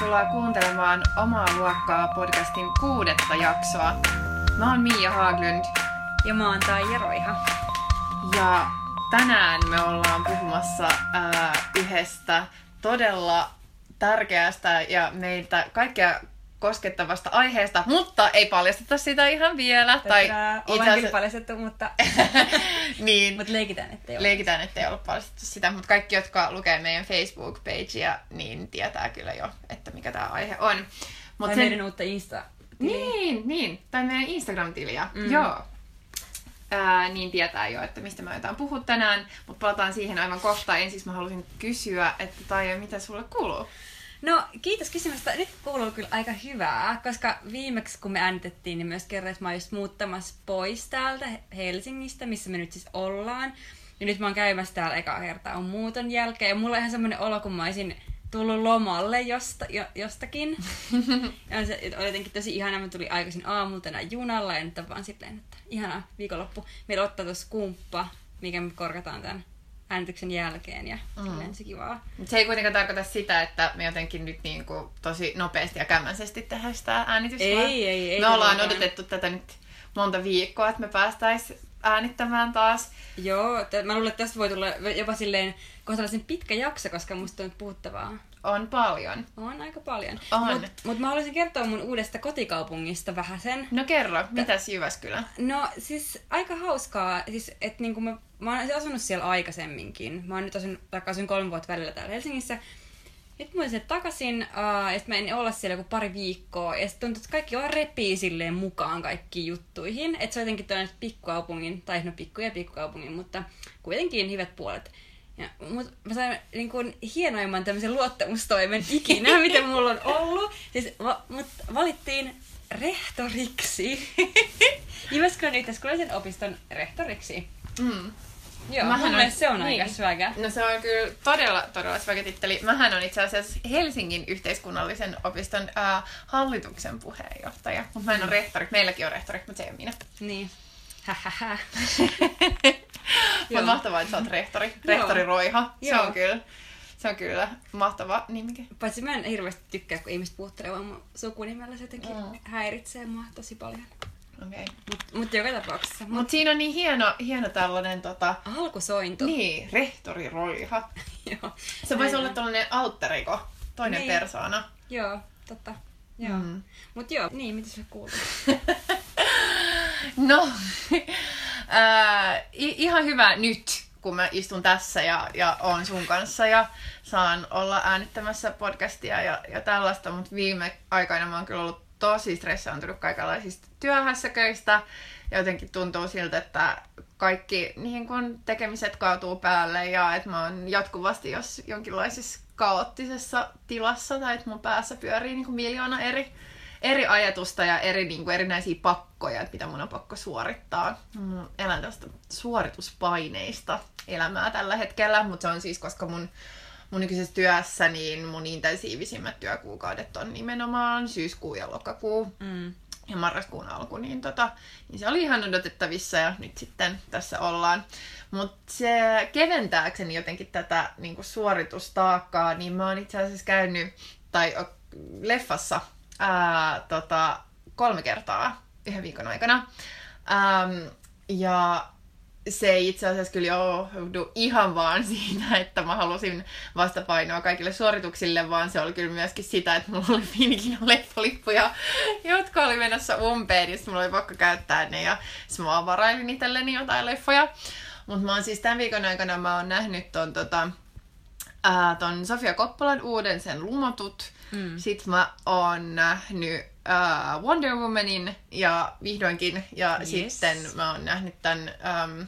Tervetuloa kuuntelemaan Omaa luokkaa podcastin kuudetta jaksoa. Mä oon Miia Haaglund Ja mä oon Taija Roiha. ja tänään me ollaan puhumassa ää, yhdestä todella tärkeästä ja meitä kaikkea koskettavasta aiheesta, mutta ei paljasteta sitä ihan vielä. Tai itse ollaan asiassa- kyllä paljastettu, mutta, niin, mutta leikitään, ettei ole. leikitään, ettei ole paljastettu sitä, mutta kaikki, jotka lukee meidän Facebook-pagea, niin tietää kyllä jo, että mikä tämä aihe on. Mut Tai meidän uutta insta Niin, niin. Tai meidän Instagram-tiliä. Mm. Joo. Ää, niin tietää jo, että mistä me aiotaan puhua tänään, mutta palataan siihen aivan kohta. Ensin mä halusin kysyä, että Taija, mitä sulle kuuluu? No, kiitos kysymästä. Nyt kuuluu kyllä aika hyvää, koska viimeksi kun me äänitettiin, niin myös kerroin, että mä oon just muuttamassa pois täältä Helsingistä, missä me nyt siis ollaan. Ja nyt mä oon käymässä täällä eka kertaa on muuton jälkeen. Ja mulla on ihan semmoinen olo, kun mä olisin tullut lomalle josta, jo, jostakin. ja se oli jotenkin tosi ihana. Mä tulin aikaisin aamulla tänään junalla ja nyt on vaan silleen, että ihana viikonloppu. Meillä ottaa tuossa kumppa, mikä me korkataan tämän äänityksen jälkeen ja mm. se kivaa. Mut se ei kuitenkaan tarkoita sitä, että me jotenkin nyt niin kuin tosi nopeasti ja kämmäisesti tehdään sitä äänitystä. Ei, ei, ei Me ollaan todellakaan. odotettu tätä nyt monta viikkoa, että me päästäis äänittämään taas. Joo, t- mä luulen, että tästä voi tulla jopa silleen kohtalaisen pitkä jakso, koska musta on puhuttavaa. On paljon. On aika paljon. On. Mutta mut mä haluaisin kertoa mun uudesta kotikaupungista vähän sen. No kerro, mitäs Jyväskylä? No siis aika hauskaa, siis että niinku mä, mä oon asunut siellä aikaisemminkin. Mä oon nyt asunut, asun kolme vuotta välillä täällä Helsingissä. Nyt mä sinne takaisin, uh, ja sit mä en olla siellä joku pari viikkoa, ja sitten tuntuu, että kaikki vaan repii silleen mukaan kaikkiin juttuihin. Että se on jotenkin tällainen pikkukaupungin, tai no pikku ja pikkukaupungin, mutta kuitenkin hyvät puolet. Ja, mut mä sain niin kuin, hienoimman tämmöisen luottamustoimen ikinä, mitä mulla on ollut. Siis va, mut valittiin rehtoriksi. Jyväskylän yhteiskunnallisen opiston rehtoriksi. Mm. Joo, Mähän mun on- se on niin. aika swagä. No se on kyllä todella, todella swagetitteli. Mähän on itse asiassa Helsingin yhteiskunnallisen opiston ää, hallituksen puheenjohtaja. Mutta mä en ole rehtori. Meilläkin on rehtori, mutta se ei ole minä. Niin. Hähähä. Mutta mahtavaa, että sä oot rehtori. Rehtori Roiha. Se Joo. on kyllä, se on kyllä mahtava nimi. Paitsi mä en hirveästi tykkää, kun ihmiset puhuttelee vaan mun sukunimellä. Se jotenkin Mm. häiritsee mua tosi paljon. Okay. Mut, mut joka tapauksessa. Mut Mutta siinä on niin hieno, hieno tällainen tota, alkusointu. niin, rehtori Roiha. Joo. Se voisi olla tällainen alter ego, toinen Niin. persoona. Joo, totta. Joo. Mm. Mut joo, niin, mitä se kuuluu? No, i- ihan hyvä nyt, kun mä istun tässä ja, ja on sun kanssa ja saan olla äänittämässä podcastia ja, ja tällaista, mutta viime aikoina mä oon kyllä ollut tosi stressaantunut kaikenlaisista työhässäköistä ja jotenkin tuntuu siltä, että kaikki niin kun tekemiset kaatuu päälle ja että mä oon jatkuvasti jos jonkinlaisessa kaoottisessa tilassa tai että mun päässä pyörii niin kuin miljoona eri eri ajatusta ja eri, niin kuin, erinäisiä pakkoja, että mitä mun on pakko suorittaa. Mm, elän tästä suorituspaineista elämää tällä hetkellä, mutta se on siis, koska mun, mun nykyisessä työssä niin mun intensiivisimmät työkuukaudet on nimenomaan syyskuu ja lokakuu Mm. Ja marraskuun alku, niin, tota, niin se oli ihan odotettavissa ja nyt sitten tässä ollaan. Mutta se keventääkseni jotenkin tätä niin kuin suoritustaakkaa, niin mä oon itse asiassa käynyt, tai leffassa ää, tota, kolme kertaa yhden viikon aikana. Ähm, ja se itse asiassa kyllä johdu ihan vaan siitä, että mä halusin vastapainoa kaikille suorituksille, vaan se oli kyllä myöskin sitä, että mulla oli Finkin leffalippuja, jotka oli menossa umpeen, ja sitten mulla oli pakko käyttää ne, ja sitten mä varailin itselleni jotain leffoja. Mutta mä oon siis tämän viikon aikana mä oon nähnyt ton, tota, ää, ton Sofia Koppolan uuden sen lumotut. Mm. Sitten mä oon nähnyt ää, Wonder Womanin ja vihdoinkin. Ja Yes. sitten mä oon nähnyt tämän äm,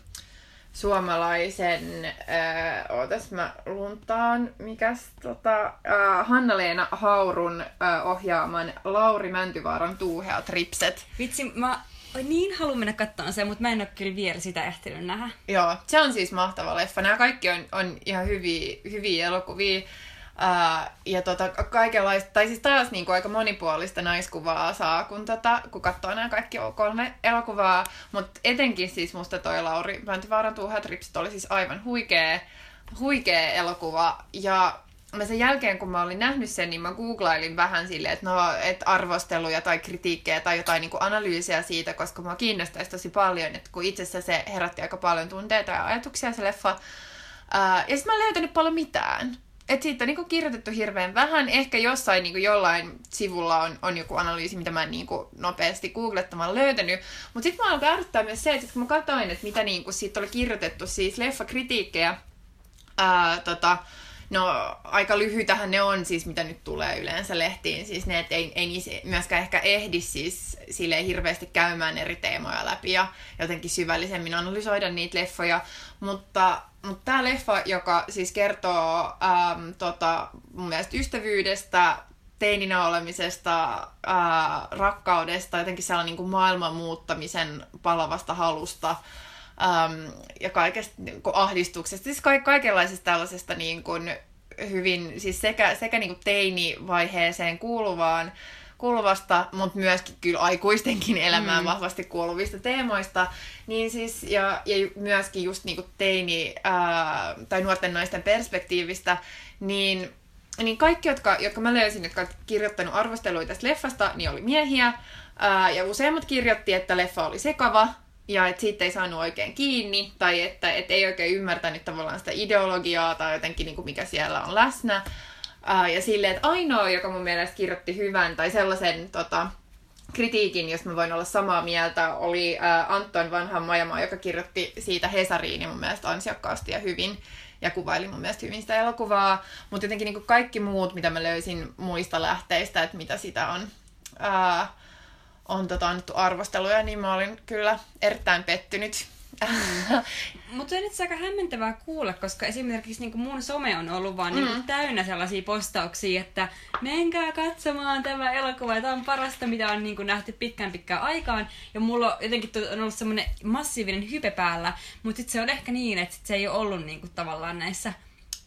suomalaisen, ää, ootas mä luntaan, mikäs tota, ää, Hanna-Leena Haurun ää, ohjaaman Lauri Mäntyvaaran tuuheat ripset. Vitsi, mä niin haluan mennä katsomaan sen, mutta mä en ole kyllä vielä sitä ehtinyt nähdä. Joo, se on siis mahtava leffa. Nämä kaikki on, on ihan hyviä, hyviä elokuvia. Ää, ja tota, kaikenlaista, tai siis taas niin kuin aika monipuolista naiskuvaa saa, kun, tota, kun katsoo nämä kaikki kolme elokuvaa. Mutta etenkin siis musta toi Lauri Mäntyvaaran tuuhat ripsit oli siis aivan huikea, huikea elokuva. Ja mä sen jälkeen, kun mä olin nähnyt sen, niin mä googlailin vähän silleen, että no, et arvosteluja tai kritiikkejä tai jotain niin kuin analyysiä siitä, koska mua kiinnostaisi tosi paljon, että kun itse asiassa se herätti aika paljon tunteita ja ajatuksia se leffa. Ää, ja sitten mä en löytänyt paljon mitään. Et siitä on niinku kirjoitettu hirveän vähän. Ehkä jossain niinku jollain sivulla on, on joku analyysi, mitä mä en niinku nopeasti googlettamalla löytänyt. Mutta sitten mä alkoi ärsyttää myös se, että kun mä katsoin, että mitä niinku siitä oli kirjoitettu, siis leffakritiikkejä, ää, tota, No aika lyhyitähän ne on siis, mitä nyt tulee yleensä lehtiin. Siis ne, että ei, ei myöskään ehkä ehdi siis sille hirveästi käymään eri teemoja läpi ja jotenkin syvällisemmin analysoida niitä leffoja. Mutta, mutta tämä leffa, joka siis kertoo äm, tota, mun mielestä ystävyydestä, teininä olemisesta, ää, rakkaudesta, jotenkin sellainen niin kuin maailman muuttamisen palavasta halusta, äm, ja kaikesta niin kuin ahdistuksesta, siis ka- kaikenlaisesta tällaisesta niin kuin, hyvin, siis sekä, sekä niin kuin teinivaiheeseen kuuluvaan, kuuluvasta, mutta myöskin kyllä aikuistenkin elämään mm. vahvasti kuuluvista teemoista, niin siis, ja, ja myöskin just niin kuin teini ää, tai nuorten naisten perspektiivistä, niin, niin kaikki, jotka, jotka mä löysin, jotka ovat kirjoittanut arvosteluita tästä leffasta, niin oli miehiä, ää, ja useimmat kirjoitti, että leffa oli sekava, ja että siitä ei saanut oikein kiinni, tai että et ei oikein ymmärtänyt tavallaan sitä ideologiaa tai jotenkin niin kuin mikä siellä on läsnä. Uh, ja silleen, että ainoa, joka mun mielestä kirjoitti hyvän tai sellaisen tota, kritiikin, jos mä voin olla samaa mieltä, oli uh, Anton Vanhan Majamaa, joka kirjoitti siitä Hesariin ja mun mielestä ansiokkaasti ja hyvin ja kuvaili mun mielestä hyvin sitä elokuvaa. Mutta jotenkin niin kaikki muut, mitä mä löysin muista lähteistä, että mitä sitä on uh, on tota, annettu arvosteluja, niin mä olin kyllä erittäin pettynyt. Mm. Mutta on itse aika hämmentävää kuulla, koska esimerkiksi niin mun some on ollut vaan niin mm. niin täynnä sellaisia postauksia, että menkää katsomaan tämä elokuva, tämä on parasta, mitä on niin nähty pitkään pitkään aikaan. Ja mulla on jotenkin on ollut semmoinen massiivinen hype päällä, mutta sitten se on ehkä niin, että se ei ole ollut niin kuin, tavallaan näissä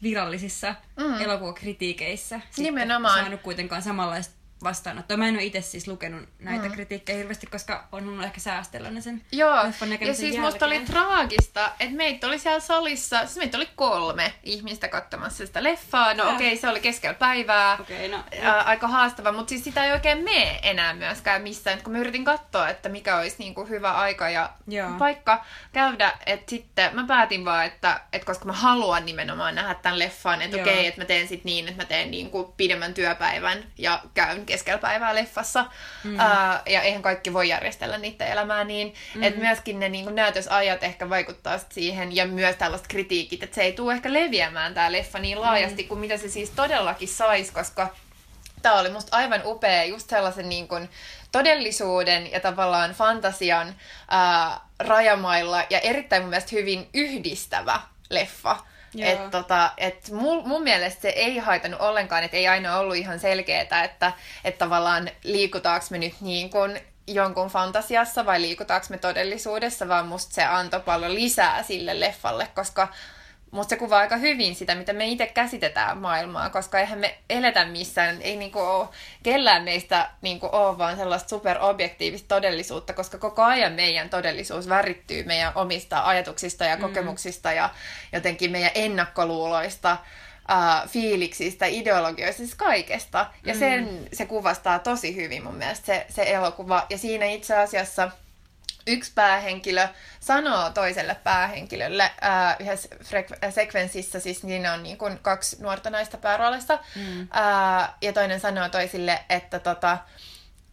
virallisissa mm. elokuvakritiikeissä. Nimenomaan. saanut kuitenkaan samanlaista vastaanottoa. Mä en ole itse siis lukenut näitä mm. kritiikkejä hirveästi, koska on mun ehkä säästellä ne sen Joo, ja siis jälkeen. musta oli traagista, että meitä oli siellä salissa, siis meitä oli kolme ihmistä katsomassa sitä leffaa. No okei, okay, se oli keskellä päivää, okay, no, ää, aika haastava, mutta siis sitä ei oikein mene enää myöskään missään. Kun mä yritin katsoa, että mikä olisi niinku hyvä aika ja Joo. paikka käydä, että sitten mä päätin vaan, että, että koska mä haluan nimenomaan nähdä tämän leffan, että okei, okay, että mä teen sitten niin, että mä teen niinku pidemmän työpäivän ja käyn keskellä päivää leffassa. Mm. Ää, ja eihän kaikki voi järjestellä niitä elämää niin. Mm. Että myöskin ne niin näytösajat ehkä vaikuttaa siihen. Ja myös tällaiset kritiikit, että se ei tule ehkä leviämään tämä leffa niin laajasti mm. kuin mitä se siis todellakin saisi, koska tämä oli musta aivan upea just sellaisen niin kuin todellisuuden ja tavallaan fantasian ää, rajamailla ja erittäin mun mielestä hyvin yhdistävä leffa. Et tota, et mun, mun mielestä se ei haitannut ollenkaan, että ei aina ollut ihan selkeää, että, että tavallaan liikutaanko me nyt niin kuin jonkun fantasiassa vai liikutaanko me todellisuudessa, vaan musta se antoi paljon lisää sille leffalle, koska mutta se kuvaa aika hyvin sitä, mitä me itse käsitetään maailmaa, koska eihän me eletä missään, ei niinku ole, kellään meistä niinku ole vaan sellaista superobjektiivista todellisuutta, koska koko ajan meidän todellisuus värittyy meidän omista ajatuksista ja mm. kokemuksista mm. ja jotenkin meidän ennakkoluuloista, uh, fiiliksistä, ideologioista, siis kaikesta. Ja mm. sen se kuvastaa tosi hyvin mun mielestä se, se elokuva. Ja siinä itse asiassa yksi päähenkilö sanoo toiselle päähenkilölle ää, yhdessä frek- sekvenssissä, siis niin on niin kuin kaksi nuorta naista pääroolista, mm. ää, ja toinen sanoo toisille, että tota,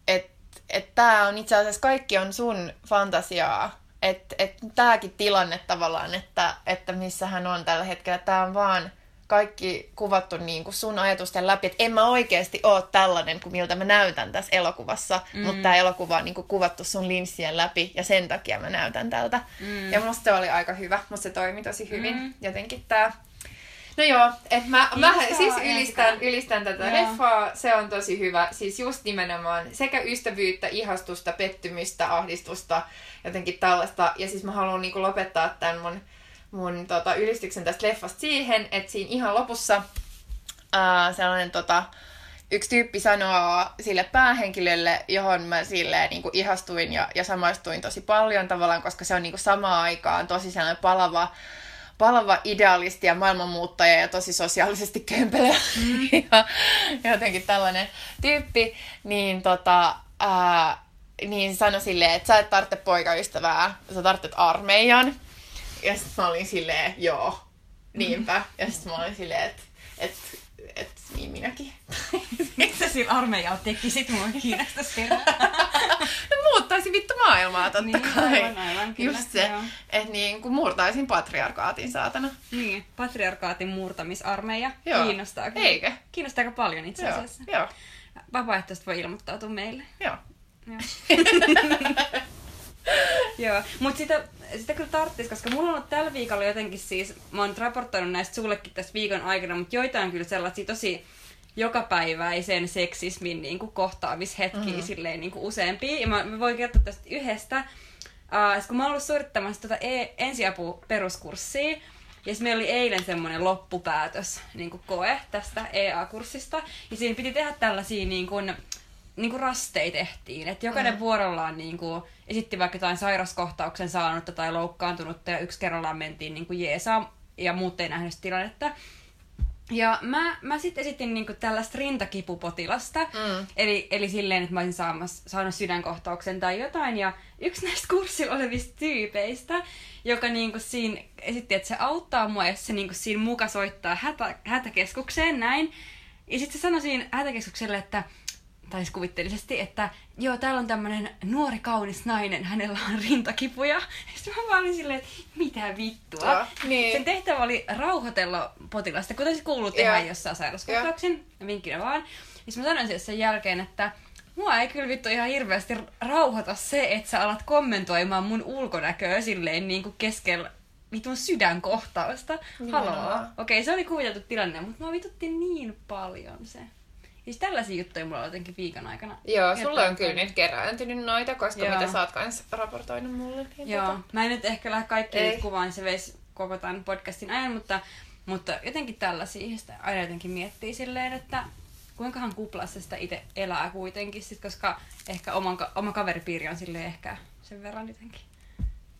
et, et tämä on itse asiassa kaikki on sun fantasiaa, että et, tämäkin tilanne tavallaan, että, että missä hän on tällä hetkellä, tämä on vaan kaikki kuvattu niin kuin sun ajatusten läpi, että en mä oikeasti ole tällainen kuin miltä mä näytän tässä elokuvassa, mm. mutta tämä elokuva on niin kuin kuvattu sun linssien läpi ja sen takia mä näytän tältä. Mm. Ja musta se oli aika hyvä, mutta se toimi tosi hyvin. Mm. Jotenkin tää No joo, että mä, mä siis ylistän, ylistän tätä joo. leffaa, se on tosi hyvä. Siis just nimenomaan sekä ystävyyttä, ihastusta, pettymystä, ahdistusta, jotenkin tällaista. Ja siis mä haluan niinku lopettaa tämän mun mun tota, ylistyksen tästä leffasta siihen, että siinä ihan lopussa ää, sellainen tota, yksi tyyppi sanoo sille päähenkilölle, johon mä silleen niin kuin ihastuin ja, ja samaistuin tosi paljon tavallaan, koska se on niin kuin samaan aikaan tosi sellainen palava, palava idealisti ja maailmanmuuttaja ja tosi sosiaalisesti kömpelö mm. ja jotenkin tällainen tyyppi, niin tota, ää, niin sanoi silleen, että sä et tarvitse poikaystävää, sä tarvitset armeijan. Ja sitten mä olin silleen, joo, niinpä. Ja sitten mä olin silleen, että et, et, niin minäkin. Mitä sillä armeijalla tekisit? Mua kiinnostaisi no, muuttaisin vittu maailmaa totta Niin, kai. aivan, aivan, kyllä, Just se, joo. että niin kuin murtaisin patriarkaatin saatana. Niin, patriarkaatin murtamisarmeija. Joo. Kiinnostaa kyllä. Eikö? Kiinnostaa aika paljon itse Joo, asiassa. joo, Vapaaehtoisesti voi ilmoittautua meille. joo. Joo. Joo, mutta sitä, sitä kyllä tarttis, koska mulla on ollut tällä viikolla jotenkin siis, mä oon nyt raportoinut näistä sullekin tässä viikon aikana, mutta joitain kyllä sellaisia tosi jokapäiväisen seksismin niin kuin kohtaamishetkiä mm. silleen niin kuin useampia. Ja mä, mä voin kertoa tästä yhdestä. Uh, kun mä oon ollut suorittamassa tota e- ensiapu-peruskurssia, ja meillä oli eilen semmoinen loppupäätös, niin kuin koe tästä EA-kurssista. Ja siinä piti tehdä tällaisia niin kuin, niin kuin rasteja tehtiin. Että jokainen mm. vuorollaan niin kuin, esitti vaikka jotain sairaskohtauksen saanutta tai loukkaantunutta ja yksi kerrallaan mentiin niin kuin jeesaa ja muut ei nähnyt tilannetta. Ja mä, mä sitten esitin niinku tällaista rintakipupotilasta. Mm. Eli, eli silleen, että mä olisin saamassa, saanut sydänkohtauksen tai jotain. Ja yksi näistä kurssilla olevista tyypeistä, joka niinku siinä esitti, että se auttaa mua, jos se niinku siinä muka soittaa hätä, hätäkeskukseen näin. Ja sitten se sanoi siinä hätäkeskukselle, että tai kuvitteellisesti, että joo, täällä on tämmönen nuori kaunis nainen, hänellä on rintakipuja. Sitten mä vaan olin silleen, että mitä vittua. Joo, niin. Sen tehtävä oli rauhoitella potilasta, kuten se kuuluu tehdä Joo. jossain sairauskohtauksen, vinkkinä vaan. Ja mä sanoin sen jälkeen, että mua ei kyllä vittu ihan hirveästi rauhoita se, että sä alat kommentoimaan mun ulkonäköä silleen niin kuin keskellä vitun sydänkohtausta. Haloo. Okei, se oli kuviteltu tilanne, mutta mä vitutti niin paljon se. Siis tällaisia juttuja mulla on jotenkin viikon aikana. Joo, sulla on kyllä nyt kerääntynyt noita, koska Joo. mitä sä oot kans raportoinut mulle. Niin Joo, tota- mä en nyt ehkä lähde kaikki kuvaan, se veisi koko tämän podcastin ajan, mutta, mutta jotenkin tällaisia sitä aina jotenkin miettii silleen, että kuinkahan kuplassa sitä itse elää kuitenkin, sit, koska ehkä oman, oma kaveripiiri on silleen ehkä sen verran jotenkin.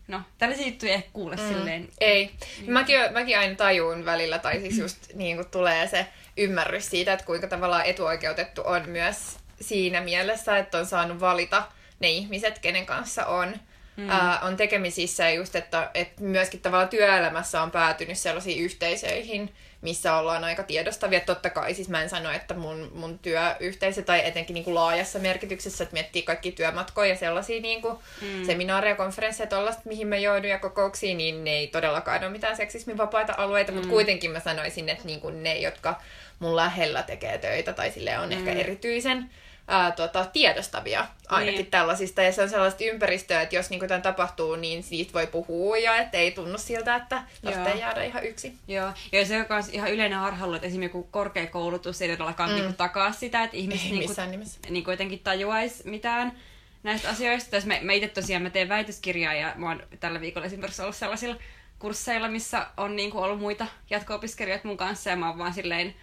No, tällaisia juttuja ei ehkä kuule mm. silleen. Ei. Mäkin, mäkin aina tajuun välillä, tai siis just niin kuin tulee se ymmärrys siitä, että kuinka tavallaan etuoikeutettu on myös siinä mielessä, että on saanut valita ne ihmiset, kenen kanssa on, mm. ää, on tekemisissä ja just, että, että myöskin tavallaan työelämässä on päätynyt sellaisiin yhteisöihin, missä ollaan aika tiedostavia. Totta kai, siis mä en sano, että mun, mun työyhteisö tai etenkin niin kuin laajassa merkityksessä, että miettii kaikki työmatkoja ja sellaisia niin kuin mm. seminaareja, konferensseja, tollaista, mihin mä joudun ja kokouksiin, niin ne ei todellakaan ole mitään seksismin vapaita alueita, mm. mutta kuitenkin mä sanoisin, että niin kuin ne, jotka mun lähellä tekee töitä tai sille on mm. ehkä erityisen ää, tota, tiedostavia ainakin Niin. tällaisista. Ja se on sellaista ympäristöä, että jos niinku tämän tapahtuu, niin siitä voi puhua ja että ei tunnu siltä, että tarvitsee jäädä ihan yksin. Joo, ja se on myös ihan yleinen harhailu, että esimerkiksi korkeakoulutus ei todellakaan mm. niinku takaa sitä, että ihmiset Ei niinku, nimessä. niinku jotenkin tajuaisi mitään näistä asioista. Tässä mä, mä itse tosiaan mä teen väitöskirjaa ja mä oon tällä viikolla esimerkiksi ollut sellaisilla kursseilla, missä on niinku ollut muita jatko-opiskelijoita mun kanssa ja mä oon vaan silleen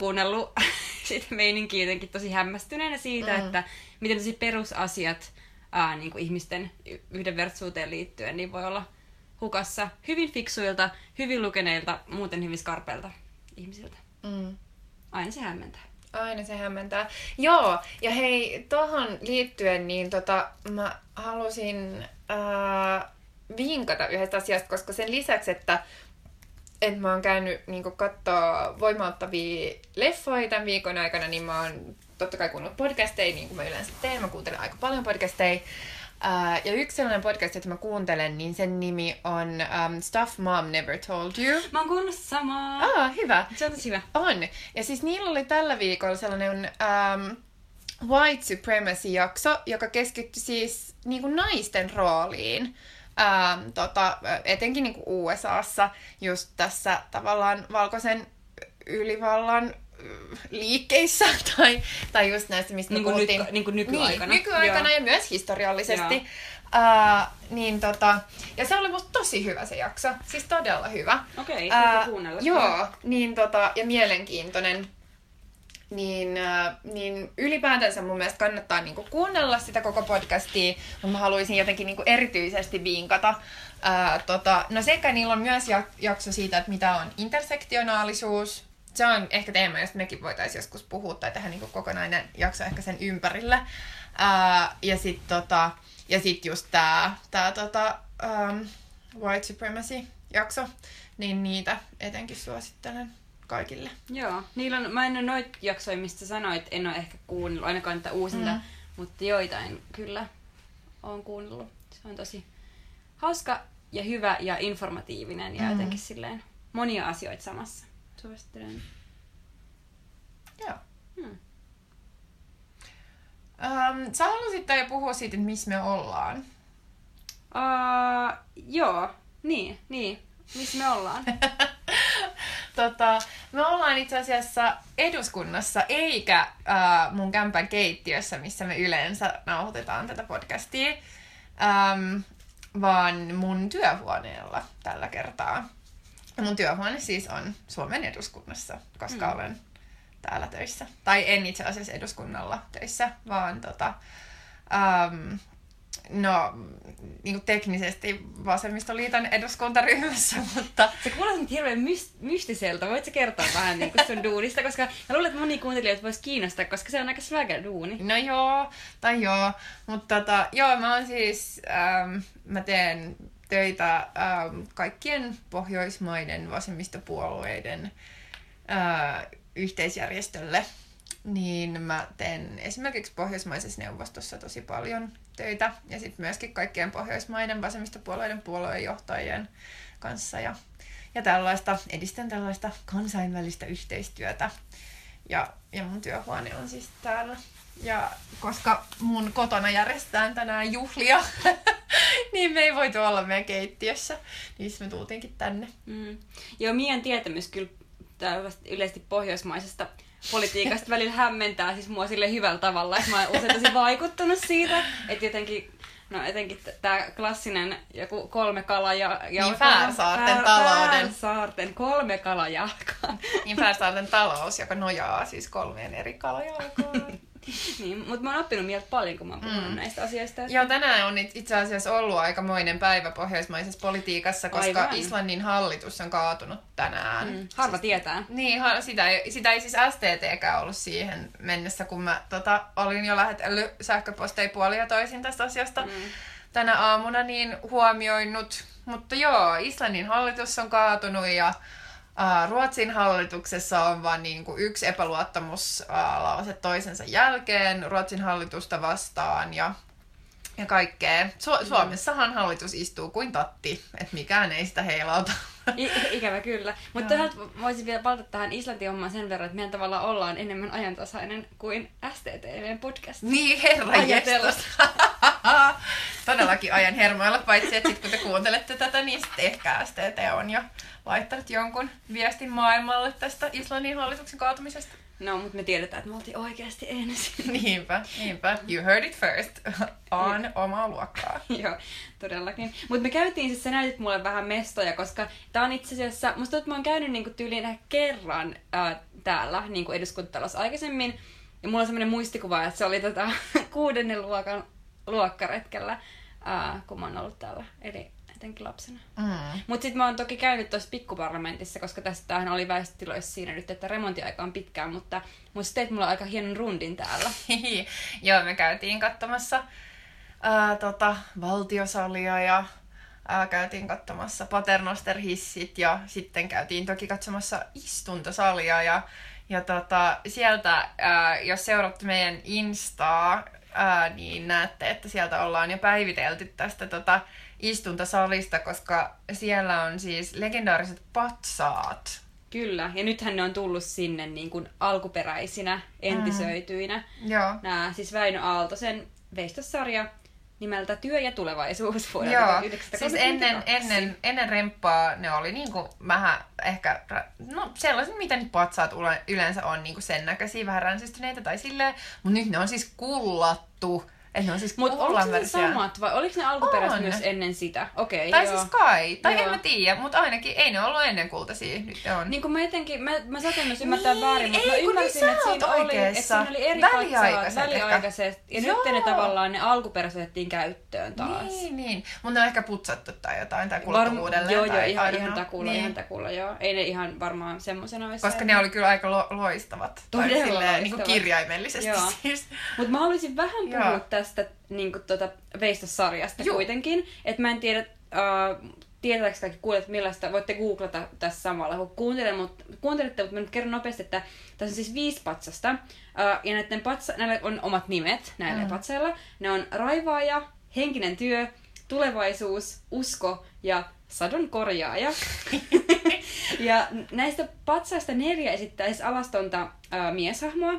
kuunnellut siitä meininkiä jotenkin tosi hämmästyneenä siitä, mm. että miten tosi perusasiat ää, niin kuin ihmisten yhdenvertaisuuteen liittyen niin voi olla hukassa hyvin fiksuilta, hyvin lukeneilta, muuten hyvin skarpeilta ihmisiltä. Mm. Aina se hämmentää. Aina se hämmentää. Joo, ja hei, tuohon liittyen, niin tota, mä halusin ää, vinkata yhdestä asiasta, koska sen lisäksi, että et mä oon käynyt niin katsoa voimauttavia leffoja tämän viikon aikana, niin mä oon totta kai kuunnellut podcasteja, niin kuin mä yleensä teen. Mä kuuntelen aika paljon podcasteja. Ää, ja yksi sellainen podcast, jota mä kuuntelen, niin sen nimi on um, Stuff Mom Never Told You. Mä oon kuunnellut samaa. Ah, hyvä. Se on tosi hyvä. On. Ja siis niillä oli tällä viikolla sellainen um, White Supremacy-jakso, joka keskittyi siis niin kuin naisten rooliin. Um, tota, etenkin niin USAssa just tässä tavallaan valkoisen ylivallan äh, liikkeissä tai, tai just näistä, mistä Niin kuin puhuttiin. nyt- niin kuin nykyaikana. Niin, nykyaikana Joo. ja myös historiallisesti. Joo. Uh, niin tota, ja se oli musta tosi hyvä se jakso. Siis todella hyvä. Okei, Ää, täytyy kuunnella. Joo, niin tota, ja mielenkiintoinen. Niin, äh, niin ylipäätänsä mun mielestä kannattaa niinku kuunnella sitä koko podcastia, mutta mä haluaisin jotenkin niinku erityisesti vinkata. Ää, tota, no sekä niillä on myös jakso siitä, että mitä on intersektionaalisuus. Se on ehkä teema, josta mekin voitaisiin joskus puhua tai tehdä niinku kokonainen jakso ehkä sen ympärille. Ää, ja sitten tota, ja sit just tää, tää tota, um, white supremacy jakso, niin niitä etenkin suosittelen kaikille. Joo, niillä on, mä en ole noita jaksoja, mistä sanoit, en ole ehkä kuunnellut, ainakaan niitä uusinta, mm. mutta joitain kyllä on kuunnellut. Se on tosi hauska ja hyvä ja informatiivinen ja mm. jotenkin silleen monia asioita samassa. Suosittelen. Joo. Hmm. Um, sä haluaisit jo puhua siitä, että missä me ollaan. Uh, joo, niin, niin. Missä me ollaan? tota, me ollaan itse asiassa eduskunnassa, eikä uh, mun kämpän keittiössä, missä me yleensä nauhoitetaan tätä podcastia, um, vaan mun työhuoneella tällä kertaa. Mun työhuone siis on Suomen eduskunnassa, koska mm. olen täällä töissä. Tai en itse asiassa eduskunnalla töissä, vaan tota, um, no, niin kuin teknisesti vasemmistoliiton eduskuntaryhmässä, mutta... Se kuulostaa nyt hirveän myst- mystiseltä. Voitko kertoa vähän niin kuin sun duunista? Koska mä luulen, että moni kuuntelijoita voisi kiinnostaa, koska se on aika swagger duuni. No joo, tai joo. Mutta tota, joo, mä oon siis... Ähm, mä teen töitä ähm, kaikkien Pohjoismaiden vasemmistopuolueiden äh, yhteisjärjestölle niin mä teen esimerkiksi Pohjoismaisessa neuvostossa tosi paljon töitä ja sitten myöskin kaikkien Pohjoismaiden vasemmistopuolueiden puoluejohtajien kanssa ja, ja tällaista, edistän tällaista kansainvälistä yhteistyötä ja, ja mun työhuone on siis täällä. Ja koska mun kotona järjestetään tänään juhlia, niin me ei voitu olla meidän keittiössä, niin me tultiinkin tänne. Mm. Joo, meidän tietämys kyllä yleisesti pohjoismaisesta politiikasta välillä hämmentää siis mua sille hyvällä tavalla, että mä oon usein tosi vaikuttunut siitä, että jotenkin No etenkin tämä klassinen joku kolme kalaja... Niin Färsaarten Fär, talouden. Färsaarten kolme kalajalkaa. Niin Färsaarten talous, joka nojaa siis kolmeen eri kalajalkaan. niin, mutta mä oon oppinut mieltä paljon, kun mä oon puhunut mm. näistä asioista. Joo, tänään on itse asiassa ollut aikamoinen päivä pohjoismaisessa politiikassa, koska Aivan. Islannin hallitus on kaatunut tänään. Mm. Harva siis, tietää. Niin, har, sitä, ei, sitä ei siis STTkään ollut siihen mennessä, kun mä tota, olin jo lähetellyt sähköposteja puolia toisin tästä asiasta mm. tänä aamuna, niin huomioinut. Mutta joo, Islannin hallitus on kaatunut ja Ruotsin hallituksessa on vain niin yksi epäluottamuslause toisensa jälkeen Ruotsin hallitusta vastaan ja, ja kaikkea. Su- mm. Suomessahan hallitus istuu kuin tatti, että mikään ei sitä heilauta. I- ikävä kyllä. Mutta voisin vielä palata tähän Islantin hommaan sen verran, että meidän tavalla ollaan enemmän ajantasainen kuin STTVn podcast. Niin, herra Todellakin ajan hermoilla, paitsi että sit kun te kuuntelette tätä, niin sitten ehkä STT on jo laittanut jonkun viestin maailmalle tästä Islannin hallituksen kaatumisesta. No, mutta me tiedetään, että me oltiin oikeasti ensin. niinpä, niinpä. You heard it first. On omaa luokkaa. Joo, todellakin. Mutta me käytiin siis, sä näytit mulle vähän mestoja, koska tää on itse asiassa, musta tuntuu, että mä oon käynyt niinku tyyliin kerran ää, täällä niinku eduskuntatalossa aikaisemmin. Ja mulla on semmoinen muistikuva, että se oli tota, kuudennen luokan luokkaretkellä, ää, kun mä oon ollut täällä. Eli etenkin lapsena. Mm. Mutta sitten mä oon toki käynyt tuossa pikkuparlamentissa, koska tästähän oli väestötiloissa siinä nyt, että remontiaika on pitkään, mutta, mutta teit mulla aika hienon rundin täällä. Joo, me käytiin katsomassa ää, tota, valtiosalia ja ää, käytiin katsomassa paternosterhissit ja sitten käytiin toki katsomassa istuntosalia ja, ja tota, sieltä, ää, jos seuraatte meidän Instaa, ää, niin näette, että sieltä ollaan jo päivitelty tästä tota, istuntasalista, koska siellä on siis legendaariset patsaat. Kyllä, ja nythän ne on tullut sinne niin kuin alkuperäisinä, entisöityinä. Mm. Joo. Nämä, siis Väinö Aaltosen veistossarja nimeltä Työ ja tulevaisuus vuodelta Joo, siis ennen, ennen, ennen remppaa ne oli niinku vähän ehkä, no sellaiset mitä nyt patsaat yleensä on niinku sen näköisiä, vähän ränsistyneitä tai silleen, mutta nyt ne on siis kullattu Että ne on siis Mutta oliko ne versio. samat vai oliko ne alkuperäiset On. myös ennen sitä? Okei, Tai joo. siis kai. Tai Joo. en mä tiedä, mutta ainakin ei ne ollut ennen kultaisia. Nyt ne on. Niin kuin mä jotenkin, mä, mä saatin myös ymmärtää Niin, väärin, mutta mä kun ymmärsin, niin että siinä, oli, että siinä oli eri Väliaikaiset väliaikaiset, ja Joo. nyt ne tavallaan ne alkuperäiset otettiin käyttöön taas. Niin, niin. Mutta ne on ehkä putsattu tai jotain, tai kuluttu Varm- uudelleen. joo, joo, tai, ihan, don't ihan know. takulla, niin. ihan takulla, joo. Ei ne ihan varmaan semmosena olisi. Koska ne oli kyllä aika lo- loistavat. Todella silleen, Niin kuin loistavat. kirjaimellisesti Joo. siis. Mutta mä haluaisin vähän Joo. puhua tästä niin kuin, tuota, Veistos-sarjasta Joo. kuitenkin. Että mä en tiedä, äh, tietääkö kaikki kuulijat millaista, voitte googlata tässä samalla kun kuuntelen, mutta, kuuntelette, mutta mä nyt kerron nopeasti, että tässä on siis viisi patsasta. Äh, ja näiden patsa, näillä on omat nimet näillä Mm. patsailla. Ne on raivaaja, henkinen työ, tulevaisuus, usko ja sadon korjaaja. ja näistä patsaista neljä esittäisi alastonta ää, mieshahmoa.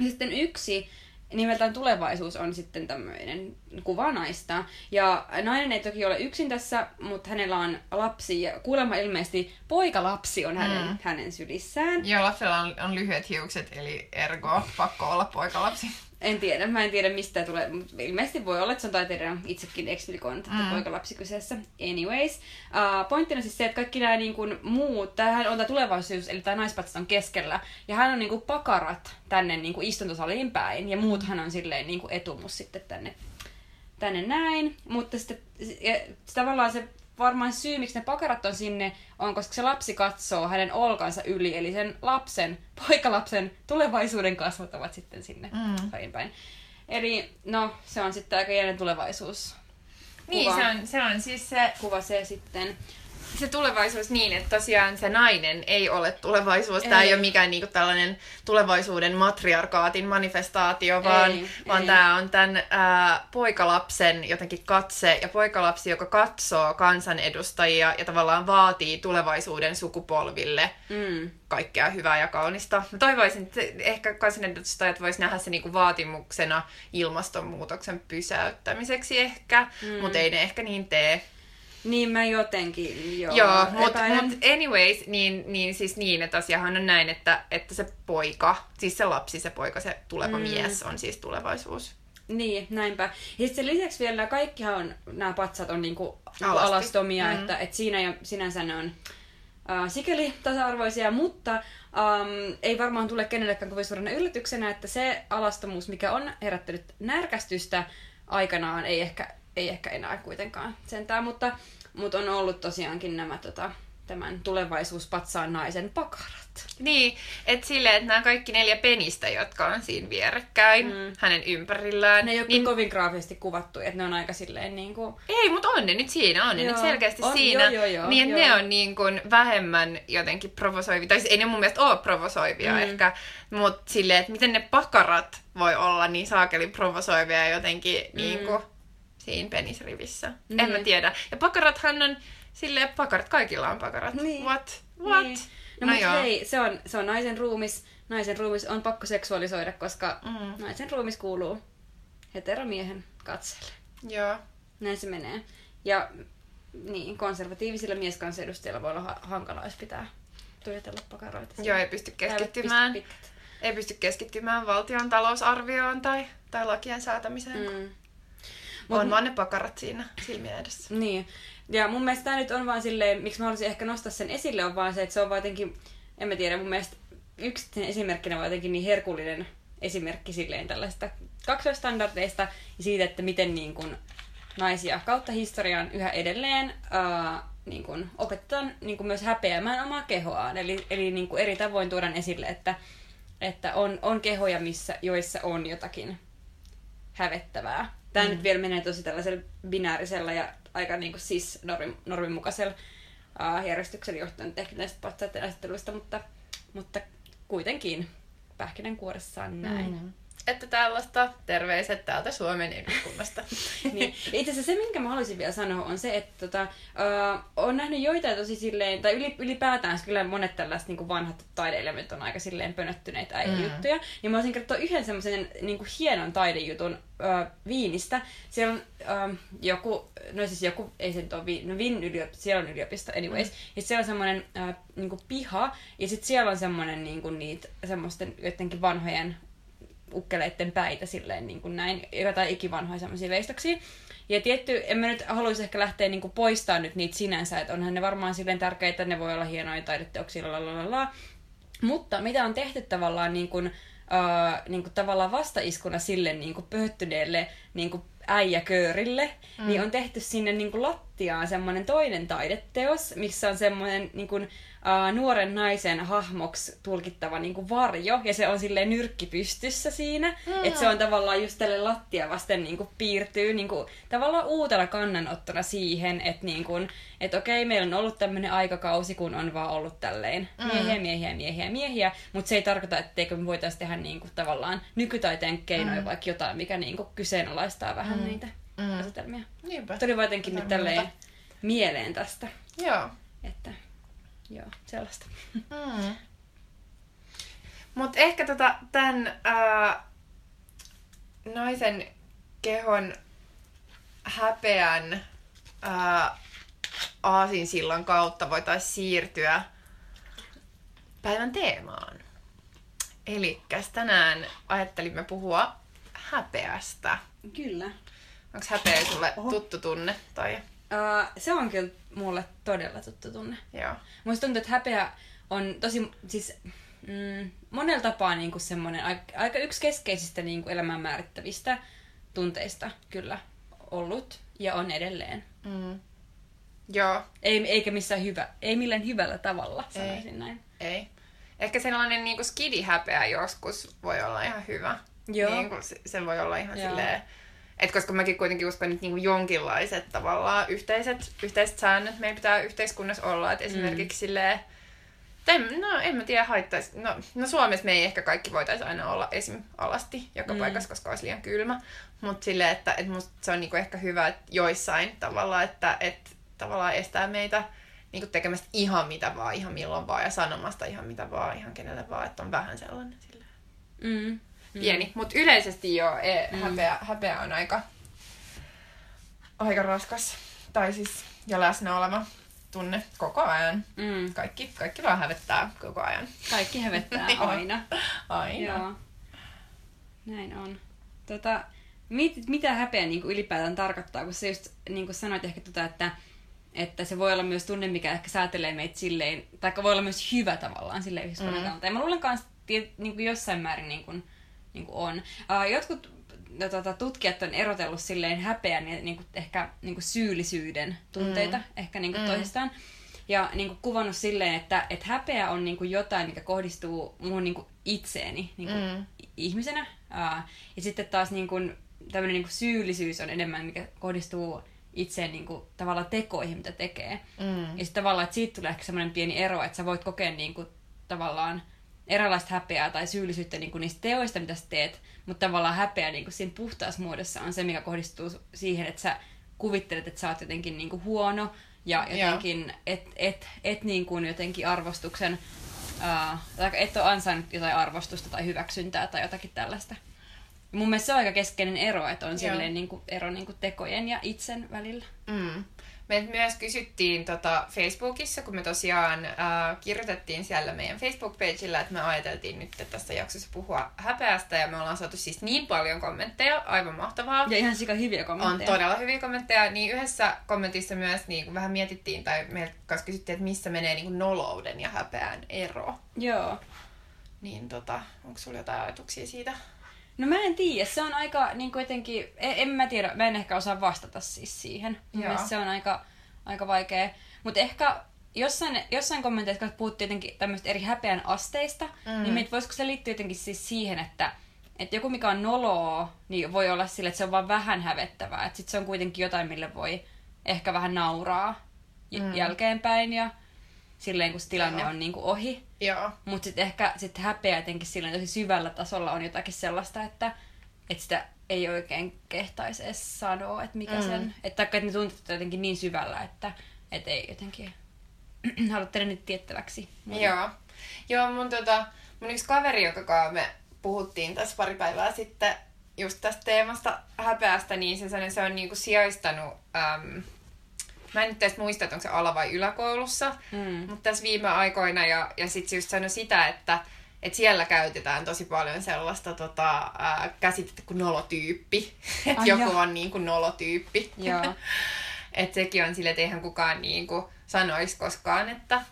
Ja sitten yksi nimeltään tulevaisuus on sitten tämmöinen kuva naista. Ja nainen ei toki ole yksin tässä, mutta hänellä on lapsi ja kuulemma ilmeisesti poikalapsi on hänen, Mm. hänen sylissään. Joo, lapsella on, on lyhyet hiukset, eli ergo pakko olla poikalapsi. En tiedä, mä en tiedä mistä tulee, mutta ilmeisesti voi olla, että se on taiteilijan itsekin eksplikoinut, että Mm. mm. poikalapsi kyseessä. Anyways, uh, pointtina siis se, että kaikki nämä niin kuin, muut, tämähän on tämä tulevaisuus, eli tämä naispatsa on keskellä, ja hän on niin kuin, pakarat tänne niin kuin, istuntosaliin päin, ja muuthan on silleen niin kuin, etumus sitten tänne, tänne näin, mutta sitten ja, tavallaan se varmaan syy, miksi ne pakarat on sinne, on koska se lapsi katsoo hänen olkansa yli, eli sen lapsen, poikalapsen tulevaisuuden kasvot ovat sitten sinne Mm. päin päin. Eli no, se on sitten aika jännä tulevaisuus. Niin, Kuva. se on, se on siis se, Kuva se sitten. Se tulevaisuus niin, että tosiaan se nainen ei ole tulevaisuus. Tämä ei Ei. ole mikään niinku tällainen tulevaisuuden matriarkaatin manifestaatio, vaan, Ei, vaan ei. tämä on tämän ää, poikalapsen jotenkin katse ja poikalapsi, joka katsoo kansanedustajia ja tavallaan vaatii tulevaisuuden sukupolville Mm. kaikkea hyvää ja kaunista. Mä toivoisin, että ehkä kansanedustajat vois nähdä se niinku vaatimuksena ilmastonmuutoksen pysäyttämiseksi ehkä, mm. Mm. mutta ei ne ehkä niin tee. Niin mä jotenkin, joo. Joo, mutta mut anyways, niin, niin siis niin, että asiahan on näin, että, että se poika, siis se lapsi, se poika, se tuleva mm. Mies on siis tulevaisuus. Niin, näinpä. Ja sitten lisäksi vielä nämä kaikkihan on, nämä patsat on niinku Alasti. alastomia, Mm. mm. että, että siinä jo sinänsä ne on äh, sikäli tasa-arvoisia, mutta ähm, ei varmaan tule kenellekään kovin suurena yllätyksenä, että se alastomuus, mikä on herättänyt närkästystä aikanaan, ei ehkä, ei ehkä enää kuitenkaan sentään, mutta, mutta on ollut tosiaankin nämä tota, tämän tulevaisuuspatsaan naisen pakarat. Niin, että silleen, että nämä kaikki neljä penistä, jotka on siinä vierekkäin mm. Hänen ympärillään. Ne ei ole niin, kovin graafisesti kuvattu, että ne on aika silleen niin kuin... ei, mutta on ne nyt siinä, on ne Joo. nyt selkeästi On, siinä. joo, joo, joo, niin, joo. ne on niin kuin vähemmän jotenkin provosoivia. Tai siis ei ne mun mielestä ole provosoivia. Mm. ehkä, mutta silleen, että miten ne pakarat voi olla niin saakeli provosoivia jotenkin mm. niin kuin siinä penisrivissä. Mm. En mä Niin. tiedä. Ja pakarathan on silleen, pakarat, kaikilla on pakarat. Niin. What? What? Niin. No, No mutta hei, se on, se on naisen ruumis. Naisen ruumis on pakko seksuaalisoida, koska Mm. naisen ruumis kuuluu heteromiehen katseelle. Joo. Näin se menee. Ja niin, konservatiivisilla mieskansanedustajilla voi olla ha- hankalaa, jos pitää tuijotella pakaroita. Joo, ei pysty keskittymään. Ei pysty keskittymään valtion talousarvioon tai, tai lakien säätämiseen. Mm. Mm. On Mut- vaan ne pakarat siinä silmien edessä. Niin. Ja mun mielestä tämä nyt on vaan silleen, miksi mä haluaisin ehkä nostaa sen esille, on vaan se, että se on vaan jotenkin, en mä tiedä, mun mielestä yksi esimerkkinä vaan jotenkin niin herkullinen esimerkki silleen tällaista kaksoistandardeista ja siitä, että miten niin kuin naisia kautta historian yhä edelleen ää, niin kuin opetetaan niin kuin myös häpeämään omaa kehoaan. Eli, eli niin kuin eri tavoin tuodaan esille, että, että on, on kehoja, missä, joissa on jotakin hävettävää. Tämä mm. nyt vielä menee tosi tällaisella binäärisellä ja aika niin kuin siis normin, normin mukaisella uh, järjestyksellä johtuen ehkä näistä patsaiden asetteluista, mutta, mutta kuitenkin pähkinänkuoressaan näin. Mm. Että tällaista terveiset täältä Suomen eduskunnasta. niin. Itse asiassa se, minkä mä haluaisin vielä sanoa, on se, että tota, uh, on nähnyt joitain tosi silleen, tai yli, ylipäätään kyllä monet tällaiset niin vanhat taideelementit on aika silleen pönöttyneitä äijä Mm. juttuja. Niin mä voisin kertoa yhden semmoisen niin hienon taidejutun uh, Viinistä. Siellä on uh, joku, no siis joku, ei se nyt ole Viin, no Vin yliopisto, siellä on yliopisto anyways. Mm. Ja siellä on semmoinen uh, niin piha, ja sitten siellä on semmoinen niin niitä semmoisten jotenkin vanhojen ukkeleiden päitä silleen niin kuin näin, jotain ikivanhoja semmoisia veistoksia. Ja tietty, en mä nyt haluaisi ehkä lähteä niin kuin poistamaan nyt niitä sinänsä, että onhan ne varmaan silleen tärkeitä, ne voi olla hienoja taideteoksia, la, Mutta mitä on tehty tavallaan niin kuin, uh, niin kuin tavallaan vastaiskuna sille niin kuin pöhöttyneelle niin kuin äijäköörille, mm. niin on tehty sinne niin kuin lattiaan semmoinen toinen taideteos, missä on semmoinen niin kuin, uh, nuoren naisen hahmoksi tulkittava niin kuin varjo, ja se on silleen nyrkki pystyssä siinä, mm. että se on tavallaan just tälle lattia vasten niin kuin piirtyy niin kuin, tavallaan uutena kannanottona siihen, että niin kuin, et okei, meillä on ollut tämmöinen aikakausi, kun on vaan ollut tälleen mm. miehiä, miehiä, miehiä, miehiä, mutta se ei tarkoita, etteikö me voitaisiin tehdä niin kuin, tavallaan nykytaiteen keinoja mm. vaikka jotain, mikä niin kuin, kyseenalaistaa vähän mm. niitä mm. asetelmia. Niinpä. Tuli vaan jotenkin nyt tälleen mieleen tästä. Joo. Että joo, sellaista. Mm. Mutta ehkä tota, tämän ää, naisen kehon häpeän ää, aasinsillan kautta voitaisiin siirtyä päivän teemaan. Eli tänään ajattelimme puhua häpeästä. Kyllä. Onko häpeä sulle Oho. tuttu tunne? Tai... Uh, se on kyllä mulle todella tuttu tunne. Joo. Musta tuntuu, että häpeä on tosi, siis mm, monella tapaa niin semmoinen aika, aika yksi keskeisistä niin kuin elämän määrittävistä tunteista kyllä ollut ja on edelleen. Mm. Joo. Ei, eikä missään hyvä, ei millään hyvällä tavalla, sanoisin ei. näin. Ei. Ehkä sellainen niin kuin skidi-häpeä joskus voi olla ihan hyvä. Joo. Niin kuin se, se voi olla ihan Joo. silleen et koska mäkin kuitenkin uskon, että niinku jonkinlaiset tavallaan yhteiset, yhteiset säännöt meidän pitää yhteiskunnassa olla. Että esimerkiksi mm. silleen, en, no en mä tiedä haittaisi. No, no Suomessa me ei ehkä kaikki voitaisiin aina olla esim. alasti joka mm. paikassa, koska olisi liian kylmä. Mutta silleen, että, musta se on niinku ehkä hyvä että joissain tavalla, että, että tavallaan estää meitä niinku tekemästä ihan mitä vaan, ihan milloin vaan ja sanomasta ihan mitä vaan, ihan kenelle vaan, että on vähän sellainen silleen. Mm pieni. Mm. Mutta yleisesti jo e, mm. häpeä, häpeä on aika, aika raskas. Tai siis jo läsnä oleva tunne koko ajan. Mm. Kaikki, kaikki vaan hävettää koko ajan. Kaikki hävettää aina. aina. Joo. Näin on. Tota, mit, mitä häpeä niin kuin ylipäätään tarkoittaa, kun sä just niin kuin sanoit ehkä tota, että, että se voi olla myös tunne, mikä ehkä säätelee meitä silleen, tai voi olla myös hyvä tavallaan silleen yhteiskunnan mm. kannalta. Ja mä luulen kanssa, niin kuin jossain määrin niin kuin, niin kuin on. Uh, jotkut no, tota, tutkijat on erotellut silleen häpeän ja niin kuin, ehkä niin kuin syyllisyyden tunteita mm. ehkä niin kuin mm. toisistaan. Ja niin kuin, kuvannut silleen, että, että häpeä on niin kuin, jotain, mikä kohdistuu muun niin kuin, itseeni niin kuin, mm. ihmisenä. Uh, ja sitten taas niin kuin, tämmöinen niin kuin, syyllisyys on enemmän, mikä kohdistuu itseen niin kuin, tavallaan tekoihin, mitä tekee. Mm. Ja sitten tavallaan, että siitä tulee ehkä semmoinen pieni ero, että sä voit kokea niin kuin, tavallaan eräänlaista häpeää tai syyllisyyttä niin kuin niistä teoista, mitä sä teet, mutta tavallaan häpeä niin kuin siinä puhtaassa muodossa on se, mikä kohdistuu siihen, että sä kuvittelet, että sä oot jotenkin niin kuin huono ja jotenkin, et, et, et niin kuin jotenkin arvostuksen, uh, tai et ole ansainnut jotain arvostusta tai hyväksyntää tai jotakin tällaista. Ja mun mielestä se on aika keskeinen ero, että on silleen niin kuin ero niin kuin tekojen ja itsen välillä. Mm. Me myös kysyttiin tota Facebookissa, kun me tosiaan äh, kirjoitettiin siellä meidän Facebook-pageillä, että me ajateltiin nyt että tässä jaksossa puhua häpeästä ja me ollaan saatu siis niin paljon kommentteja, aivan mahtavaa. Ja ihan sika hyviä kommentteja. On todella hyviä kommentteja. Niin yhdessä kommentissa myös niin kuin vähän mietittiin tai meiltä kanssa kysyttiin, että missä menee niin kuin nolouden ja häpeän ero. Joo. Niin tota, onko sulla jotain ajatuksia siitä? No mä en tiedä, se on aika niin kuin jotenkin, en, en mä tiedä, mä en ehkä osaa vastata siis siihen. Se on aika, aika vaikea. Mutta ehkä jossain, jossain kommenteissa, kun puhuttiin jotenkin tämmöistä eri häpeän asteista, mm. niin mit, voisiko se liittyä jotenkin siis siihen, että, että joku mikä on noloa, niin voi olla sille, että se on vaan vähän hävettävää. Että sit se on kuitenkin jotain, mille voi ehkä vähän nauraa mm. jälkeenpäin ja silleen, kun se tilanne Joo. on niin kuin ohi. Joo. Mutta sitten ehkä sit häpeä jotenkin silleen tosi syvällä tasolla on jotakin sellaista, että, että sitä ei oikein kehtaisi edes sanoa, että mikä mm. sen... Että, että ne tunteet jotenkin niin syvällä, että, että ei jotenkin halua tehdä nyt tiettäväksi. Joo. Joo, mun, tota, mun yksi kaveri, joka me puhuttiin tässä pari päivää sitten just tästä teemasta häpeästä, niin se, se on niinku sijaistanut äm, Mä en nyt edes muista, että onko se ala- vai yläkoulussa, mm. mutta tässä viime aikoina, ja, ja sitten just sanoi sitä, että että siellä käytetään tosi paljon sellaista tota, ää, käsitettä kuin nolotyyppi. Että joku joo. on niin kuin nolotyyppi. Että sekin on sille, että eihän kukaan niin kuin sanoisi koskaan, että,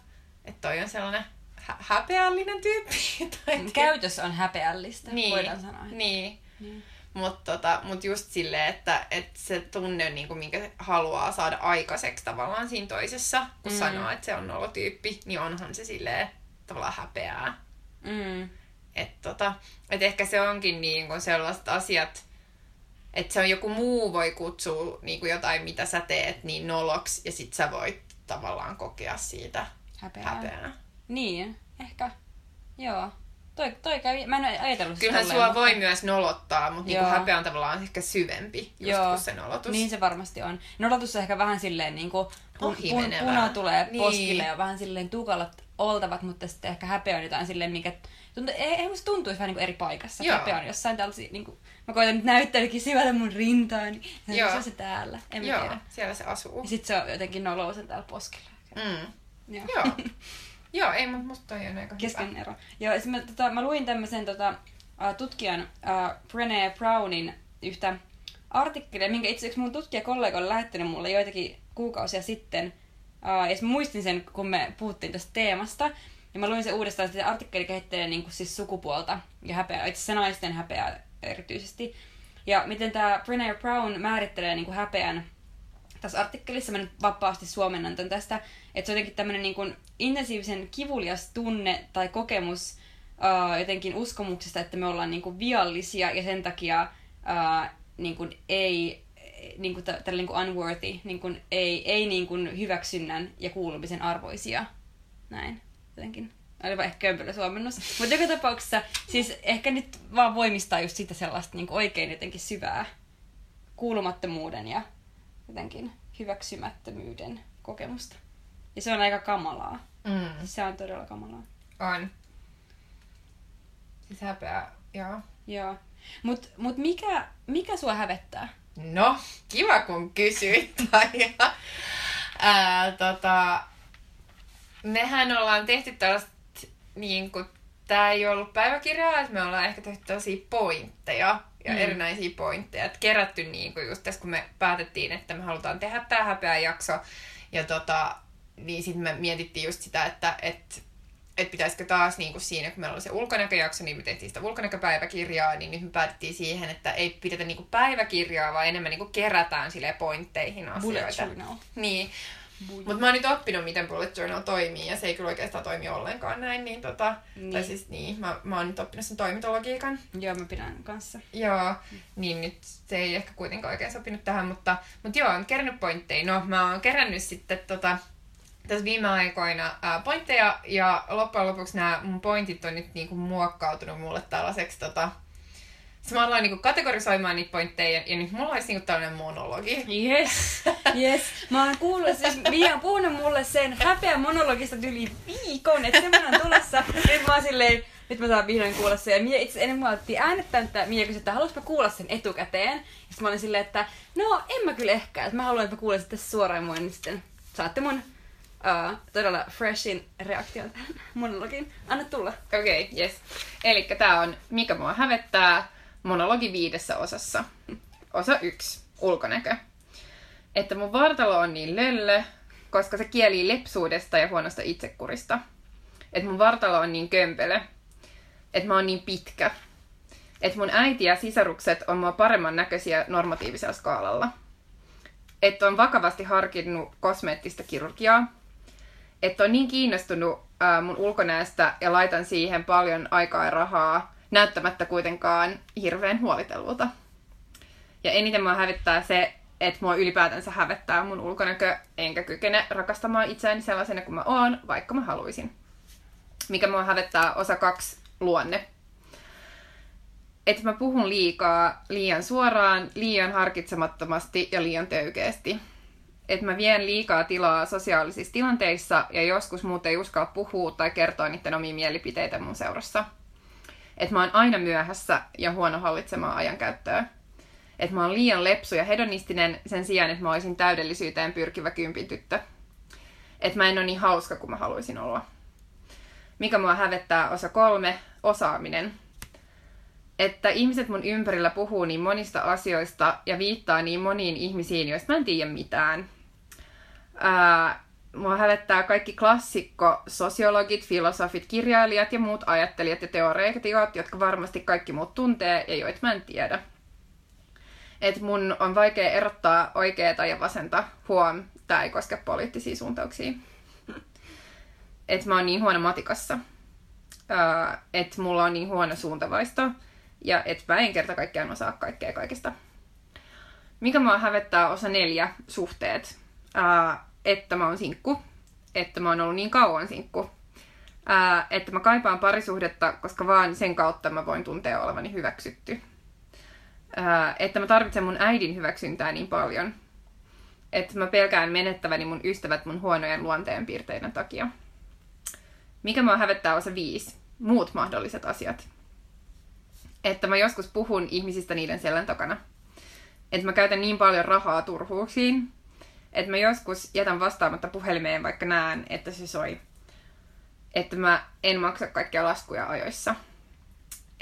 että toi on sellainen hä- häpeällinen tyyppi. tai Käytös on häpeällistä, niin, voidaan sanoa. Niin. Niin. Mutta tota, mut just silleen, että, että se tunne, niin kuin, minkä haluaa saada aikaiseksi tavallaan siinä toisessa, kun Mm. sanoo, että se on nolotyyppi, niin onhan se silleen tavallaan häpeää. Mm. Että tota, et ehkä se onkin niin kuin sellaiset asiat, että se on joku muu voi kutsua niin kuin jotain, mitä sä teet, niin noloksi, ja sit sä voit tavallaan kokea siitä Häpeää. häpeää. Niin, ehkä. Joo. Toi, toi kävi, mä en ole ajatellut sitä Kyllähän tolleen, sua mutta- voi myös nolottaa, mutta niin Joo. häpeä on tavallaan ehkä syvempi just Joo. kuin se nolotus. Niin se varmasti on. Nolotus on ehkä vähän silleen niin kuin pun, pun, puna tulee Niin. poskille ja vähän silleen tukalat oltavat, mutta sitten ehkä häpeä on jotain silleen, mikä tuntuu, ei, ei musta tuntuisi vähän niin kuin eri paikassa. Joo. Häpeä on jossain tällaisia, niin kuin, mä koitan nyt näyttääkin syvällä mun rintaani. Ja Joo. se on se täällä, en Joo, tiedä. siellä se asuu. Ja sit se on jotenkin nolousen täällä poskella. Mm. Joo. Joo. Joo, ei, mutta musta toi on aika Kesken hyvä. ero. Joo, mä, tota, mä luin tämmöisen tota, tutkijan uh, Brené Brownin yhtä artikkelia, minkä itse asiassa mun tutkijakollega oli lähettänyt mulle joitakin kuukausia sitten. Uh, ja mä muistin sen, kun me puhuttiin tästä teemasta. Ja mä luin sen uudestaan, että se artikkeli kehittelee niin kuin siis sukupuolta ja häpeää, itse asiassa naisten häpeää erityisesti. Ja miten tämä Brené Brown määrittelee niin kuin häpeän tässä artikkelissa, mä nyt vapaasti suomennan tästä, että se on jotenkin tämmöinen niin intensiivisen kivulias tunne tai kokemus uh, jotenkin uskomuksesta, että me ollaan niin kuin viallisia ja sen takia uh, niin kuin ei niin kuin, tällä niin kuin unworthy, niin kuin ei, ei niin kuin hyväksynnän ja kuulumisen arvoisia. Näin, jotenkin. Olipa ehkä kömpelö suomennus. Mutta joka tapauksessa, siis ehkä nyt vaan voimistaa just sitä sellaista niin kuin oikein jotenkin syvää kuulumattomuuden ja jotenkin hyväksymättömyyden kokemusta. Ja se on aika kamalaa. Mm. Se on todella kamalaa. On. Siis häpeä, joo. Joo. Mut, mut mikä, mikä sua hävettää? No, kiva kun kysyit, Taija. Ää, tota, mehän ollaan tehty tällaista, niin kuin, tää ei ollut päiväkirjaa, että me ollaan ehkä tehty tällaisia pointteja ja Mm. mm. erinäisiä pointteja. Et kerätty niin kuin just tässä, kun me päätettiin, että me halutaan tehdä tämä häpeä jakso. Ja tota, niin sitten me mietittiin just sitä, että et, et pitäisikö taas niin kuin siinä, kun meillä oli se ulkonäköjakso, niin me tehtiin sitä ulkonäköpäiväkirjaa, niin nyt me päätettiin siihen, että ei pidetä niin kuin päiväkirjaa, vaan enemmän niin kuin kerätään sille pointteihin Bullet asioita. journal. Niin, Bullet. mutta mä oon nyt oppinut, miten bullet journal toimii, ja se ei kyllä oikeastaan toimi ollenkaan näin, niin tota, Niin. tai siis niin, mä, mä oon nyt oppinut sen toimintologiikan, Joo, mä pidän kanssa. Joo, niin nyt se ei ehkä kuitenkaan oikein sopinut tähän, mutta, mutta joo, on kerännyt pointteja. No, mä oon kerännyt sitten tota, tässä viime aikoina ää, pointteja, ja loppujen lopuksi nämä mun pointit on nyt niinku muokkautunut mulle tällaiseksi tota, mä aloin niinku kategorisoimaan niitä pointteja, ja nyt mulla olisi niinku tällainen monologi. Yes, yes. Mä oon kuullut, siis Mia on puhunut mulle sen häpeä monologista yli viikon, että semmoinen on tulossa. Nyt mä oon silleen, nyt mä saan vihdoin kuulla sen. Ja Mia itse ennen mua otettiin äänettänyt, että Mia kysyi, että haluaisinko mä kuulla sen etukäteen. Ja sitten mä olin silleen, että no en mä kyllä ehkä, että mä haluan, että mä kuulen sitten suoraan mua, niin sitten saatte mun uh, todella freshin reaktion tähän monologiin. Anna tulla. Okei, okay, yes. Eli tää on Mikä mua hävettää, monologi viidessä osassa. Osa yksi, ulkonäkö. Että mun vartalo on niin löllö, koska se kielii lepsuudesta ja huonosta itsekurista. Että mun vartalo on niin kömpelö. Että mä oon niin pitkä. Että mun äiti ja sisarukset on mua paremman näköisiä normatiivisella skaalalla. Että on vakavasti harkinnut kosmeettista kirurgiaa. Että on niin kiinnostunut ää, mun ulkonäöstä ja laitan siihen paljon aikaa ja rahaa, näyttämättä kuitenkaan hirveän huolitelulta. Ja eniten mua hävettää se, että mua ylipäätänsä hävettää mun ulkonäkö, enkä kykene rakastamaan itseäni sellaisena kuin mä oon, vaikka mä haluaisin. Mikä mua hävettää osa kaksi, luonne. Että mä puhun liikaa, liian suoraan, liian harkitsemattomasti ja liian töykeästi. Että mä vien liikaa tilaa sosiaalisissa tilanteissa ja joskus muut ei uskalla puhua tai kertoa niiden omia mielipiteitä mun seurassa. Että mä oon aina myöhässä ja huono hallitsemaan ajankäyttöä. Että mä oon liian lepsu ja hedonistinen sen sijaan, että mä olisin täydellisyyteen pyrkivä kympin tyttö. Että mä en ole niin hauska kuin mä haluaisin olla. Mikä mua hävettää osa kolme, osaaminen. Että ihmiset mun ympärillä puhuu niin monista asioista ja viittaa niin moniin ihmisiin, joista mä en tiedä mitään. Ää, mua hävettää kaikki klassikko, sosiologit, filosofit, kirjailijat ja muut ajattelijat ja teoreetikot, jotka varmasti kaikki muut tuntee ja joita mä en tiedä. Et mun on vaikea erottaa oikeaa ja vasenta. Huom, tää ei koske poliittisia suuntauksia. Et mä oon niin huono matikassa. Uh, et mulla on niin huono suuntavaisto. Ja et mä en kerta kaikkiaan osaa kaikkea kaikesta. Mikä mua hävettää osa neljä, suhteet. Uh, että mä oon sinkku. Että mä oon ollut niin kauan sinkku. Uh, että mä kaipaan parisuhdetta, koska vaan sen kautta mä voin tuntea olevani hyväksytty että mä tarvitsen mun äidin hyväksyntää niin paljon, että mä pelkään menettäväni mun ystävät mun huonojen luonteenpiirteiden takia. Mikä mua hävettää osa viisi? Muut mahdolliset asiat. Että mä joskus puhun ihmisistä niiden selän takana. Että mä käytän niin paljon rahaa turhuuksiin, että mä joskus jätän vastaamatta puhelimeen, vaikka näen, että se soi. Että mä en maksa kaikkia laskuja ajoissa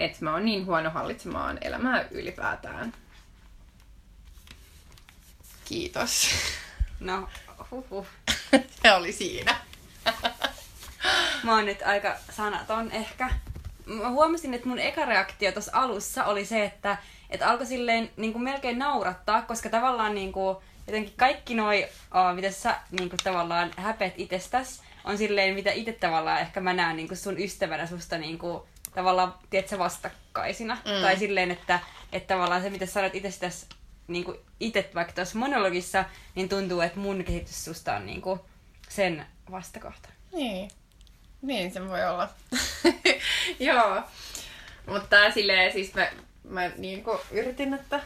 että mä oon niin huono hallitsemaan elämää ylipäätään. Kiitos. No, huhuh. Se oli siinä. Mä oon nyt aika sanaton ehkä. Mä huomasin, että mun eka reaktio tuossa alussa oli se, että, että alkoi silleen niin kuin melkein naurattaa, koska tavallaan niin kuin, jotenkin kaikki noi, oh, mitä sä niin kuin, tavallaan häpet itsestäs, on silleen, mitä itse tavallaan ehkä mä näen niin kuin sun ystävänä susta niin kuin, tavallaan, tiedätkö, vastakkaisina. Mm. Tai silleen, että, että tavallaan se, mitä sä olet itse tässä niin itse vaikka tuossa monologissa, niin tuntuu, että mun kehitys susta on niin kuin sen vastakohta. Niin. Niin se voi olla. Joo. Mutta silleen siis mä, mä niinku yritin, että...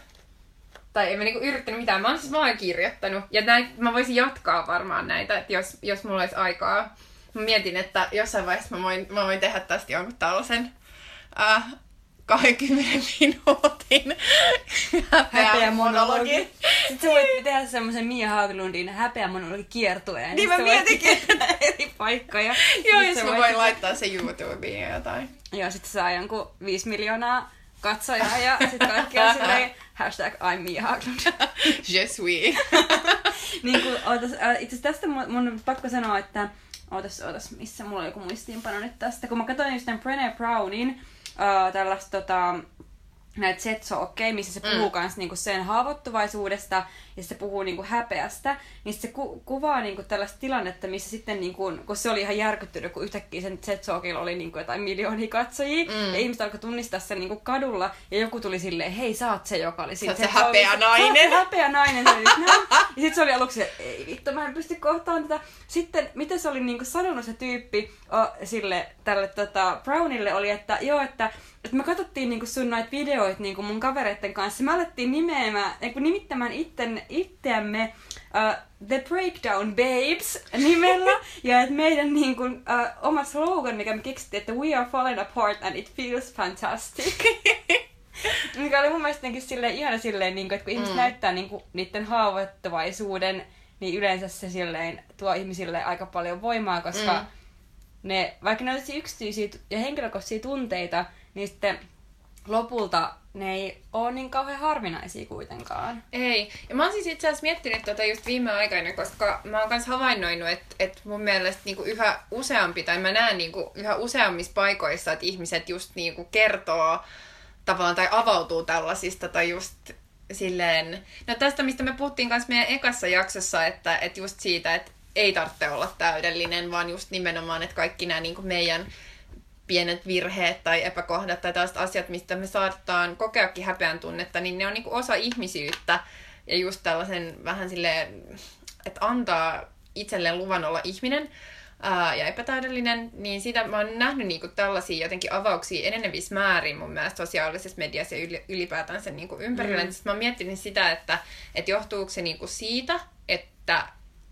Tai en mä niinku yrittänyt mitään. Mä oon siis vaan kirjoittanut. Ja näin, mä voisin jatkaa varmaan näitä, että jos, jos mulla olisi aikaa mä mietin, että jossain vaiheessa mä voin, mä voin tehdä tästä jonkun tällaisen äh, 20 minuutin häpeä monologi. Sitten sä voit tehdä semmoisen Mia Haglundin häpeä monologi kiertueen. Niin mä mietinkin. eri paikkoja. Joo, jos mä voin laittaa se YouTubeen ja jotain. Joo, sit saa jonkun 5 miljoonaa katsojaa ja sitten kaikki on silleen hashtag I'm Mia Haglund. Je suis. niin kuin, itse asiassa tästä mun, mun pakko sanoa, että Ootas, ootas, missä mulla on joku muistiinpano nyt tästä. Kun mä katsoin just tämän Brené Brownin tällaista tota, näitä Setso okay, missä se puhuu mm. kans niinku sen haavoittuvaisuudesta ja se puhuu niinku häpeästä, niin se ku- kuvaa niinku tällaista tilannetta, missä sitten, niinku, kun se oli ihan järkyttynyt, kun yhtäkkiä sen Zetsokilla oli niinku jotain miljoonia katsojia, mm. ja ihmiset alkoi tunnistaa sen niinku kadulla, ja joku tuli silleen, hei sä oot se, joka oli siinä. Sä se häpeä nainen. Sä häpeä nainen. Se ja sitten se oli aluksi, ei vittu, mä en pysty kohtaan tätä. Sitten, miten se oli niinku sanonut se tyyppi oh, sille, tälle tota, Brownille oli, että joo, että että me katsottiin niinku sun näitä videoita niinku mun kavereiden kanssa. Me alettiin nimeämään, niinku nimittämään itten, itseämme uh, The Breakdown Babes nimellä. ja että meidän niinku, uh, oma slogan, mikä me keksittiin, että We are falling apart and it feels fantastic. mikä oli mun mielestä silleen, ihana silleen, niinku, että kun ihmiset mm. näyttää niinku, niiden haavoittuvaisuuden, niin yleensä se silleen tuo ihmisille aika paljon voimaa, koska mm. ne, vaikka ne olisi yksityisiä ja henkilökohtaisia tunteita, niin sitten lopulta ne ei ole niin kauhean harvinaisia kuitenkaan. Ei. Ja mä oon siis itse asiassa miettinyt tätä just viime aikoina, koska mä oon myös havainnoinut, että, että mun mielestä niinku yhä useampi, tai mä näen niinku yhä useammissa paikoissa, että ihmiset just niinku kertoo tavallaan tai avautuu tällaisista, tai just silleen, no tästä mistä me puhuttiin kanssa meidän ekassa jaksossa, että, että just siitä, että ei tarvitse olla täydellinen, vaan just nimenomaan, että kaikki nämä niin meidän pienet virheet tai epäkohdat tai tällaiset asiat, mistä me saatetaan kokeakin häpeän tunnetta, niin ne on niin osa ihmisyyttä. Ja just tällaisen vähän sille, että antaa itselleen luvan olla ihminen ää, ja epätäydellinen, niin sitä mä oon nähnyt niin tällaisia jotenkin avauksia enenevissä määrin mun mielestä sosiaalisessa mediassa ja ylipäätään sen niin ympärillä. Mm. Sitten mä oon miettinyt sitä, että, että johtuuko se niin siitä, että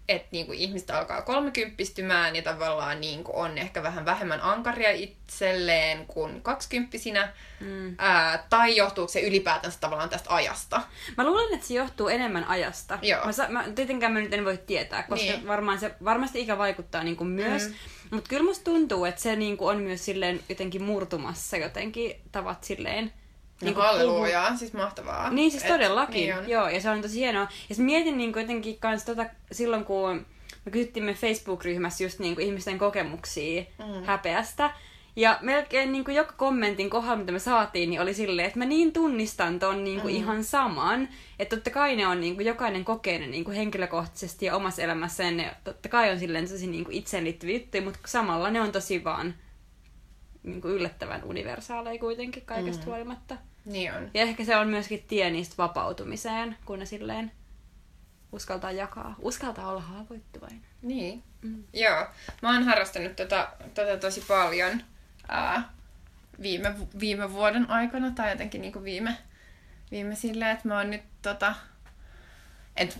että niinku ihmiset alkaa kolmekymppistymään ja tavallaan niinku on ehkä vähän vähemmän ankaria itselleen kuin kaksikymppisinä. Mm. Ää, tai johtuuko se ylipäätänsä tavallaan tästä ajasta? Mä luulen, että se johtuu enemmän ajasta. Joo. Mä, sa- mä, tietenkään mä nyt en voi tietää, koska niin. varmaan se, varmasti ikä vaikuttaa niinku myös. Mm. Mutta kyllä musta tuntuu, että se niinku on myös silleen jotenkin murtumassa jotenkin tavat silleen. Niin niinku hallelujaa, siis mahtavaa. Niin siis Et- todellakin, niin on. joo, ja se on tosi hienoa. Ja mietin niin jotenkin kans tota, silloin, kun me kysyttiin me Facebook-ryhmässä just niin ihmisten kokemuksia mm. häpeästä. Ja melkein niin kuin joka kommentin kohdalla, mitä me saatiin, niin oli silleen, että mä niin tunnistan ton niin kuin mm. ihan saman. Että totta kai ne on niin kuin jokainen kokee ne niin kuin henkilökohtaisesti ja omassa elämässään. Ne totta kai on silleen tosi niin kuin itseen liittyviä juttuja, mutta samalla ne on tosi vaan niin kuin yllättävän universaaleja kuitenkin kaikesta mm. huolimatta. Niin on. Ja ehkä se on myöskin tie niistä vapautumiseen, kun ne silleen uskaltaa jakaa. Uskaltaa olla haavoittuvainen. Niin. Mm. Joo. Mä oon harrastanut tota, tota tosi paljon ää, viime, viime vuoden aikana, tai jotenkin niinku viime, viime silleen, että mä oon nyt tota, että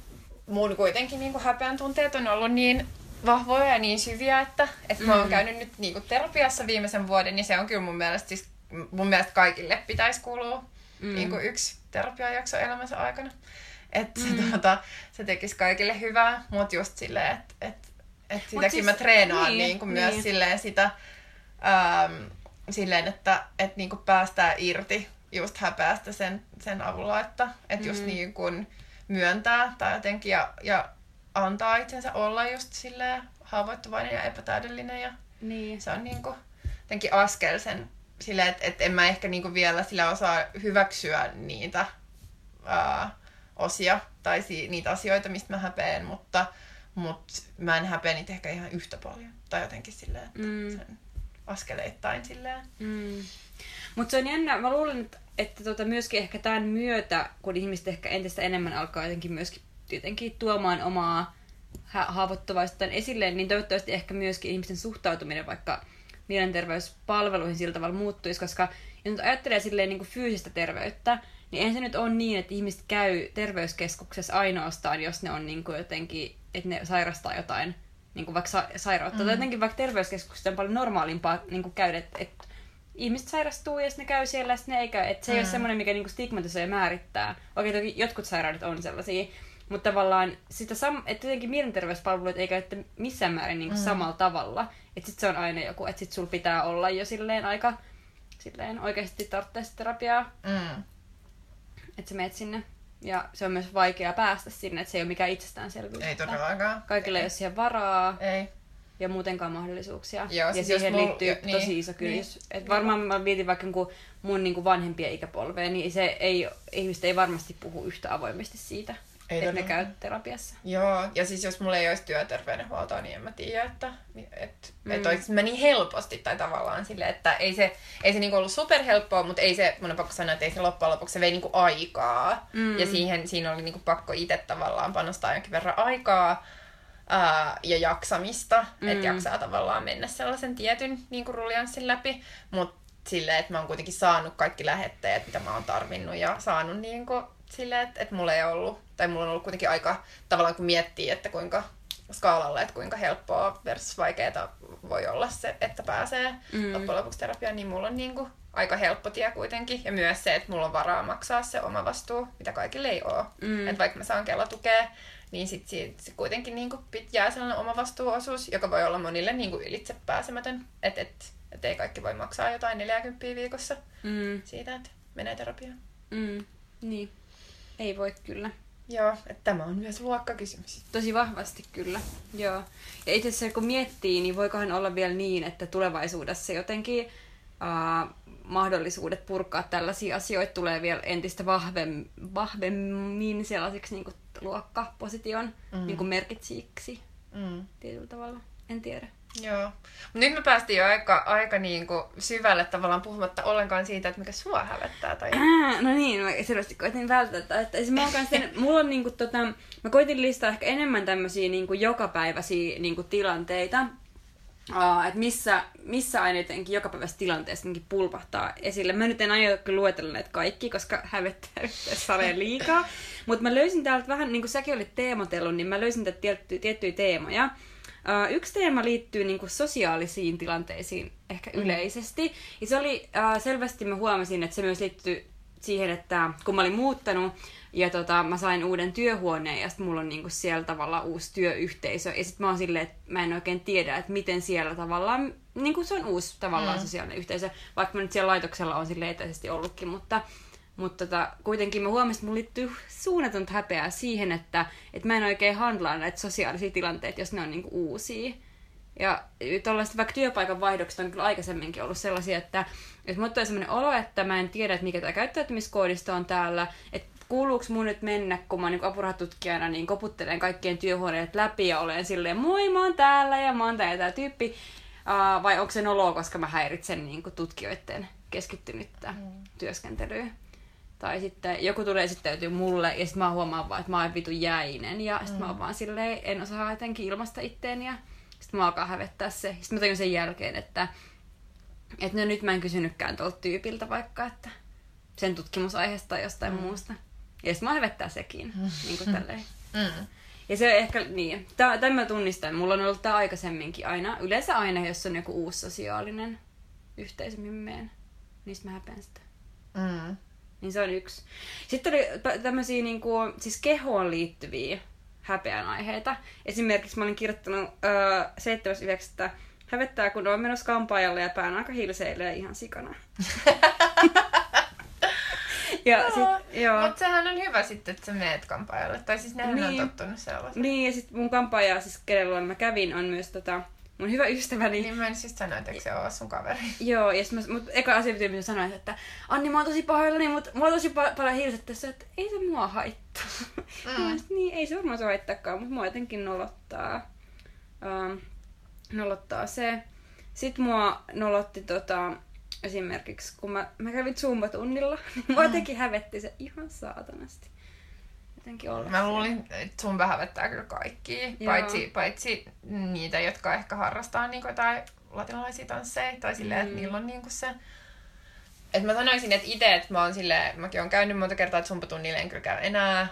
mun kuitenkin niinku häpeän tunteet on ollut niin vahvoja ja niin syviä, että, että mä oon käynyt nyt niinku terapiassa viimeisen vuoden, niin se on kyllä mun mielestä siis, mun mielestä kaikille pitäisi kuulua mm. niinku yksi terapiajakso elämänsä aikana. Että mm. tota, se tekisi kaikille hyvää, mutta just silleen, että et, et sitäkin siis- mä treenaan niin, niin, niin kuin myös niin. silleen sitä, ähm, silleen, että et niin kuin päästään irti just häpeästä sen, sen avulla, että et just Mm. niin kuin myöntää tai jotenkin ja, ja antaa itsensä olla just silleen haavoittuvainen ja epätäydellinen ja Niin. se on niinku jotenkin askel sen silleen, että et en mä ehkä niinku vielä sillä osaa hyväksyä niitä ää, osia tai si- niitä asioita, mistä mä häpeän, mutta, mutta mä en häpeä niitä ehkä ihan yhtä paljon. Tai jotenkin silleen, että Mm. sen askeleittain silleen. Mm. Mutta se on jännä, mä luulen, että, että tota myöskin ehkä tämän myötä, kun ihmiset ehkä entistä enemmän alkaa jotenkin myöskin jotenkin tuomaan omaa haavoittuvaisuuttaan esille, niin toivottavasti ehkä myöskin ihmisten suhtautuminen vaikka mielenterveyspalveluihin sillä tavalla muuttuisi, koska jos nyt ajattelee silleen niin kuin fyysistä terveyttä, niin eihän se nyt ole niin, että ihmiset käy terveyskeskuksessa ainoastaan, jos ne on niin kuin jotenkin, että ne sairastaa jotain niin kuin vaikka sa- sairautta. Mm. Tai jotenkin vaikka terveyskeskuksessa on paljon normaalimpaa niin kuin käydä, että, että ihmiset sairastuu ja sitten ne käy siellä ja sitten ne ei käy. Että se ei ole semmoinen, mikä niinku stigmatisoi ja määrittää. Okei, toki jotkut sairaudet on sellaisia, mutta tavallaan sitä sam- että jotenkin mielenterveyspalveluita ei käytä missään määrin niinku mm. samalla tavalla. Että sit se on aina joku, että sit sulla pitää olla jo silleen aika silleen oikeasti tarvitsee terapiaa, Mm. että sä meet sinne. Ja se on myös vaikea päästä sinne, että se ei ole mikään itsestäänselvyys. Ei todellakaan. Kaikille ei ole siihen varaa Ei. ja muutenkaan mahdollisuuksia. Joo, ja siis siihen mul- liittyy jo- tosi niin, iso kynnys. niin. Et varmaan mä mietin vaikka niinku mun niinku vanhempien ikäpolvea, niin se ei, ihmiset ei varmasti puhu yhtä avoimesti siitä, Ei että ne käy terapiassa. Joo, ja siis jos mulla ei olisi työterveydenhuoltoa, niin en mä tiedä, että et, Mm. et olisi mä niin helposti tai tavallaan sille, että ei se, ei se niinku ollut superhelppoa, mutta ei se, mun on pakko sanoa, että ei se loppujen lopuksi, se vei niinku aikaa. Mm. Ja siihen, siinä oli niinku pakko itse tavallaan panostaa jonkin verran aikaa ää, ja jaksamista, mm. että jaksaa tavallaan mennä sellaisen tietyn niinku ruljanssin läpi, mutta silleen, että mä oon kuitenkin saanut kaikki lähetteet, mitä mä oon tarvinnut ja saanut niinku silleen, että, että mulla ei ollut, tai mulla on ollut kuitenkin aika tavallaan kun miettii, että kuinka skaalalle, että kuinka helppoa versus vaikeaa voi olla se, että pääsee Mm. loppujen lopuksi terapiaan, niin mulla on niinku aika helppo tie kuitenkin. Ja myös se, että mulla on varaa maksaa se oma vastuu, mitä kaikille ei ole. Mm. Että vaikka mä saan Kela-tukea, niin sit, sit, sit kuitenkin niinku pit- jää sellainen oma vastuuosuus, joka voi olla monille niinku ylitse pääsemätön. Että et, et ei kaikki voi maksaa jotain 40 viikossa Mm, siitä, että menee terapiaan. mm, niin. Ei voi kyllä. Joo, että tämä on myös luokkakysymys. Tosi vahvasti kyllä, joo. Ja itse asiassa kun miettii, niin voikohan olla vielä niin, että tulevaisuudessa jotenkin uh, mahdollisuudet purkaa tällaisia asioita tulee vielä entistä vahvem, vahvemmin sellaisiksi niin kuin luokkaposition mm. niin kuin merkitsijiksi Mm. tietyllä tavalla. En tiedä. Joo. Nyt me päästiin jo aika, aika niinku syvälle tavallaan puhumatta ollenkaan siitä, että mikä sua hävettää. Tai... No niin, mä selvästi koitin välttää. Että siis mä, tehnyt- mulla on niinku tota, mä koitin listaa ehkä enemmän tämmöisiä niinku jokapäiväisiä niinku tilanteita. Uh, että missä, missä aina jotenkin jokapäiväisessä tilanteessa jotenkin pulpahtaa esille. Mä nyt en aio luetella näitä kaikki, koska hävettää sareen liikaa. Mutta mä löysin täältä vähän, niin kuin säkin olit teemotellut, niin mä löysin täältä tiettyjä, tiettyjä teemoja. Uh, yksi teema liittyy niinku sosiaalisiin tilanteisiin ehkä yleisesti. Ja se oli uh, selvästi, mä huomasin, että se myös liittyy siihen, että kun mä olin muuttanut ja tota, mä sain uuden työhuoneen ja sitten mulla on niinku siellä tavallaan uusi työyhteisö. Ja sitten mä oon silleen, että mä en oikein tiedä, että miten siellä tavallaan, niinku se on uusi tavallaan mm. sosiaalinen yhteisö. Vaikka mä nyt siellä laitoksella on sille etäisesti ollutkin, mutta mutta tota, kuitenkin mä huomasin, että mulla liittyy suunnatonta häpeää siihen, että, että mä en oikein handlaa näitä sosiaalisia tilanteita, jos ne on niinku uusia. Ja tällaiset vaikka työpaikan vaihdokset on kyllä aikaisemminkin ollut sellaisia, että, että mulla tulee sellainen olo, että mä en tiedä, että mikä tämä käyttäytymiskoodisto on täällä, että kuuluuko mun nyt mennä, kun mä oon niin apurahatutkijana, niin koputtelen kaikkien työhuoneet läpi ja olen silleen, moi mä oon täällä ja mä oon tää, tää tyyppi. Uh, vai onko se noloa, koska mä häiritsen niin tutkijoiden keskittynyttä mm. työskentelyä. Tai sitten joku tulee esittäytyä mulle ja sitten mä huomaan vaan, että mä oon vitu jäinen. Ja sitten mm. mä oon vaan silleen, en osaa jotenkin ilmasta itteeni. Ja sitten mä alkaa hävettää se. Sitten mä tajun sen jälkeen, että, että no nyt mä en kysynytkään tuolta tyypiltä vaikka, että sen tutkimusaiheesta tai jostain mm. muusta. Ja sitten mä hävettää sekin. Mm. Niin kuin tälleen. Mm. Ja se ehkä, niin. Tämän mä tunnistan. Mulla on ollut tämä aikaisemminkin aina. Yleensä aina, jos on joku uusi sosiaalinen yhteisö, mihin menen. Niin mä häpeän sitä. Mm. Niin se on yksi. Sitten oli tämmöisiä niin kuin, siis kehoon liittyviä häpeän aiheita. Esimerkiksi mä olin kirjoittanut öö, 7.9. Hävettää, kun on menossa kampaajalle ja pään aika hilseilee ihan sikana. ja no, sit, joo. Mutta sehän on hyvä sitten, että sä meet kampaajalle. Tai siis nehän niin. on tottunut sellaisen. Niin, ja sitten mun kampaaja, siis kenellä mä kävin, on myös tota, mun hyvä ystäväni. Niin mä en siis sano, että se ole sun kaveri. Joo, ja sitten mut eka asia, mitä sanoin, että Anni, mä oon tosi pahoillani, mutta mulla on tosi pa- paljon hiiliset tässä, että ei se mua haittaa. Mm. niin, ei se varmaan se haittaakaan, mutta mua jotenkin nolottaa. Um, nolottaa se. Sitten mua nolotti tota, esimerkiksi, kun mä, mä kävin Zumba-tunnilla, niin mua mm. jotenkin hävetti se ihan saatanasti jotenkin olla. Mä luulin, että sun hävettää kyllä kaikki, paitsi, paitsi niitä, jotka ehkä harrastaa niin jotain latinalaisia tansseja, tai silleen, mm. että niillä on niin se... Et mä sanoisin, että itse, että mä oon silleen, mäkin oon käynyt monta kertaa, että sumpatunnille en kyllä käy enää.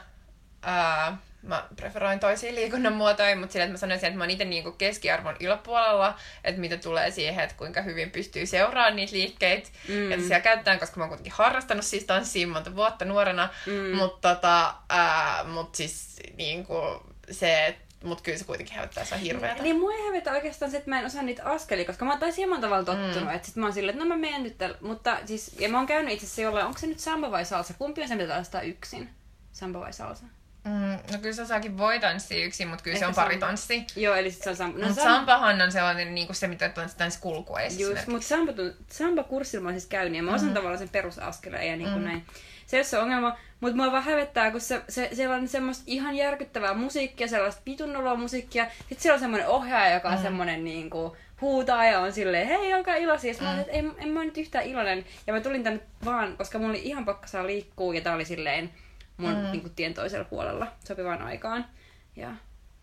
Ää, mä preferoin toisia liikunnan muotoja, mutta sillä, että mä sanoisin, että mä oon itse niin keskiarvon yläpuolella, että mitä tulee siihen, että kuinka hyvin pystyy seuraamaan niitä liikkeitä, mm. että siellä käytetään, koska mä oon kuitenkin harrastanut siis tanssia monta vuotta nuorena, mm. mutta tota, mut siis niin kuin se, mutta kyllä se kuitenkin hävettää se hirveätä. Niin mua ei hävetä oikeastaan se, että mä en osaa niitä askelia, koska mä oon taisi hieman tavalla tottunut, mm. että sit mä oon silleen, että no mä menen nyt tällä, mutta siis, ja mä oon käynyt itse asiassa jollain, onko se nyt samba vai salsa, kumpi on se, mitä yksin? Samba vai salsa? Mm, no kyllä se osaakin voi tanssia yksin, mutta kyllä Ehkä se on pari tanssi. Joo, eli sit se on samba. No, Mutta sam... sampahan on sellainen niin kuin se, mitä tanssii kulkua Just, mutta samba, samba kurssilla mä siis käynyt ja mä osan mm-hmm. tavallaan sen perusaskeleen ja niin kuin mm-hmm. näin. Se ei ole se ongelma, mutta mua vaan hävettää, kun se, se, siellä on semmoista ihan järkyttävää musiikkia, sellaista vitunnoloa musiikkia. Sitten siellä on semmoinen ohjaaja, joka on mm. semmoinen niin kuin, huutaa ja on silleen, hei, olkaa iloisia. Sitten mm. mä että en, en mä nyt yhtään iloinen. Ja mä tulin tänne vaan, koska mulla oli ihan pakka saa liikkua ja tää oli silleen, mun mm. niin kuin, tien toisella puolella sopivaan aikaan. Ja,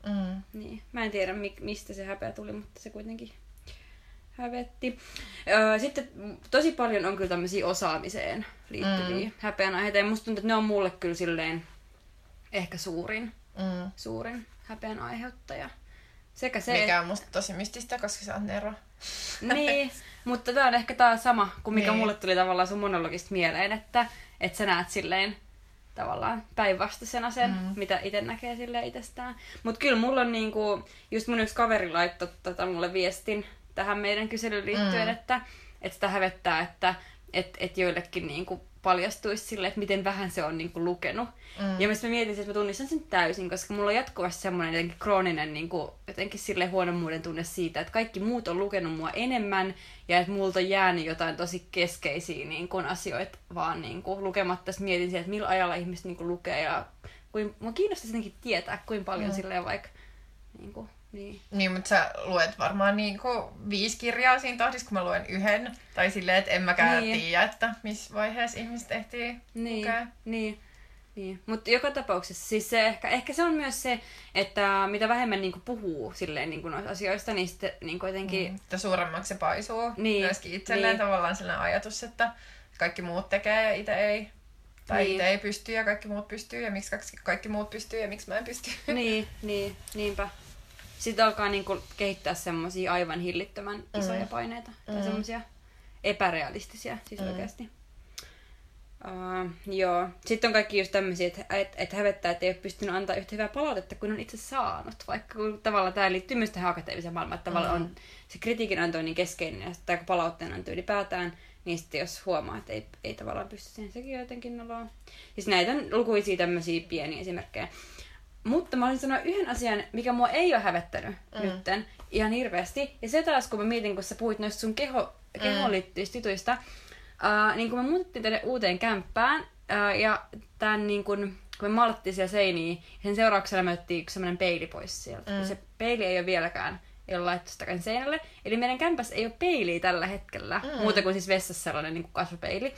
mm. niin. Mä en tiedä, mistä se häpeä tuli, mutta se kuitenkin hävetti. Öö, sitten tosi paljon on kyllä tämmöisiä osaamiseen liittyviä mm. häpeän aiheita. Ja musta tuntuu, että ne on mulle kyllä silleen ehkä suurin, mm. suurin häpeän aiheuttaja. Sekä se, mikä on musta tosi mystistä, koska sä oot Nero. niin, mutta tää on ehkä tää sama kuin mikä niin. mulle tuli tavallaan sun monologista mieleen, että, että sä näet silleen tavallaan päinvastaisena sen, mm. mitä itse näkee sille itsestään. Mutta kyllä mulla on niinku, just mun yksi kaveri laittoi tota mulle viestin tähän meidän kyselyyn liittyen, mm. että, että sitä hävettää, että et, et joillekin niinku paljastuisi sille, että miten vähän se on niin kuin, lukenut. Mm. Ja mä mietin, että mä tunnistan sen täysin, koska mulla on jatkuvasti semmoinen jotenkin krooninen niin kuin, jotenkin sille huonommuuden tunne siitä, että kaikki muut on lukenut mua enemmän ja että multa on jäänyt jotain tosi keskeisiä niin kuin, asioita vaan niin kuin, lukematta. Sitten mietin siihen, että millä ajalla ihmiset niin kuin, lukee ja kuin, mua kiinnostaisi jotenkin tietää, kuinka paljon mm. silleen vaikka niin kuin, niin. niin, mutta sä luet varmaan niinku viisi kirjaa siinä tahdissa, kun mä luen yhden. Tai silleen, että en mäkään niin. tiedä, että missä vaiheessa ihmiset ehtii niin. lukea. Niin. Niin. Mutta joka tapauksessa, siis se ehkä, ehkä se on myös se, että mitä vähemmän niinku puhuu silleen niinku noista asioista, niin sitten niinku jotenkin... Mm, että suuremmaksi se paisuu niin. myöskin itselleen niin. tavallaan sellainen ajatus, että kaikki muut tekee ja itse ei. Tai niin. itse ei pysty ja kaikki muut pystyy ja miksi kaikki, kaikki muut pystyy ja miksi mä en pysty. Niin, niin, niinpä sitten alkaa niinku kehittää semmoisia aivan hillittömän isoja mm. paineita. Tai mm. semmoisia epärealistisia siis mm. oikeasti. Uh, joo. Sitten on kaikki just tämmöisiä, että et, et hävettää, että ei ole pystynyt antaa yhtä hyvää palautetta kuin on itse saanut. Vaikka kun tavallaan tämä liittyy myös tähän akateemiseen maailmaan, että tavallaan on se kritiikin anto on niin keskeinen ja tämä palautteen anto ylipäätään, niin sitten jos huomaa, että ei, ei tavallaan pysty siihen, sekin jotenkin noloa. Siis näitä on lukuisia tämmöisiä pieniä esimerkkejä. Mutta mä olisin sanoa yhden asian, mikä mua ei ole hävettänyt mm. nytten ihan hirveästi. Ja se taas, kun mä mietin, kun sä puhuit noista sun keho, kehoon mm. liittyvistä jutuista, uh, niin kun me muutettiin tänne uuteen kämppään, uh, ja tämän niin kun, kun me maalattiin siellä seiniä, sen seurauksena me otettiin yksi sellainen peili pois sieltä. Mm. Se peili ei ole vieläkään ei ole laittu sitä seinälle. Eli meidän kämpässä ei ole peiliä tällä hetkellä, mm. muuta kuin siis vessassa sellainen niin kuin kasvopeili.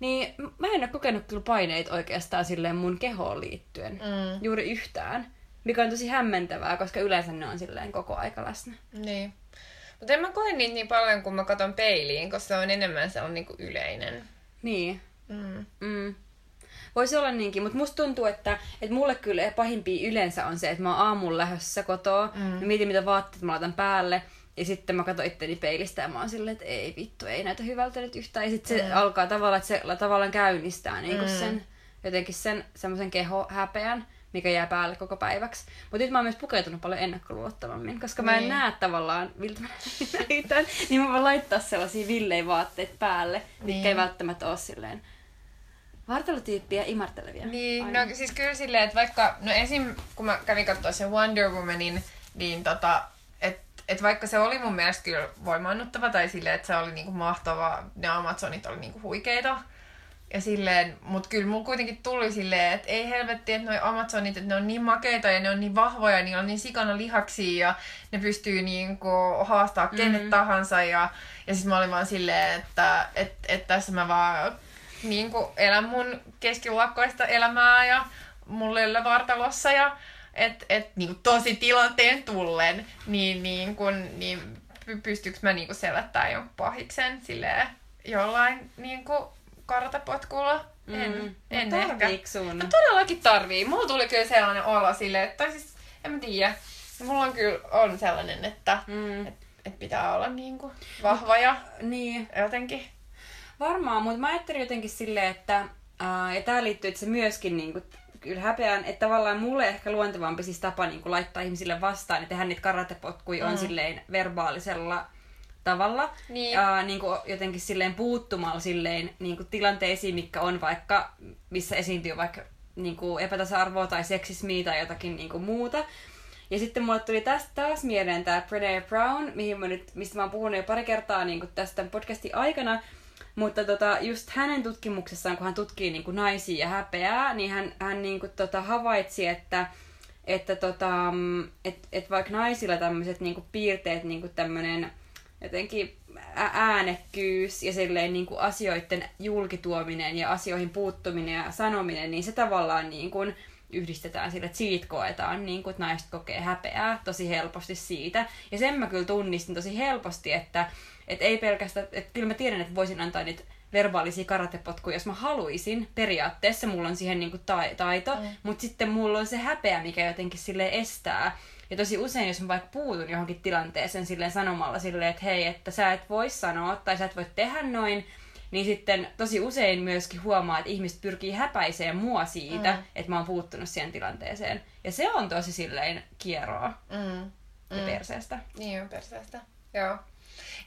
Niin mä en ole kokenut kyllä paineita oikeastaan silleen mun kehoon liittyen. Mm. Juuri yhtään. Mikä on tosi hämmentävää, koska yleensä ne on silleen koko aika läsnä. Niin. Mutta en mä koe niitä niin paljon, kun mä katson peiliin, koska se on enemmän sellainen niin kuin yleinen. Niin. Mm. Mm. Voisi olla niinkin, mutta musta tuntuu, että, että mulle kyllä pahimpia yleensä on se, että mä oon aamulla lähdössä kotoa, mm. mä mietin mitä vaatteet mä laitan päälle, ja sitten mä katson itteni peilistä ja mä oon silleen, että ei vittu, ei näytä hyvältä nyt yhtään. Ja sitten se mm. alkaa tavallaan, että se tavallaan käynnistää niin mm. sen, jotenkin sen semmoisen kehohäpeän, mikä jää päälle koko päiväksi. Mutta nyt mä oon myös pukeutunut paljon ennakkoluottavammin, koska mä en niin. näe tavallaan, miltä mä näytän, niin mä voin laittaa sellaisia villei vaatteet päälle, niin. mitkä ei välttämättä ole silleen vartalotyyppiä imartelevia. Niin, Aina. no siis kyllä silleen, että vaikka, no esim. kun mä kävin katsoa sen Wonder Womanin, niin tota, et vaikka se oli mun mielestä kyllä voimannuttava tai silleen, että se oli niinku mahtava, ne Amazonit oli niinku huikeita. Ja silleen, mut kyllä mulla kuitenkin tuli silleen, että ei helvetti, että noi Amazonit, että ne on niin makeita ja ne on niin vahvoja ja niillä on niin sikana lihaksia ja ne pystyy niinku haastaa kenet mm-hmm. tahansa. Ja, ja sitten mä olin vaan silleen, että et, et tässä mä vaan niin kuin elän mun keskiluokkoista elämää ja mulla ei vartalossa ja et, et, niin kuin tosi tilanteen tullen, niin, niin, kuin, niin pystyykö mä niin kuin selättää jonkun pahiksen silleen, jollain niin kuin karatepotkulla. En, mm. en ehkä. Sun? No todellakin tarvii. Mulla tuli kyllä sellainen olo silleen, että siis, en mä tiedä. Mulla on kyllä on sellainen, että mm. et, et pitää olla niin kuin vahva ja niin. jotenkin Varmaan, mutta mä ajattelin jotenkin silleen, että ää, ja tää liittyy itse myöskin niin kuin, kyllä häpeään, että tavallaan mulle ehkä luontevampi siis tapa niin kuin, laittaa ihmisille vastaan ja tehdä niitä karatepotkuja mm. on silleen verbaalisella tavalla. Niin. Ää, niin kuin jotenkin silleen puuttumalla silleen niin kuin tilanteisiin, mikä on vaikka, missä esiintyy vaikka niin kuin epätasa-arvoa tai seksismiä tai jotakin niin kuin muuta. Ja sitten mulle tuli tästä taas mieleen tämä Brené Brown, mihin mä nyt, mistä mä oon puhunut jo pari kertaa niin kuin tästä podcastin aikana, mutta tota, just hänen tutkimuksessaan, kun hän tutkii niin kuin naisia ja häpeää, niin hän, hän niin kuin, tota, havaitsi, että että tota, et, et vaikka naisilla tämmöiset niinku piirteet, niinku tämmöinen jotenkin äänekkyys ja silleen niinku asioiden julkituominen ja asioihin puuttuminen ja sanominen, niin se tavallaan niinku yhdistetään sille, että siitä koetaan, niin kuin, että naiset kokee häpeää tosi helposti siitä. Ja sen mä kyllä tunnistin tosi helposti, että et ei pelkästään, että kyllä mä tiedän, että voisin antaa niitä verbaalisia karatepotkuja, jos mä haluaisin. Periaatteessa mulla on siihen niinku taito, mm. mutta sitten mulla on se häpeä, mikä jotenkin sille estää. Ja tosi usein, jos mä vaikka puutun johonkin tilanteeseen silleen sanomalla silleen, että hei, että sä et voi sanoa tai sä et voi tehdä noin, niin sitten tosi usein myöskin huomaa, että ihmiset pyrkii häpäiseen mua siitä, mm. että mä oon puuttunut siihen tilanteeseen. Ja se on tosi silleen kieroa mm. ja mm. perseestä. Niin on perseestä, joo.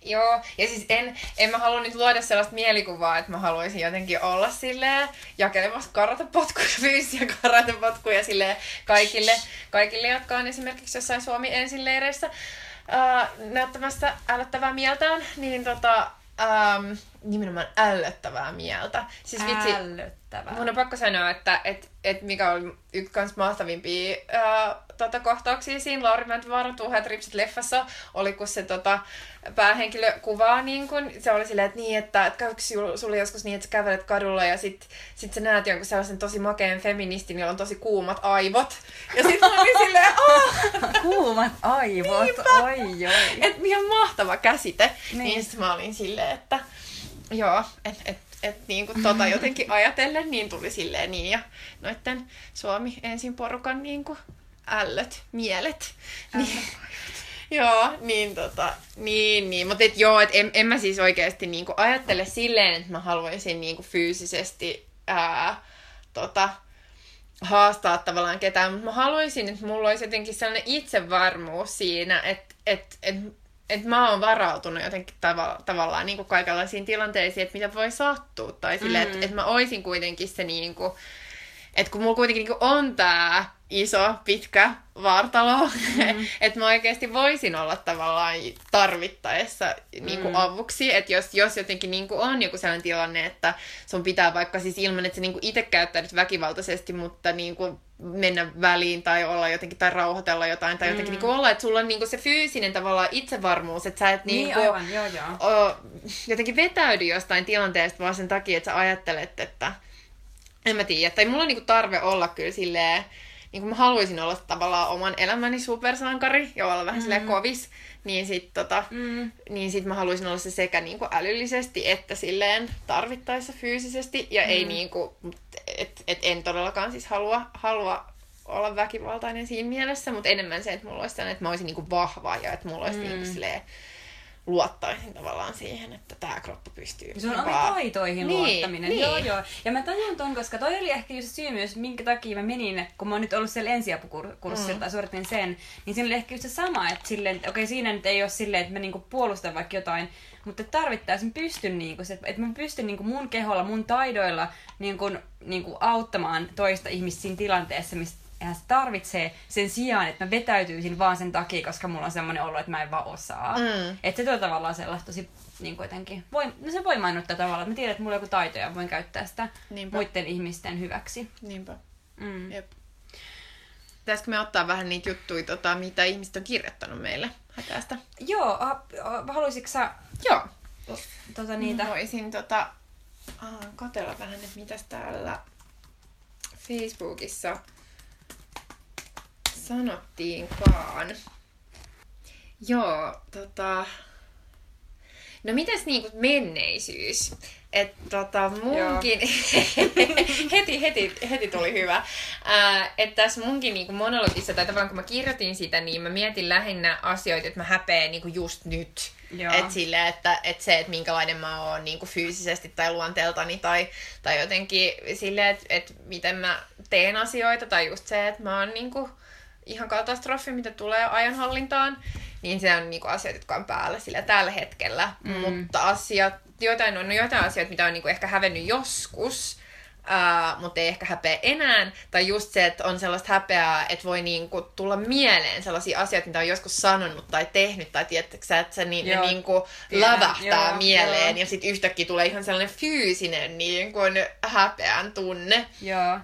Joo, ja siis en, en mä halua nyt luoda sellaista mielikuvaa, että mä haluaisin jotenkin olla silleen jakelemassa karatepotkuja, fyysisiä karatepotkuja silleen kaikille, kaikille, jotka on esimerkiksi jossain Suomi ensin leireissä uh, näyttämässä älyttävää mieltään, niin tota, um, nimenomaan ällöttävää mieltä. Siis vitsi, ällöttävää. Mun on pakko sanoa, että et, et mikä oli yksi kans mahtavimpia ää, tota, kohtauksia siinä Lauri Mäntövaaran Tuhat Ripsit leffassa, oli kun se tota, päähenkilö kuvaa niin kun, se oli silleen, että niin, että, että käykö sulle joskus niin, että sä kävelet kadulla ja sit, sit sä näet jonkun sellaisen tosi makeen feministin, jolla on tosi kuumat aivot. Ja sit mä olin silleen, oh! kuumat aivot, Niinpä. oi oi. Et ihan mahtava käsite. Niin, niin sit mä olin silleen, että Joo, että et, et, niin kuin tota jotenkin ajatellen, niin tuli silleen niin, ja noitten Suomi ensin porukan niin kuin ällöt, mielet. Niin, joo, niin tota, niin, niin. Mutta et joo, et en, en mä siis oikeasti niin kuin ajattele silleen, että mä haluaisin niin kuin fyysisesti ää, tota, haastaa tavallaan ketään, mutta mä haluaisin, että mulla olisi jotenkin sellainen itsevarmuus siinä, että et, et, et mä oon varautunut jotenkin tava, tavallaan niin kuin kaikenlaisiin tilanteisiin, että mitä voi sattua, tai silleen, mm. että et mä oisin kuitenkin se niin kuin, että kun mulla kuitenkin niin kuin on tää iso, pitkä vartalo, mm. että mä oikeasti voisin olla tavallaan tarvittaessa niin kuin mm. avuksi, että jos, jos jotenkin niin kuin on joku sellainen tilanne, että sun pitää vaikka siis ilman, että sä niin kuin itse käyttäydyt väkivaltaisesti, mutta niin kuin mennä väliin tai olla jotenkin tai rauhoitella jotain tai jotenkin mm. niin olla, että sulla on niin se fyysinen tavallaan itsevarmuus, että sä et niin, niin kuin, aivan, joo, joo. O, jotenkin vetäydy jostain tilanteesta vaan sen takia, että sä ajattelet, että en mä tiedä, tai mulla on niin tarve olla kyllä silleen, niin kuin mä haluaisin olla tavallaan oman elämäni supersankari ja olla vähän mm. silleen kovis, niin sit, tota, mm. niin sit mä haluaisin olla se sekä niin kuin älyllisesti että silleen tarvittaessa fyysisesti. Ja mm. ei niin kuin, et, et en todellakaan siis halua, halua olla väkivaltainen siinä mielessä, mutta enemmän se, että mulla olisi sellainen, että mä olisin niin kuin vahva ja että mulla olisi mm. niin kuin silleen, luottaisin tavallaan siihen, että tämä kroppa pystyy. Se on omiin taitoihin niin, luottaminen. Niin. Joo, joo. Ja mä tajun ton, koska toi oli ehkä just syy myös, minkä takia mä menin, kun mä oon nyt ollut siellä ensiapukurssilla mm. tai suoritin sen, niin siinä oli ehkä just se sama, että silleen, okei, siinä nyt ei ole silleen, että mä niinku puolustan vaikka jotain, mutta tarvittaisiin pystyn, niinku, se, että mä pystyn niinku mun keholla, mun taidoilla niinku, niinku auttamaan toista ihmistä siinä tilanteessa, missä eihän se tarvitsee sen sijaan, että mä vetäytyisin vaan sen takia, koska mulla on semmoinen olo, että mä en vaan osaa. Mm. Että se tuo tavallaan sellaista tosi niin kuitenkin, voi, no se voi mainittaa tavallaan, että mä tiedän, että mulla on joku taito ja voin käyttää sitä Niinpä. muiden ihmisten hyväksi. Niinpä. Mm. Jep. Pitäisikö me ottaa vähän niitä juttuja, tota, mitä ihmiset on kirjoittanut meille hätästä? Joo, haluaisitko sä... Joo. Tota, niitä? Voisin tota, katella vähän, että mitäs täällä Facebookissa sanottiinkaan. Joo, tota... No mitäs niinku menneisyys? Että tota munkin... heti, heti, heti tuli hyvä. Ää, että tässä munkin niinku monologissa, tai tavallaan kun mä kirjoitin sitä, niin mä mietin lähinnä asioita, että mä häpeän niinku just nyt. Että sille, että, että se, että minkälainen mä oon niinku fyysisesti tai luonteeltani, tai, tai jotenkin sille, että, että miten mä teen asioita, tai just se, että mä oon niinku ihan katastrofi, mitä tulee ajanhallintaan, niin se on niinku asiat, jotka on päällä sillä tällä hetkellä. Mm. Mutta asiat, jotain on no jotain asioita, mitä on niinku ehkä hävennyt joskus, Uh, mutta ei ehkä häpeä enää. Tai just se, että on sellaista häpeää, että voi niinku tulla mieleen sellaisia asioita, mitä on joskus sanonut tai tehnyt, tai tiedätkö että se ni, ne niinku lävähtää joo, mieleen, joo. ja sitten yhtäkkiä tulee ihan sellainen fyysinen niinku häpeän tunne. Joo.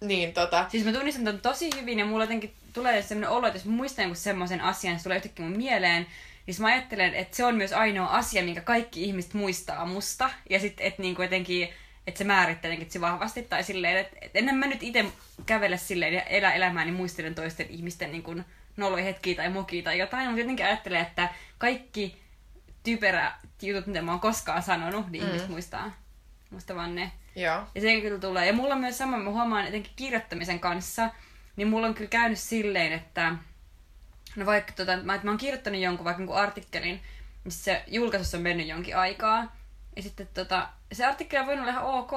Niin, tota. Siis mä tunnistan ton tosi hyvin, ja mulla jotenkin tulee sellainen olo, että jos mä muistan jonkun semmoisen asian, se tulee yhtäkkiä mun mieleen, niin mä ajattelen, että se on myös ainoa asia, minkä kaikki ihmiset muistaa musta. Ja sitten, että niinku jotenkin, että se määrittelee se vahvasti. Tai silleen, että, että ennen mä nyt itse kävele silleen ja elä elämääni niin muistelen toisten ihmisten niinku noloja hetkiä tai mokia tai jotain. Mutta jotenkin ajattelen, että kaikki typerä jutut, mitä mä oon koskaan sanonut, niin mm. ihmiset muistaa. Musta vaan ne. Joo. Ja se kyllä tulee. Ja mulla on myös sama, mä huomaan etenkin kirjoittamisen kanssa, niin mulla on kyllä käynyt silleen, että no vaikka tota, mä, mä oon kirjoittanut jonkun vaikka jonkun artikkelin, missä se julkaisussa on mennyt jonkin aikaa, ja sitten tota, se artikkeli on voinut olla ihan ok,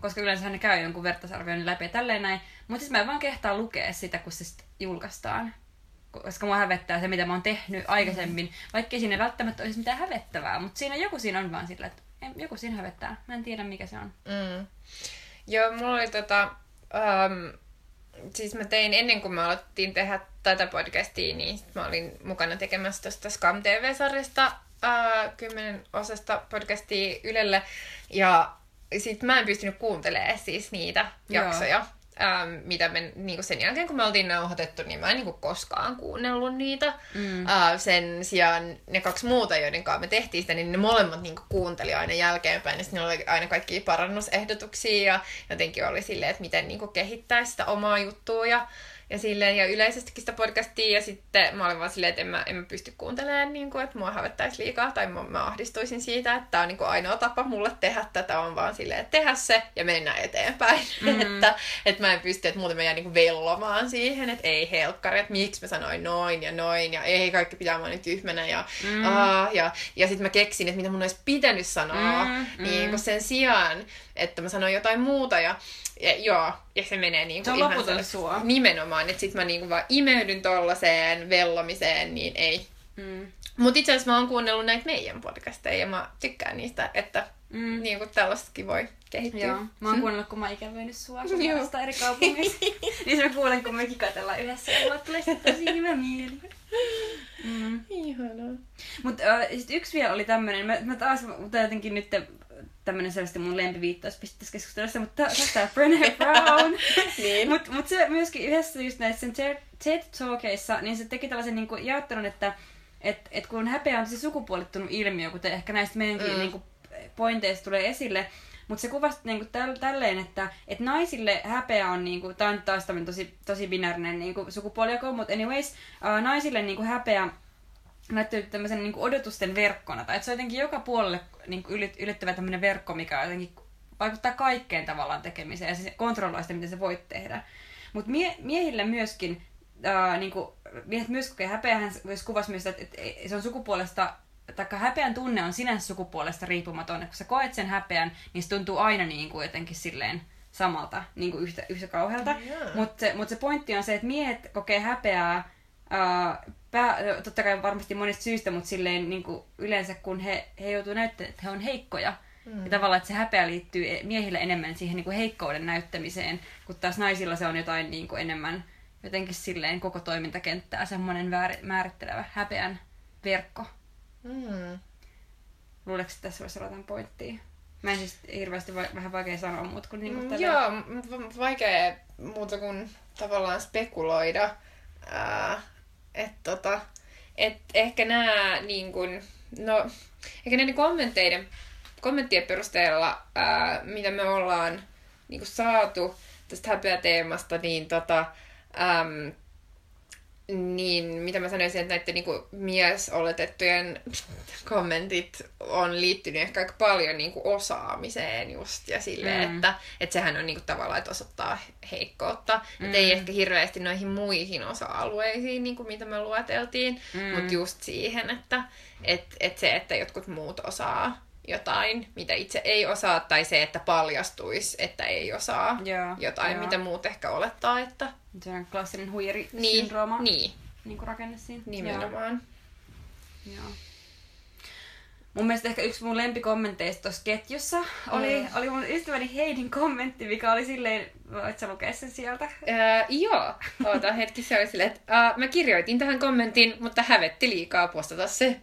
koska yleensä ne käy jonkun vertaisarvioinnin läpi ja tälleen näin. Mutta siis mä en vaan kehtaa lukea sitä, kun se sit julkaistaan. Koska mua hävettää se, mitä mä oon tehnyt aikaisemmin. Mm. Vaikka siinä välttämättä olisi mitään hävettävää. Mutta siinä joku siinä on vaan sillä, että joku siinä hävettää. Mä en tiedä, mikä se on. Mm. Joo, mulla oli tota... Um, siis mä tein ennen kuin me aloitettiin tehdä tätä podcastia, niin mä olin mukana tekemässä tuosta Scam TV-sarjasta kymmenen osasta podcastia Ylelle. Ja sit mä en pystynyt kuuntelemaan siis niitä jaksoja. Ähm, mitä me niin sen jälkeen, kun me oltiin nauhoitettu, niin mä en niin koskaan kuunnellut niitä. Mm. Äh, sen sijaan ne kaksi muuta, joiden kanssa me tehtiin sitä, niin ne molemmat niin kuunteli aina jälkeenpäin. Ja sitten oli aina kaikki parannusehdotuksia ja jotenkin oli silleen, että miten niin kehittää sitä omaa juttua. Ja ja, silleen, ja yleisestikin sitä podcastia, ja sitten mä olin vaan silleen, että en mä, en mä pysty kuuntelemaan, niin kuin, että mua hävettäisi liikaa, tai mä, mä ahdistuisin siitä, että tämä on niin kuin ainoa tapa mulle tehdä tätä, on vaan silleen, että tehdä se ja mennä eteenpäin. Mm-hmm. että, että mä en pysty, että muuten mä jään niin vellomaan siihen, että ei helkkari, että miksi mä sanoin noin ja noin, ja ei kaikki pitää vaan nyt tyhmänä, ja, mm-hmm. ja, ja sitten mä keksin, että mitä mun olisi pitänyt sanoa, mm-hmm. niin kuin sen sijaan, että mä sanon jotain muuta ja, ja joo, ja se menee Se on ihan sille- sua. Nimenomaan, että sit mä niinku vaan imeydyn tollaseen vellomiseen, niin ei. Mm. Mutta itse asiassa mä oon kuunnellut näitä meidän podcasteja ja mä tykkään niistä, että Mm. niinku tällaistakin voi kehittyä. Joo, mä oon kuunnellut, kun mä oon ikävöinyt sua. Suomesta eri kaupungeissa. niin se mä kuulen, kun me kikatellaan yhdessä ja mulle tulee sitten tosi hyvä mieli. Mm. Ihanaa. Mutta äh, sit yksi vielä oli tämmönen, mä, mä taas, mutta jotenkin nyt tämmönen selvästi mun lempiviittauspiste tässä keskustelussa, mutta tää Brené Brown. Niin. Mutta mut se myöskin yhdessä just näissä sen TED- Talkeissa, niin se teki tällaisen niinku jaottelun, että et, et kun häpeä on tosi sukupuolittunut ilmiö, kuten ehkä näistä meidänkin Mm. niinku pointeista tulee esille, mutta se kuvasi niinku täl, tälleen, että et naisille häpeä on, niinku, tämä on taas tämmöinen tosi, tosi binäärinen niinku, sukupuolijako, mutta anyways, uh, naisille niinku, häpeä näyttäytyy tämmöisen niinku, odotusten verkkona, tai että se on jotenkin joka puolelle niinku, ylit, ylittävä tämmöinen verkko, mikä jotenkin vaikuttaa kaikkeen tavallaan tekemiseen, ja se kontrolloi sitä, miten sä voit tehdä. Mutta mie- miehille myöskin, ää, niinku, miehet myös kokee häpeähän myös kuvasi myös, että, että se on sukupuolesta, tai häpeän tunne on sinänsä sukupuolesta riippumaton, että kun sä koet sen häpeän, niin se tuntuu aina niin kuin jotenkin silleen samalta, niin kuin yhtä, yhtä kauhealta. Jaa. Mutta se, mut se pointti on se, että miehet kokee häpeää, ää, pää, totta kai varmasti monista syistä, mutta silleen niin kuin yleensä kun he, he joutuu näyttämään, että he on heikkoja, mm. ja tavallaan, että se häpeä liittyy miehille enemmän siihen niin kuin heikkouden näyttämiseen, kun taas naisilla se on jotain niin kuin enemmän jotenkin silleen koko toimintakenttää semmoinen väär- määrittelevä häpeän verkko. Mm. Luuleeko, että tässä voisi olla jotain pointtia? Mä en siis hirveästi va- vähän vaikea sanoa muut kuin niinku Mm. Joo, vaikea muuta kuin tavallaan spekuloida. Ää, et tota, et ehkä nämä niin kun, no, ehkä näiden kommentteiden, kommenttien perusteella, ää, mitä me ollaan niin saatu tästä häpeäteemasta, niin tota, äm, niin mitä mä sanoisin, että näiden niinku miesoletettujen kommentit on liittynyt ehkä aika paljon niinku osaamiseen just ja silleen, Mm. että, että sehän on niinku tavallaan, että osoittaa heikkoutta. Mm. Että ei ehkä hirveästi noihin muihin osa-alueisiin, niinku mitä me lueteltiin, mm. mutta just siihen, että et, et se, että jotkut muut osaa jotain, mitä itse ei osaa, tai se, että paljastuisi, että ei osaa Joo, jotain, joo. mitä muut ehkä olettaa, että Se on klassinen huijari niin, niin Niin kuin rakenne siinä. nimenomaan. Joo. Joo. Mun mielestä ehkä yksi mun lempikommenteista tuossa ketjussa oli, Mm. oli mun ystäväni Heidin kommentti, mikä oli silleen, voit sä lukea sen sieltä? Ää, joo, oota hetki, se oli silleen, että ää, mä kirjoitin tähän kommentin, mutta hävetti liikaa postata se.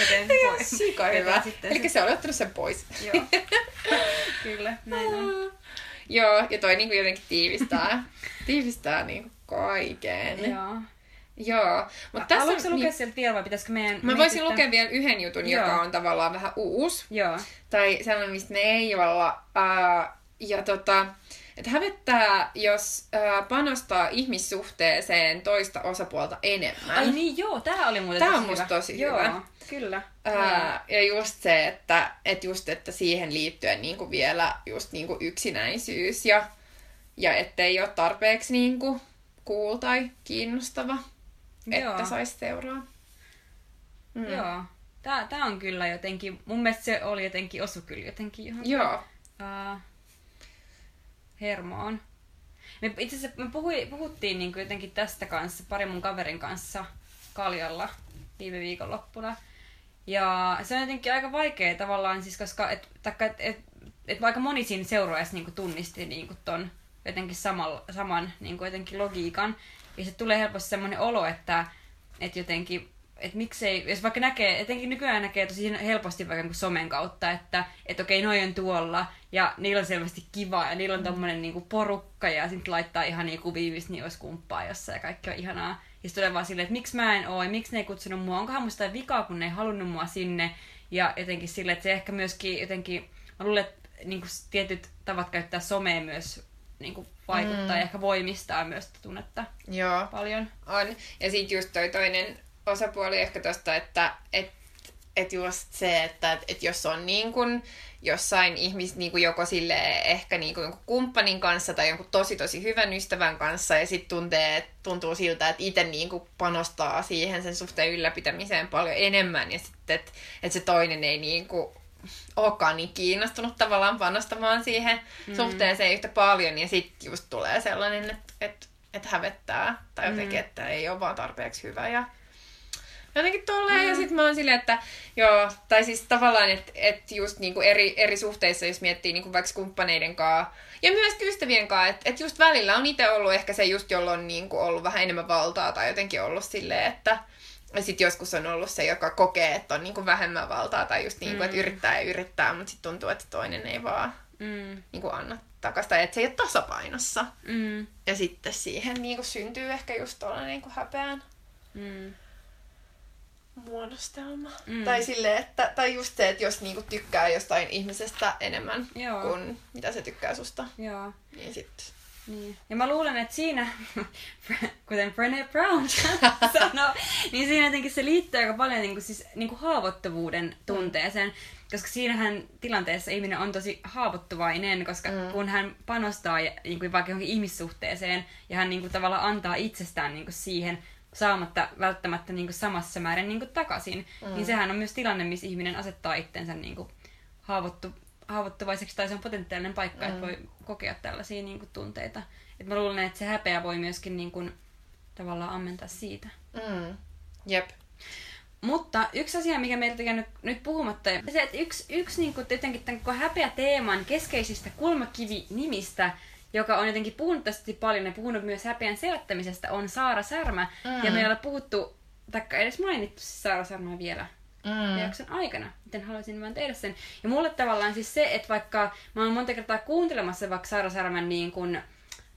Joten sika hyvä. Eli se oli ottanut sen pois. Joo. Kyllä, näin on. Joo, ja toi niinku jotenkin tiivistää, tiivistää niinku kaiken. Joo. Joo, mutta tässä Haluatko sä on, lukea niin, sieltä vielä vai pitäisikö meidän... mä voisin sitten- lukea vielä yhden jutun, joka Joo. on tavallaan vähän uusi. Joo. Tai sellainen, mistä me ei olla. Ää, ja tota, että hävettää, jos ää, panostaa ihmissuhteeseen toista osapuolta enemmän. Ai niin joo, tää oli muuten tosi on musta hyvä. tosi joo, hyvä. kyllä. Ää, ja just se, että, että, just, että siihen liittyen niinku vielä just niinku yksinäisyys ja, ja ettei ole tarpeeksi niinku cool tai kiinnostava, Joo. että saisi seuraa. Mm. Joo. Tää, tää on kyllä jotenkin, mun mielestä se oli jotenkin, osu kyllä jotenkin johonkin Joo. uh, hermoon. Me itse asiassa me puhui, puhuttiin niin jotenkin tästä kanssa pari mun kaverin kanssa Kaljalla viime viikonloppuna. Ja se on jotenkin aika vaikea tavallaan, siis koska et, taikka, et, et, et vaikka moni siinä seuraajassa niin tunnisti niin ton jotenkin samal, saman niin jotenkin logiikan. Ja se tulee helposti semmoinen olo, että, että jotenkin että miksei, jos vaikka näkee, etenkin nykyään näkee tosi helposti vaikka niin somen kautta, että et okei, noi on tuolla, ja niillä on selvästi kiva, ja niillä on tommonen niin porukka, ja sitten laittaa ihan niin kuvia, missä niin olisi kumppaa jossain, ja kaikki on ihanaa. Ja sitten tulee vaan silleen, että miksi mä en oo, ja miksi ne ei kutsunut mua, onkohan musta vikaa, kun ne ei halunnut mua sinne, ja jotenkin silleen, että se ehkä myöskin jotenkin, mä luulen, että niin kuin tietyt tavat käyttää somea myös niin kuin vaikuttaa, mm. ja ehkä voimistaa myös sitä tunnetta Joo. paljon. On. Ja sitten just toi toinen osapuoli ehkä tosta, että et, et just se, että et, et jos on niin kun jossain ihmis niin kun joko sille ehkä niin kun jonkun kumppanin kanssa tai jonkun tosi tosi hyvän ystävän kanssa ja sitten tuntee, tuntuu siltä, että itse niin panostaa siihen sen suhteen ylläpitämiseen paljon enemmän ja sitten, että et se toinen ei niin kun olekaan niin kiinnostunut tavallaan panostamaan siihen mm. suhteeseen yhtä paljon. Ja sitten just tulee sellainen, että et, et hävettää tai jotenkin, mm. että ei ole vaan tarpeeksi hyvä. Ja jotenkin tolleen. Mm. Ja sitten mä oon silleen, että joo, tai siis tavallaan, että et just niinku eri, eri suhteissa, jos miettii niinku vaikka kumppaneiden kanssa, ja myös ystävien kanssa, että et just välillä on itse ollut ehkä se just, jolloin on niinku ollut vähän enemmän valtaa tai jotenkin ollut silleen, että ja sitten joskus on ollut se, joka kokee, että on niinku vähemmän valtaa tai just niinku, mm. että yrittää ja yrittää, mutta sitten tuntuu, että toinen ei vaan mm. niinku anna takasta, että se ei ole tasapainossa. Mm. Ja sitten siihen niinku syntyy ehkä just tuollainen niinku häpeän mm. muodostelma. Mm. Tai sille, että, tai just se, että jos niinku tykkää jostain ihmisestä enemmän Joo. kuin mitä se tykkää susta, Joo. niin sitten niin. Ja mä luulen, että siinä, kuten Brené Brown sanoi, niin siinä jotenkin se liittyy aika paljon niin kuin, siis, niin kuin haavoittuvuuden tunteeseen. Koska siinähän tilanteessa ihminen on tosi haavoittuvainen, koska mm. kun hän panostaa niin kuin vaikka johonkin ihmissuhteeseen ja hän niin kuin, tavallaan antaa itsestään niin kuin, siihen saamatta välttämättä niin kuin, samassa määrin niin kuin, takaisin, mm. niin sehän on myös tilanne, missä ihminen asettaa itsensä niin kuin, haavoittu, haavoittuvaiseksi tai se on potentiaalinen paikka, mm. että voi kokea tällaisia niin kuin, tunteita. Et mä luulen, että se häpeä voi myöskin niin kuin, tavallaan ammentaa siitä. Mm. Jep. Mutta yksi asia, mikä meiltä on nyt, nyt puhumatta, se, että yksi, yksi niin kuin, jotenkin tämän häpeä teeman keskeisistä kulmakivi-nimistä, joka on jotenkin puhunut tästä paljon ja puhunut myös häpeän selättämisestä, on Saara Särmä. Mm. Ja me ei ole puhuttu, taikka edes mainittu Saara Särmää vielä mm. jakson aikana, miten haluaisin vaan tehdä sen. Ja mulle tavallaan siis se, että vaikka mä oon monta kertaa kuuntelemassa vaikka Saara Sarman niin kun,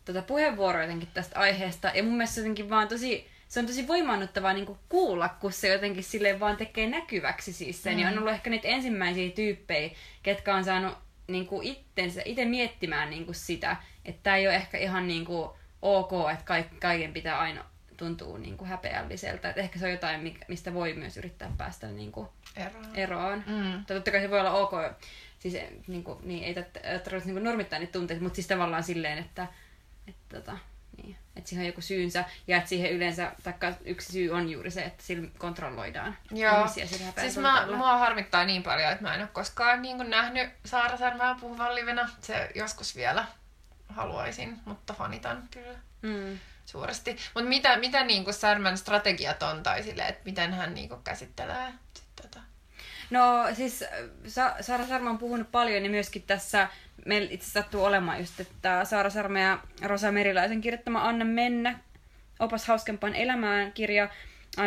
tota puheenvuoroa jotenkin tästä aiheesta, ja mun mielestä se jotenkin vaan tosi, se on tosi voimaannuttavaa niin kuulla, kun se jotenkin silleen vaan tekee näkyväksi siis sen. Mm. Ja on ollut ehkä niitä ensimmäisiä tyyppejä, ketkä on saanut niin kuin itsensä, itse miettimään niin kuin sitä, että tämä ei ole ehkä ihan niin kuin ok, että kaiken pitää aina tuntuu niin kuin häpeälliseltä. Et ehkä se on jotain, mistä voi myös yrittää päästä niin kuin eroon. eroon. Mm. Totta kai se voi olla ok, siis niin kuin, niin, ei tarvitse niin normittaa niitä tunteita, mutta siis tavallaan silleen, että, että, tota, niin, että siihen on joku syynsä ja että siihen yleensä, taikka yksi syy on juuri se, että sillä kontrolloidaan Joo. ihmisiä sillä Siis mä, mua harmittaa niin paljon, että mä en ole koskaan niin kuin nähnyt Saara Särmää puhuvan livenä. Se joskus vielä haluaisin, mutta fanitan kyllä. Mm suuresti. Mutta mitä, mitä niinku Särmän strategiat on tai sille, että miten hän niinku käsittelee sit? No siis Sa- Saara Sarma on puhunut paljon ja myöskin tässä meillä itse sattuu olemaan just, että Saara Sarma ja Rosa Meriläisen kirjoittama Anna mennä, opas hauskempaan elämään kirja,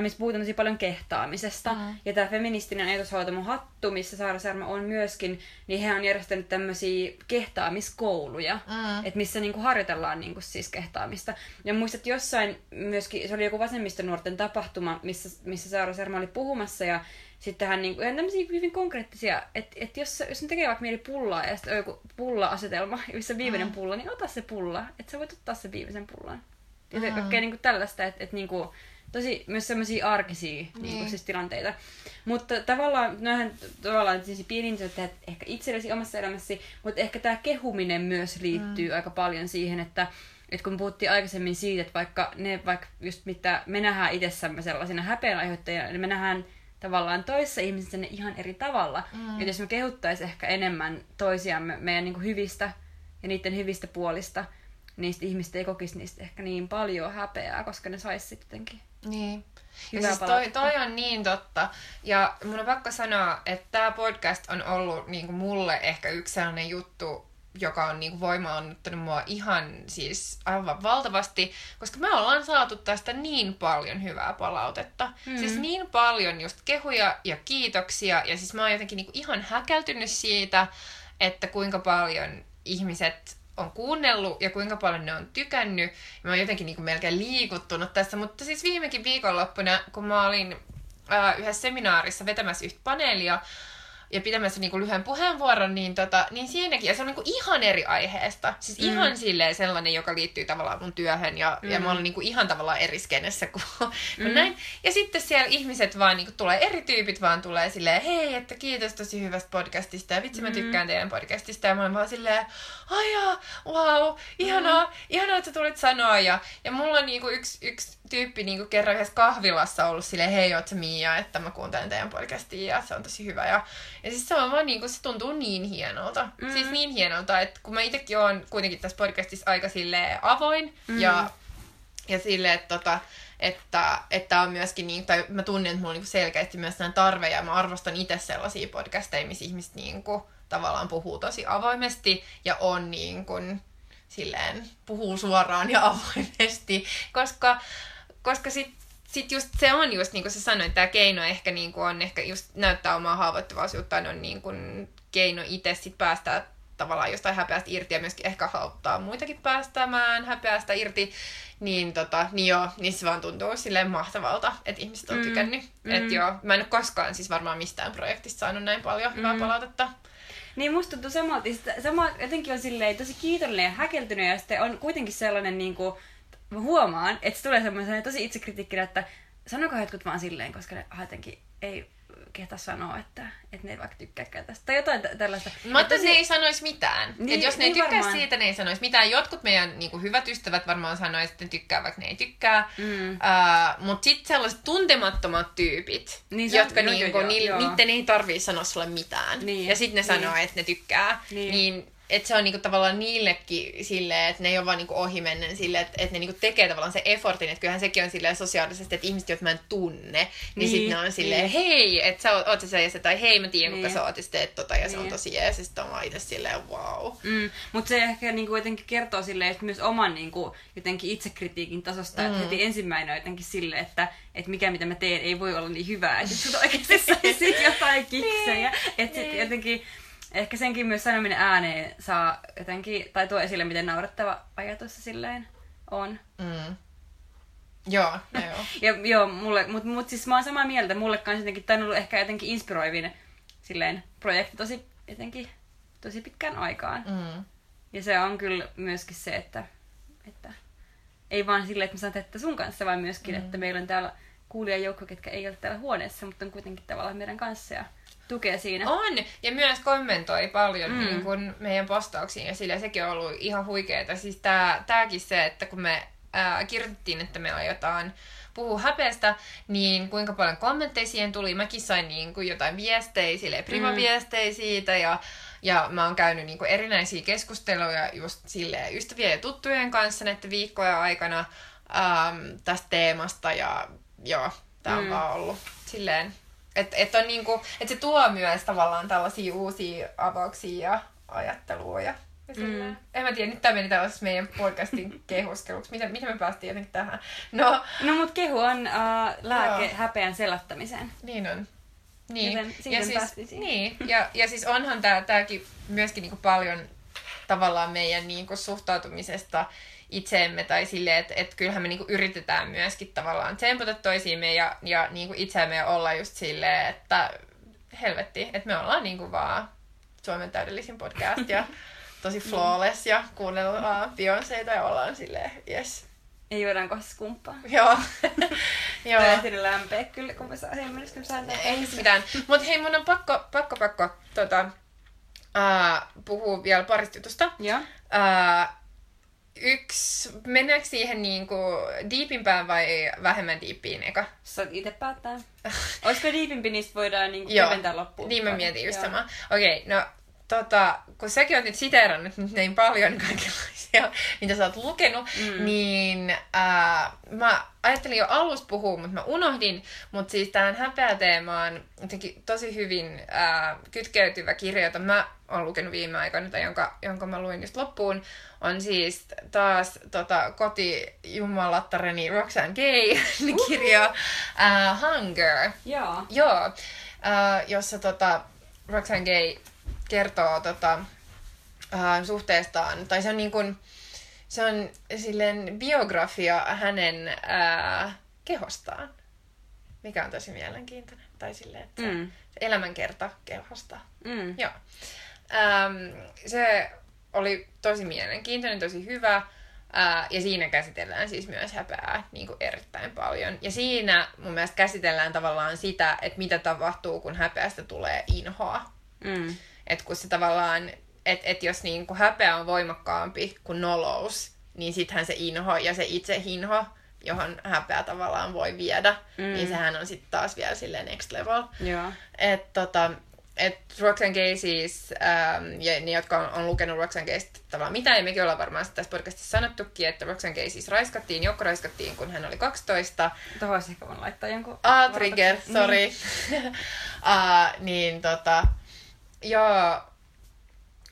missä puhutaan tosi paljon kehtaamisesta. Uh-huh. Ja tämä feministinen ajatushoitomo Hattu, missä Saara Särmä on myöskin, niin he on järjestänyt tämmöisiä kehtaamiskouluja, uh-huh. että missä niinku harjoitellaan niinku siis kehtaamista. Ja muistat jossain myöskin, se oli joku vasemmistonuorten tapahtuma, missä, missä Saara Särmä oli puhumassa ja sitten hän niinku, ihan tämmöisiä hyvin konkreettisia, että et jos, jos ne tekee vaikka mieli pullaa ja sitten on joku pulla-asetelma, missä viimeinen uh-huh. pulla, niin ota se pulla, että sä voit ottaa se viimeisen pullan. Ja uh-huh. kaikkea niinku tällaista, että et niinku, tosi myös semmoisia arkisia niin. Niin siis tilanteita. Mutta tavallaan, noihän tavallaan siis pieni että ehkä itsellesi omassa elämässäsi, mutta ehkä tämä kehuminen myös liittyy mm. aika paljon siihen, että et kun puhuttiin aikaisemmin siitä, että vaikka ne, vaikka just mitä me nähdään itsessämme sellaisina häpeän aiheuttajina, niin me nähdään tavallaan toisessa ihmisessä ne ihan eri tavalla. Mm. Et jos me kehuttaisiin ehkä enemmän toisiamme meidän niin kuin hyvistä ja niiden hyvistä puolista, niistä ihmistä ei kokisi niistä ehkä niin paljon häpeää, koska ne saisi sitten niin. Ja siis toi, toi on niin totta. Ja mun on pakko sanoa, että tämä podcast on ollut niin kuin mulle ehkä yksi sellainen juttu, joka on niin voimaannuttanut mua ihan siis aivan valtavasti, koska me ollaan saatu tästä niin paljon hyvää palautetta. Mm. Siis niin paljon just kehuja ja kiitoksia, ja siis mä oon jotenkin niin ihan häkeltynyt siitä, että kuinka paljon ihmiset on kuunnellut ja kuinka paljon ne on tykännyt. Ja mä oon jotenkin niin kuin melkein liikuttunut tässä, mutta siis viimekin viikonloppuna, kun mä olin ää, yhdessä seminaarissa vetämässä yhtä paneelia, ja pitämässä niinku lyhyen puheenvuoron, niin, tota, niin siinäkin, ja se on niinku ihan eri aiheesta. Siis mm. ihan silleen sellainen, joka liittyy tavallaan mun työhön, ja, mm. ja mä olen niinku ihan tavallaan eri skenessä kuin, mm. näin. Ja sitten siellä ihmiset vaan niinku tulee, eri tyypit vaan tulee silleen, hei, että kiitos tosi hyvästä podcastista, ja vitsi mä mm. tykkään teidän podcastista, ja mä olen vaan silleen, aijaa, wow, ihanaa, mm. ihanaa, että sä tulit sanoa, ja, ja mulla on niinku yksi, yksi tyyppi niinku kerran yhdessä kahvilassa ollut silleen, hei, oot sä Mia, että mä kuuntelen teidän podcastia ja se on tosi hyvä. Ja, ja siis se on vaan niinku, se tuntuu niin hienolta. Mm. Siis niin hienolta, että kun mä itsekin oon kuitenkin tässä podcastissa aika silleen avoin mm. ja, ja silleen, että tota, että, että on myöskin niin, tai mä tunnen, että mulla on niin selkeästi myös sellainen tarve, ja mä arvostan itse sellaisia podcasteja, missä ihmiset niin kuin, tavallaan puhuu tosi avoimesti, ja on niin kuin, silleen, puhuu suoraan ja avoimesti, koska, koska sit, sit just se on just niin kuin sä sanoit, tämä keino ehkä niin kuin on ehkä just näyttää omaa haavoittuvaisuuttaan on niin kuin keino itse sit päästä tavallaan jostain häpeästä irti ja myöskin ehkä auttaa muitakin päästämään häpeästä irti, niin, tota, niin joo, niin se vaan tuntuu silleen mahtavalta, että ihmiset on mm. tykännyt. Mm. Että joo, mä en ole koskaan siis varmaan mistään projektista saanut näin paljon mm. hyvää palautetta. Niin musta tuntuu samalta, sama jotenkin on silleen tosi kiitollinen ja häkeltynyt ja sitten on kuitenkin sellainen niin kuin, mä huomaan, että se tulee semmoinen tosi itsekritiikkinä, että sanokaa jotkut vaan silleen, koska ne jotenkin ei kehtaa sanoa, että, että ne ei vaikka tykkääkään tästä. Tai jotain tällaista. Mutta että ne ei sanoisi mitään. Niin, Et jos ne ei niin tykkää varmaan. siitä, ne ei sanoisi mitään. Jotkut meidän niin kuin, hyvät ystävät varmaan sanoisivat, että ne tykkää, vaikka ne ei tykkää. Mm. Uh, Mutta sitten sellaiset tuntemattomat tyypit, niin se, jotka no, niin kuin, niil, niiden ei tarvii sanoa sulle mitään. Niin, ja sitten ne niin. sanoo, että ne tykkää. Niin, niin että se on niinku tavallaan niillekin silleen, että ne ei ole vaan niinku ohimennen silleen, että, että ne niinku tekee tavallaan se effortin, että kyllähän sekin on silleen sosiaalisesti, että ihmiset, joita mä en tunne, niin, niin sitten ne on silleen, niin. hei, että sä oot, oot se se, tai hei, mä tiedän, niin. kuka sä oot, ja teet tota, ja niin. se on niin. tosi jees, ja sitten on itse silleen, wow. Mm, mutta se ehkä niinku jotenkin kertoo silleen, että myös oman niinku, jotenkin itsekritiikin tasosta, mm. että heti ensimmäinen on jotenkin silleen, että, että mikä mitä mä teen ei voi olla niin hyvää, että sut oikeasti saisi jotain kiksejä, niin. että sitten jotenkin ehkä senkin myös sanominen ääneen saa jotenkin, tai tuo esille, miten naurettava ajatus se silleen on. Mm. Joo, no joo. ja joo, mulle, mut, mut siis mä oon samaa mieltä, mulle kanssa jotenkin, tämä on ollut ehkä jotenkin inspiroivin silleen projekti tosi, jotenkin, tosi pitkään aikaan. Mm. Ja se on kyllä myöskin se, että, että ei vaan silleen, että mä saan tehdä sun kanssa, vaan myöskin, mm. että meillä on täällä kuulijajoukko, ketkä ei ole täällä huoneessa, mutta on kuitenkin tavallaan meidän kanssa. Ja tukea siinä. On, ja myös kommentoi paljon mm. niin kuin meidän postauksiin, ja sillä sekin on ollut ihan huikeeta. Siis tää, tääkin se, että kun me ää, kirjoitettiin, että me aiotaan puhua häpeästä, niin kuinka paljon kommentteja siihen tuli. Mäkin sain niin kuin jotain viestejä, sille privaviestejä mm. siitä, ja ja mä oon käynyt niin kuin erinäisiä keskusteluja just sille ystävien ja tuttujen kanssa näiden viikkojen aikana äm, tästä teemasta. Ja joo, tää on mm. vaan ollut silleen että et on niinku, et se tuo myös tavallaan tällaisia uusia avauksia ja ajattelua ja Mm. En mä tiedä, nyt tämä meni tällaisessa meidän podcastin kehuskeluksi. Miten, miten me päästiin jotenkin tähän? No, no mut kehu on uh, lääke joo. häpeän selättämiseen. Niin on. Niin. Joten ja siis, niin. Ja, ja siis onhan tää, tääkin myöskin niinku paljon tavallaan meidän niinku suhtautumisesta itseemme tai silleen, että et kyllähän me niinku yritetään myöskin tavallaan tsempata toisiimme ja, ja niinku itseämme olla just silleen, että helvetti, että me ollaan niinku vaan Suomen täydellisin podcast ja tosi niin. flawless ja kuunnellaan Beyoncéta ja ollaan silleen, yes. Ja juodaan kohta skumppaa. Joo. Joo. Tämä lämpeä kyllä, kun mä saan, hei, menisikö saan Ei mitään. Mut hei, mun on pakko, pakko, pakko tota, uh, puhua vielä parista jutusta. Joo. Uh, yksi, mennäänkö siihen niinku diipimpään vai vähemmän diippiin eka? Saat itse päättää. Olisiko diipimpi, niistä voidaan niinku keventää loppuun? niin mä mietin just sama. Okei, okay, no tota, kun säkin oot nyt siteerannut nyt niin paljon kaikenlaisia, mitä sä oot lukenut, mm. niin ää, mä ajattelin jo alussa puhua, mutta mä unohdin. Mutta siis tähän häpeäteemaan jotenkin tosi hyvin ää, kytkeytyvä kirja, jota mä oon lukenut viime aikoina, tai jonka, jonka mä luin just loppuun, on siis taas tota, kotijumalattaren Roxanne Gay kirja uh, Hunger. Joo. Joo. Uh, jossa tota, Roxanne Gay kertoo tota, uh, suhteestaan, tai se on niin kuin, se on silleen biografia hänen uh, kehostaan, mikä on tosi mielenkiintoinen. Tai silleen, että mm. se elämänkerta kehosta. Mm. Joo. Um, se oli tosi mielenkiintoinen, tosi hyvä. Ää, ja siinä käsitellään siis myös häpeää niin kuin erittäin paljon. Ja siinä mun mielestä käsitellään tavallaan sitä, että mitä tapahtuu, kun häpeästä tulee inhoa. Mm. Että kun se tavallaan, että et jos niin kuin häpeä on voimakkaampi kuin nolous, niin sittenhän se inho ja se itse inho johon häpeä tavallaan voi viedä, mm. niin sehän on sitten taas vielä silleen next level. Joo. Et tota, et Roxanne Gay siis, ähm, ja ne, jotka on, on lukenut Roxanne Gaysta tavallaan mitä, ja mekin ollaan varmaan tässä podcastissa sanottukin, että Roxanne Gay siis raiskattiin, Jokko raiskattiin, kun hän oli 12. Tuohon olisi ehkä voin laittaa jonkun... Ah, trigger, sorry. Niin. uh, niin tota, joo.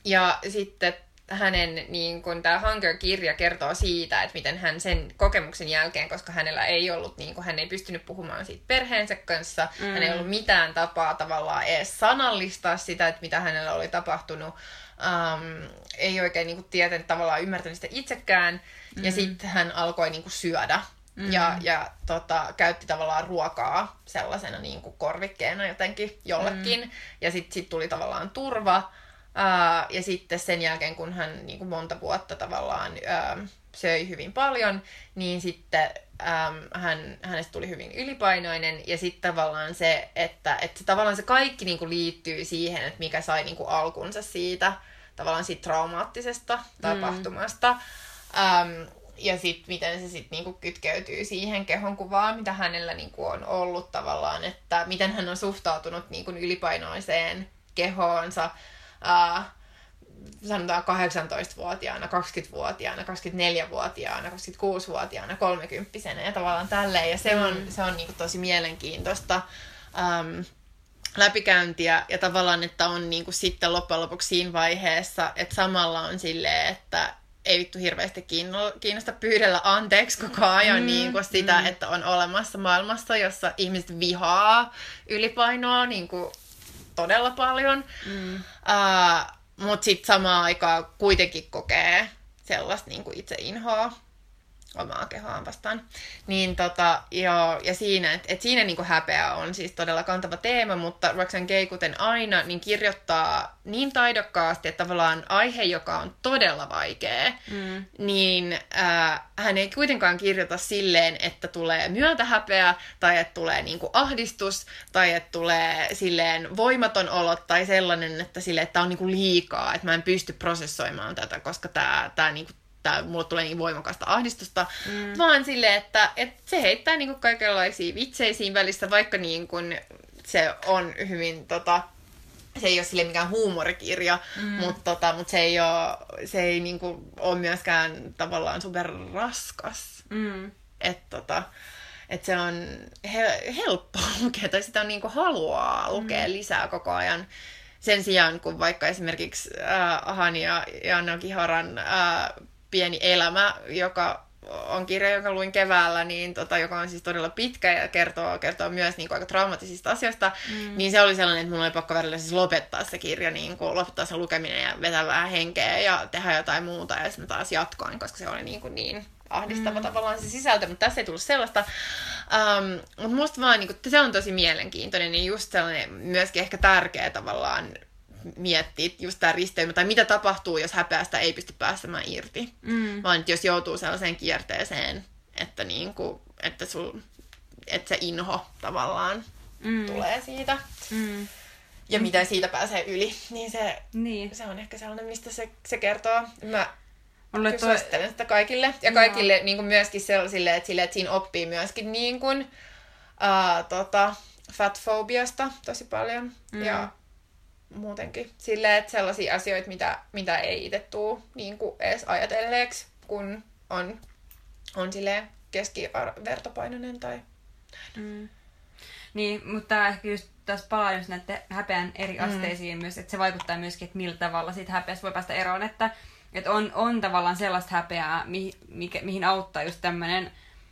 Ja sitten hänen niin kun, tämä Hunger-kirja kertoo siitä, että miten hän sen kokemuksen jälkeen, koska hänellä ei ollut, niin kun, hän ei pystynyt puhumaan siitä perheensä kanssa, mm. hän ei ollut mitään tapaa tavallaan edes sanallistaa sitä, että mitä hänellä oli tapahtunut, um, ei oikein niin tietänyt tavallaan ymmärtänyt sitä itsekään, mm. ja sitten hän alkoi niin syödä. Mm. Ja, ja tota, käytti tavallaan ruokaa sellaisena niin kuin korvikkeena jotenkin jollekin. Mm. Ja sitten sit tuli tavallaan turva. Ää, ja sitten sen jälkeen, kun hän niin kuin monta vuotta tavallaan ää, söi hyvin paljon, niin sitten äm, hän, hänestä tuli hyvin ylipainoinen. Ja sitten tavallaan se, että, että se, tavallaan se kaikki niin kuin liittyy siihen, että mikä sai niin kuin alkunsa siitä tavallaan siitä traumaattisesta tapahtumasta. Mm. Äm, ja sitten miten se sitten niinku kytkeytyy siihen kehon kuvaan, mitä hänellä niinku on ollut tavallaan, että miten hän on suhtautunut niinku ylipainoiseen kehoonsa, ää, sanotaan 18-vuotiaana, 20-vuotiaana, 24-vuotiaana, 26-vuotiaana, 30 ja tavallaan tälleen. Ja se on, mm. se on niinku tosi mielenkiintoista äm, läpikäyntiä ja tavallaan, että on niinku sitten loppujen lopuksi siinä vaiheessa, että samalla on silleen, että ei vittu hirveästi kiinnosta pyydellä anteeksi koko ajan mm, niin kuin sitä, mm. että on olemassa maailmassa, jossa ihmiset vihaa ylipainoa niin kuin todella paljon. Mm. Uh, Mutta sitten samaan aikaan kuitenkin kokee sellaista niin kuin itse inhoa omaa kehoaan vastaan. Niin tota, joo, ja siinä, että et siinä niinku häpeä on siis todella kantava teema, mutta Roxanne Gay, kuten aina, niin kirjoittaa niin taidokkaasti, että tavallaan aihe, joka on todella vaikea, mm. niin äh, hän ei kuitenkaan kirjoita silleen, että tulee myötähäpeä, tai että tulee niinku ahdistus, tai että tulee silleen voimaton olo, tai sellainen, että, sille, että on niinku liikaa, että mä en pysty prosessoimaan tätä, koska tämä tää niinku että mulle tulee niin voimakasta ahdistusta, mm. vaan sille, että, että se heittää niin kuin kaikenlaisia vitseisiin välissä, vaikka niin kuin se on hyvin tota, se ei ole sille mikään huumorikirja, mm. mutta, tota, mutta se ei ole, se ei niinku ole myöskään tavallaan super raskas. Mm. Että tota, et se on he, helppo lukea, tai sitä on niinku haluaa lukea mm. lisää koko ajan. Sen sijaan, kun vaikka esimerkiksi äh, Hani ja Janna Kihoran äh, pieni elämä, joka on kirja, jonka luin keväällä, niin tota, joka on siis todella pitkä ja kertoo, kertoo myös niin kuin, aika traumatisista asioista, mm. niin se oli sellainen, että mulla oli pakko välillä siis lopettaa se kirja, niin kuin, lopettaa se lukeminen ja vetää vähän henkeä ja tehdä jotain muuta ja sitten taas jatkoin, koska se oli niin, kuin niin ahdistava mm. tavallaan se sisältö, mutta tässä ei tullut sellaista. Um, mutta musta vaan niin kuin, se on tosi mielenkiintoinen, niin just sellainen myöskin ehkä tärkeä tavallaan miettiä just tämä risteymä, tai mitä tapahtuu, jos häpeästä ei pysty pääsemään irti. Mm. Vaan jos joutuu sellaiseen kierteeseen, että, niinku, että, sul, että se inho tavallaan mm. tulee siitä. Mm. Ja miten siitä pääsee yli, niin se, niin. se on ehkä sellainen, mistä se, se kertoo. Mä Mulle suosittelen sitä kaikille. Ja kaikille niin kuin myöskin sellaisille, että, sille, että siinä oppii myöskin niin kuin, uh, tota, fatfobiasta tosi paljon. Mm. Ja muutenkin. Silleen, että sellaisia asioita, mitä, mitä ei itse tuu niin kuin edes ajatelleeksi, kun on, on silleen keskivertopainoinen tai mm. Niin, mutta ehkä just tässä palaa just näiden häpeän eri mm. asteisiin mm. myös, että se vaikuttaa myöskin, että millä tavalla siitä häpeästä voi päästä eroon, että, että on, on tavallaan sellaista häpeää, mi, mikä, mihin auttaa just tämmöinen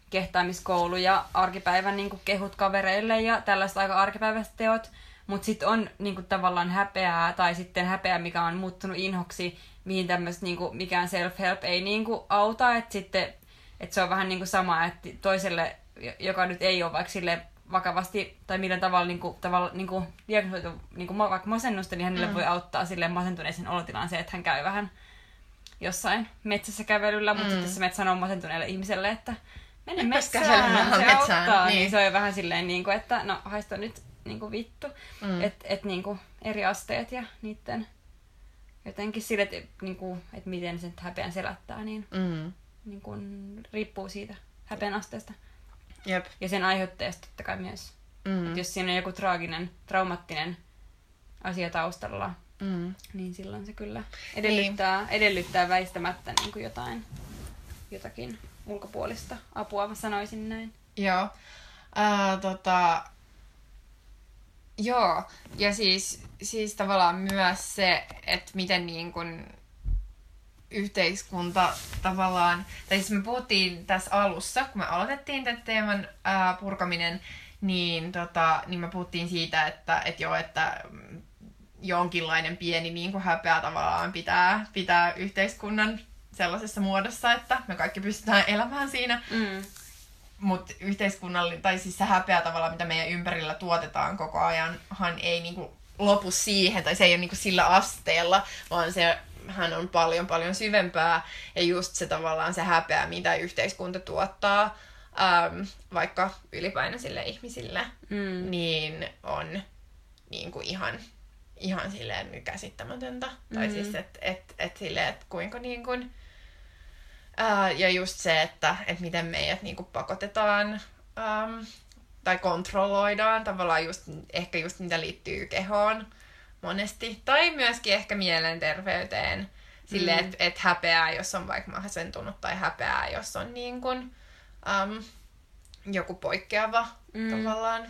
kehtaamiskoulu ja arkipäivän niin kehut kavereille ja tällaiset aika arkipäiväiset teot, mutta sitten on niinku, tavallaan häpeää tai sitten häpeää, mikä on muuttunut inhoksi, mihin tämmöistä niinku, mikään self-help ei niinku, auta. Että sitten et se on vähän niinku sama, että toiselle, joka nyt ei ole vaikka sille vakavasti tai millä tavalla, niinku, tavalla niinku, diagnosoitu niinku, vaikka masennusta, niin hänelle mm. voi auttaa sille masentuneisen olotilaan se, että hän käy vähän jossain metsässä kävelyllä, mutta mm. sitten se on masentuneelle ihmiselle, että mene metsään, se metsään. auttaa. Niin. niin. se on vähän silleen, niin kuin, että no haista nyt niinku vittu. Mm. Että et, niinku eri asteet ja niiden jotenkin sille, että niinku, et miten sen häpeän selättää, niin, mm. niinku, riippuu siitä häpeän asteesta. Jep. Ja sen aiheuttajasta totta kai myös. Mm. Et jos siinä on joku traaginen, traumattinen asia taustalla, Mm. niin silloin se kyllä edellyttää, edellyttää väistämättä niin kuin jotain, jotakin ulkopuolista apua, mä sanoisin näin. Joo. Ää, tota... Joo. Ja siis, siis tavallaan myös se, että miten niin kun yhteiskunta tavallaan... Tai siis me puhuttiin tässä alussa, kun me aloitettiin tämän teeman ää, purkaminen, niin, tota, niin me puhuttiin siitä, että, että joo, että mm, jonkinlainen pieni niin kuin häpeä tavallaan pitää, pitää yhteiskunnan sellaisessa muodossa, että me kaikki pystytään elämään siinä. Mm. Mutta yhteiskunnallinen, tai siis se häpeä tavallaan, mitä meidän ympärillä tuotetaan koko ajanhan ei niinku lopu siihen, tai se ei ole niinku sillä asteella, vaan se hän on paljon paljon syvempää. Ja just se tavallaan se häpeä, mitä yhteiskunta tuottaa, äm, vaikka ylipainoisille ihmisille, Mm. niin on niinku ihan, ihan silleen käsittämätöntä. Mm. Tai siis, että et, et silleen, että kuinka niin kuin, ää, ja just se, että et miten meidät niinku pakotetaan äm, tai kontrolloidaan tavallaan just, ehkä just mitä liittyy kehoon monesti. Tai myöskin ehkä mielenterveyteen. Silleen, Mm. että et häpeää, jos on vaikka masentunut, tai häpeää, jos on niin kuin, äm, joku poikkeava Mm. tavallaan.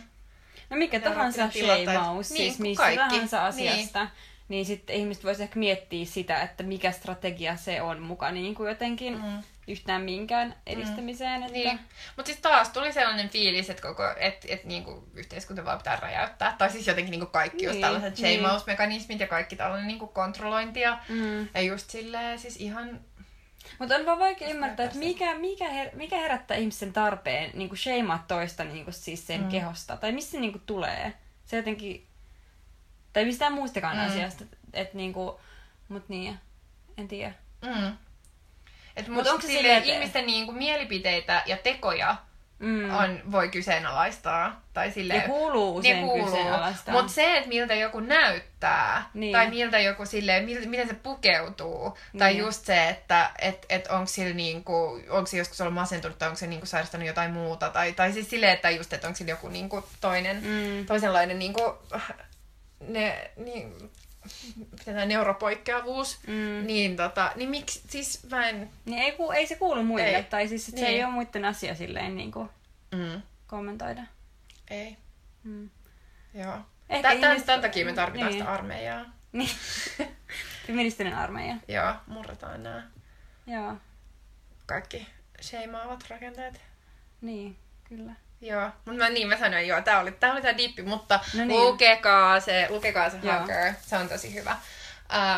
No mikä tahansa tila tai- Niin, siis kun missä kaikki. tahansa asiasta, niin, niin sitten ihmiset voisi ehkä miettiä sitä, että mikä strategia se on mukaan niin kuin jotenkin Mm. yhtään minkään edistämiseen. Että... Niin. Mutta siis taas tuli sellainen fiilis, että koko, et, et niinku yhteiskunta vaan pitää räjäyttää. Tai siis jotenkin niinku kaikki just Niin, tällaiset niin. shame-mekanismit ja kaikki tällainen niinku kontrollointia. Mm. Ja just silleen siis ihan... Mutta on vaan vaikea ymmärtää, että mikä, mikä, her, mikä herättää ihmisen tarpeen niin kuin sheimaa toista niin kuin siis sen Mm. mm. kehosta. Tai missä se niin kuin tulee. Se jotenkin... Tai mistään muustakaan Mm. asiasta. Et niin kuin, mut niin, en tiedä. Mm. Et Mut mut onko se silleen, että- ihmisten niinku mielipiteitä ja tekoja Mm. on, voi kyseenalaistaa. Tai silleen, Ja kuuluu usein kyseenalaistaa. Mutta se, että miltä joku näyttää, Niin. tai miltä joku silleen, mil, miten se pukeutuu, tai Niin. just se, että et, et onko sillä niinku, onko se joskus ollut masentunut, tai onko se niinku sairastanut jotain muuta, tai, tai siis silleen, että just, että onko sillä joku niinku toinen, Mm. toisenlainen niinku, ne, niin, tää neuropoikkeavuus, Mm. niin tota, niin miksi, siis mä en, Niin ei, ku, ei se kuulu muille. Ei. Tai siis niin. se Niin. ei ole muiden asia silleen niin kuin mm, kommentoida. ei, Mm. joo. Ehkä Tän, ihmiset- tämän takia me tarvitaan niin. sitä armeijaa. Niin. Feministinen armeija. Joo, murretaan nämä Joo, kaikki sheimaavat rakenteet. niin, kyllä. Joo, mutta mä, niin mä sanoin, joo, tää oli, tää oli tää dippi, mutta No niin. lukekaa se, lukekaa se Joo. Hacker, se on tosi hyvä.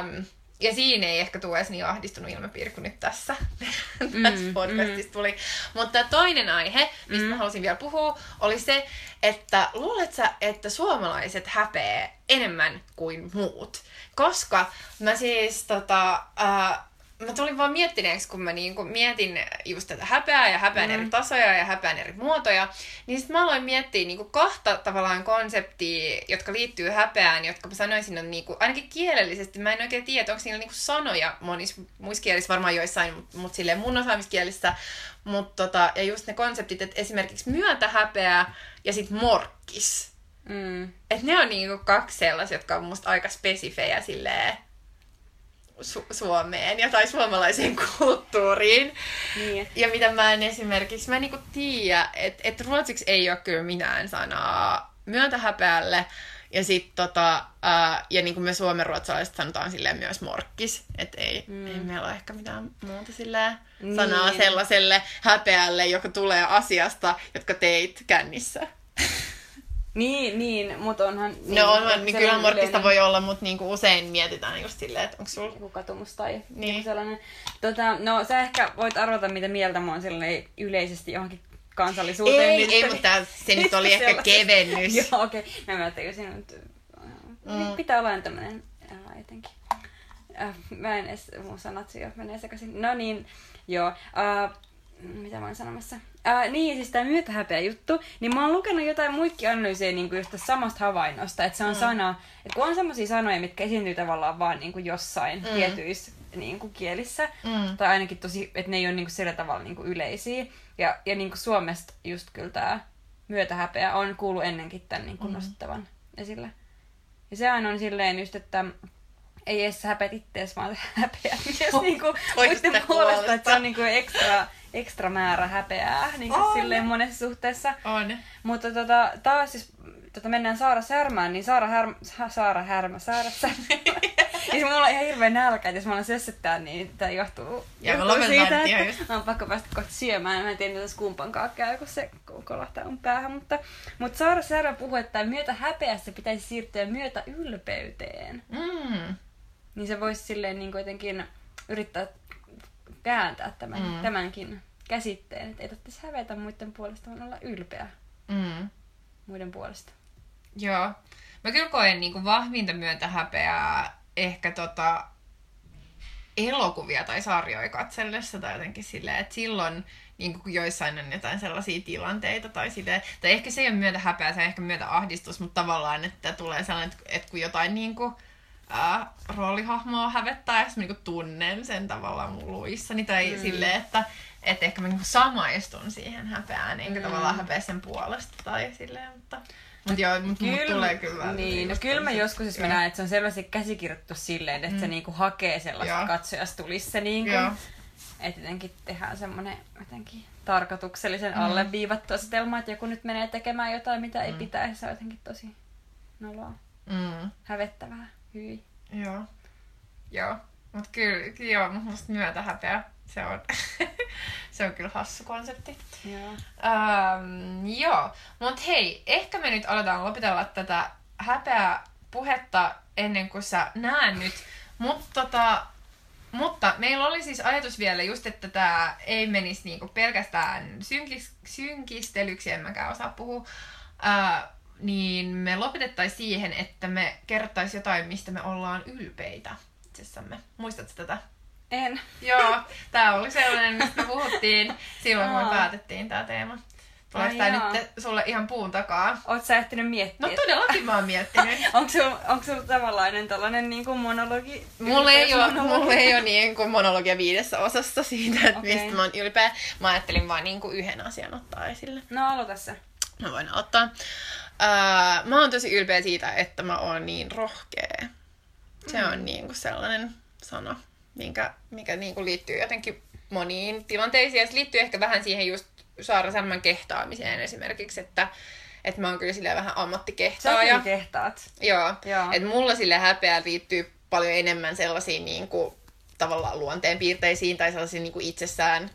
Um, ja siinä ei ehkä tule edes niin ahdistunut ilmapiiri kuin nyt tässä, tässä Mm, podcastissa tuli. Mutta toinen aihe, mistä Mm. mä halusin vielä puhua, oli se, että luulet sä, että suomalaiset häpeää enemmän kuin muut? Koska mä siis tota, äh, mä tulin vaan miettineeksi, kun mä niinku mietin just tätä häpeää ja häpeän Mm. eri tasoja ja häpeän eri muotoja, niin sitten mä aloin miettiä niinku kahta tavallaan konseptia, jotka liittyy häpeään, jotka mä sanoisin on niinku, ainakin kielellisesti, mä en oikein tiedä, onko niillä niinku sanoja monissa muissa kielissä, varmaan joissain, mutta mut silleen mun osaamiskielissä, mut tota, ja just ne konseptit, että esimerkiksi myötä häpeää ja sitten morkkis. Mm. Et ne on niinku kaksi sellaisia, jotka on musta aika spesifejä silleen Su- Suomeen ja tai suomalaiseen kulttuuriin. Niin. Ja mitä mä en esimerkiksi, mä en niinku tiedä, että et ruotsiksi ei ole kyllä mitään sanaa myötähäpeälle. Ja sit tota, ää, ja niinku me suomenruotsalaiset sanotaan silleen myös morkkis. Että ei. Mm. ei meillä ole ehkä mitään muuta silleen Niin. sanaa sellaiselle häpeälle, joka tulee asiasta, jotka teit kännissä. Niin, niin, mutta onhan... Niin, No on, niin kyllä yleinen voi olla, mutta niinku usein mietitään just silleen, että onko sulla... Joku katumus tai Niin. niin. sellainen. Tota, no sä ehkä voit arvata, mitä mieltä mä oon yleisesti johonkin kansallisuuteen. Ei, liittyen. ei, mutta se nyt oli ehkä kevennys. Joo, okei. Okay. No mä tajusin, että Mm. mm. pitää olla aina tämmönen äh, jotenkin. Äh, mä en edes, mun sanat jo menee sekaisin. No niin, joo. Äh, mitä mä oon sanomassa? Äh, niin, siis tää myötähäpeä juttu, niin mä oon lukenut jotain muikki analyysejä niin kuin just tästä samasta havainnosta, että se on mm. sana, että kun on semmoisia sanoja, mitkä esiintyy tavallaan vaan niin kuin jossain Mm. tietyissä niin kuin kielissä. Mm. Tai ainakin tosi, että ne ei ole niin kuin sillä tavalla niin kuin yleisiä. Ja, ja niin kuin Suomesta just kyllä tämä myötähäpeä on kuullut ennenkin tämän niin kuin Mm. nostettavan esille. Ja sehän on silleen just, että ei edes sä häpeät ittees, vaan häpeät myös niinku Toisten muiden puolesta, puolesta. että se on niinku ekstra, ekstra määrä häpeää niinku On. silleen monessa suhteessa. On. Mutta tota, taas siis tota mennään Saara Särmään, niin Saara Härmä, Sa- Saara Härmä, Saara Särmä. ja siis mulla on ihan hirveä nälkä, että jos mä alan sössyttää, niin tää johtuu, Ja johtuu siitä, että just. mä oon pakko päästä kohta syömään. Mä en tiedä, mitä kumpankaan käy, kun se kolahtaa mun päähän. Mutta, mutta Saara Särmä puhuu, että myötä häpeässä pitäisi siirtyä myötä ylpeyteen. Mm. Niin se voisi silleen niin jotenkin yrittää kääntää tämän, Mm. tämänkin käsitteen. Että ei tarvitsisi hävetä muiden puolesta, vaan olla ylpeä Mm. muiden puolesta. Joo. Mä kyllä koen niinku vahvinta myöntä häpeää ehkä tota elokuvia tai sarjoja katsellessa tai jotenkin silleen, että silloin niin kun joissain on jotain sellaisia tilanteita tai silleen, tai ehkä se ei ole myötä häpeää, se on ehkä myötä ahdistus, mutta tavallaan, että tulee sellainen, että, että kun jotain niin kuin, ää, roolihahmoa hävettää, ja mä niin tunnen sen tavallaan mun luissani, tai mm. silleen, että, että ehkä mä niin samaistun siihen häpeään, enkä mm. tavallaan häpeä sen puolesta tai silleen, mutta... Mutta joo, mut, mut tulee kyllä Niin, no kyllä mä joskus, jos mä näen, että se on selvästi käsikirjoitettu silleen, että mm. se niinku hakee sellaista Joo. katsojasta tulisi se niinku, että jotenkin tehdään semmoinen jotenkin tarkoituksellisen mm. alleviivattu asetelma, että joku nyt menee tekemään jotain, mitä ei Mm. pitäisi, se on jotenkin tosi noloa, Mm. hävettävää, hyi. Joo. Joo. Mut kyllä, joo, mut musta myötä häpeä. Se on, se on kyllä hassu konsepti. Joo. Ähm, joo, mut hei, ehkä me nyt aletaan lopetella tätä häpeää puhetta ennen kuin sä näen nyt. Mut tota, mutta meillä oli siis ajatus vielä just, että tämä ei menisi niinku pelkästään synkis, synkistelyksi, en mäkään osaa puhua, ää, niin me lopetettaisiin siihen, että me kerrottaisiin jotain, mistä me ollaan ylpeitä itsessämme. Muistatko tätä? En. Joo, tämä oli sellainen, mistä me puhuttiin silloin, kun me päätettiin tämä teema. Tuleeko Ai tämä nyt sulle ihan puun takaa? Oot sä ehtinyt miettiä? No todellakin mä oon miettinyt. Onko sulla, onko sulla tavallainen tällainen niin kuin monologi? Mulla ei, ole, mulla ei ole niin kuin monologia viidessä osassa siitä, että Okei. mistä mä oon ylpeä. Mä ajattelin vaan niin kuin yhden asian ottaa esille. No aloita se. Mä voin ottaa. Mä oon tosi ylpeä siitä, että mä oon niin rohkea. Se Mm. on niin kuin sellainen sana, minkä, mikä niin kuin liittyy jotenkin moniin tilanteisiin. Ja se liittyy ehkä vähän siihen just Saara Särmän kehtaamiseen esimerkiksi, että, että mä oon kyllä silleen vähän Sä ammattikehtaaja. kyllä kehtaat. Joo. Joo. Et mulla sille häpeä liittyy paljon enemmän sellaisiin niin kuin, tavallaan luonteenpiirteisiin tai sellaisiin niin kuin itsessään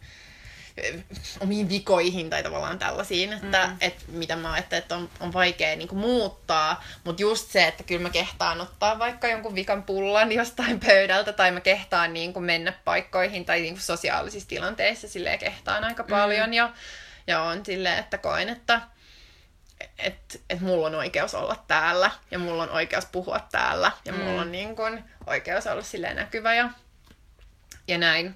omiin vikoihin tai tavallaan tällaisiin, että Mm. et, mitä mä ajattelen, että on, on vaikea niin kuin muuttaa, mutta just se, että kyllä mä kehtaan ottaa vaikka jonkun vikan pullan jostain pöydältä tai mä kehtaan niin kuin mennä paikkoihin tai niin kuin sosiaalisissa tilanteissa silleen kehtaan aika paljon ja, ja on silleen, että koen, että että et mulla on oikeus olla täällä ja mulla on oikeus puhua täällä ja mm. mulla on niin kun, oikeus olla silleen näkyvä ja, ja näin.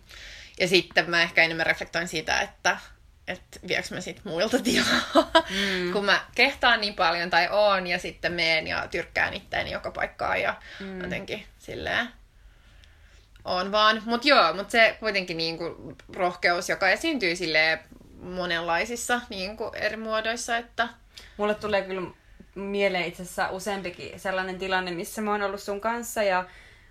Ja sitten mä ehkä enemmän reflektoin siitä, että että vieks mä sit muilta tilaa, mm. kun mä kehtaan niin paljon tai oon ja sitten meen ja tyrkkään itteeni joka paikkaan ja mm. jotenkin silleen on vaan. Mut joo, mut se kuitenkin niinku rohkeus, joka esiintyy silleen monenlaisissa niinku eri muodoissa, että Mulle tulee kyllä mieleen itse asiassa useampikin sellainen tilanne, missä mä oon ollut sun kanssa ja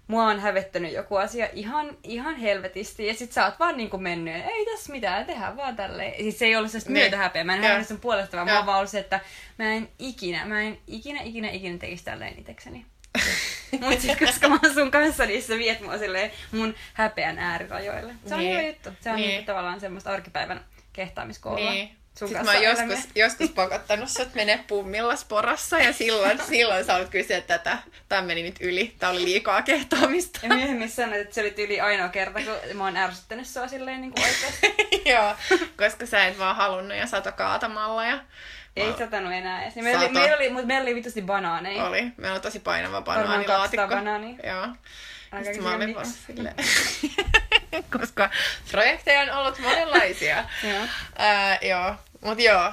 mua on hävettänyt joku asia ihan, ihan helvetisti ja sit sä oot vaan niinku mennyt, ei tässä mitään, tehdään vaan tälleen. Siis se ei ollut sellaista Niin. myötähäpeä, mä en hävennyt sun puolesta, vaan Joo. mulla on vaan ollut se, että mä en ikinä, mä en ikinä, ikinä, ikinä tekisi tälleen itekseni. Mut sit koska mä oon sun kanssa, niin sä viet mua silleen mun häpeän äärirajoille. Se on Niin. hyvä juttu. Se on Niin. niinku tavallaan semmoista arkipäivän kehtaamiskoulua. Niin. Sun Sitten kanssa mä oon joskus, joskus pakottanut sut menee pummilla sporassa ja silloin, silloin sä olet kysyä, että tätä, tämä meni nyt yli, tää oli liikaa kehtaamista. Ja myöhemmin sanoit, että se oli yli ainoa kerta, kun mä oon ärsyttänyt sua silleen niin kuin oikeasti. Joo, koska sä et vaan halunnut ja sato kaatamalla ja Ei satanut enää edes. Ja Meillä, oli, meillä, oli, mutta meillä oli vitusti banaaneja. oli. Meillä on tosi painava Varmaan banaanilaatikko. 200 banaania. Joo. Aika mä olin vaan silleen. koska projekteja on ollut monenlaisia. Joo. Ää, joo, mut joo.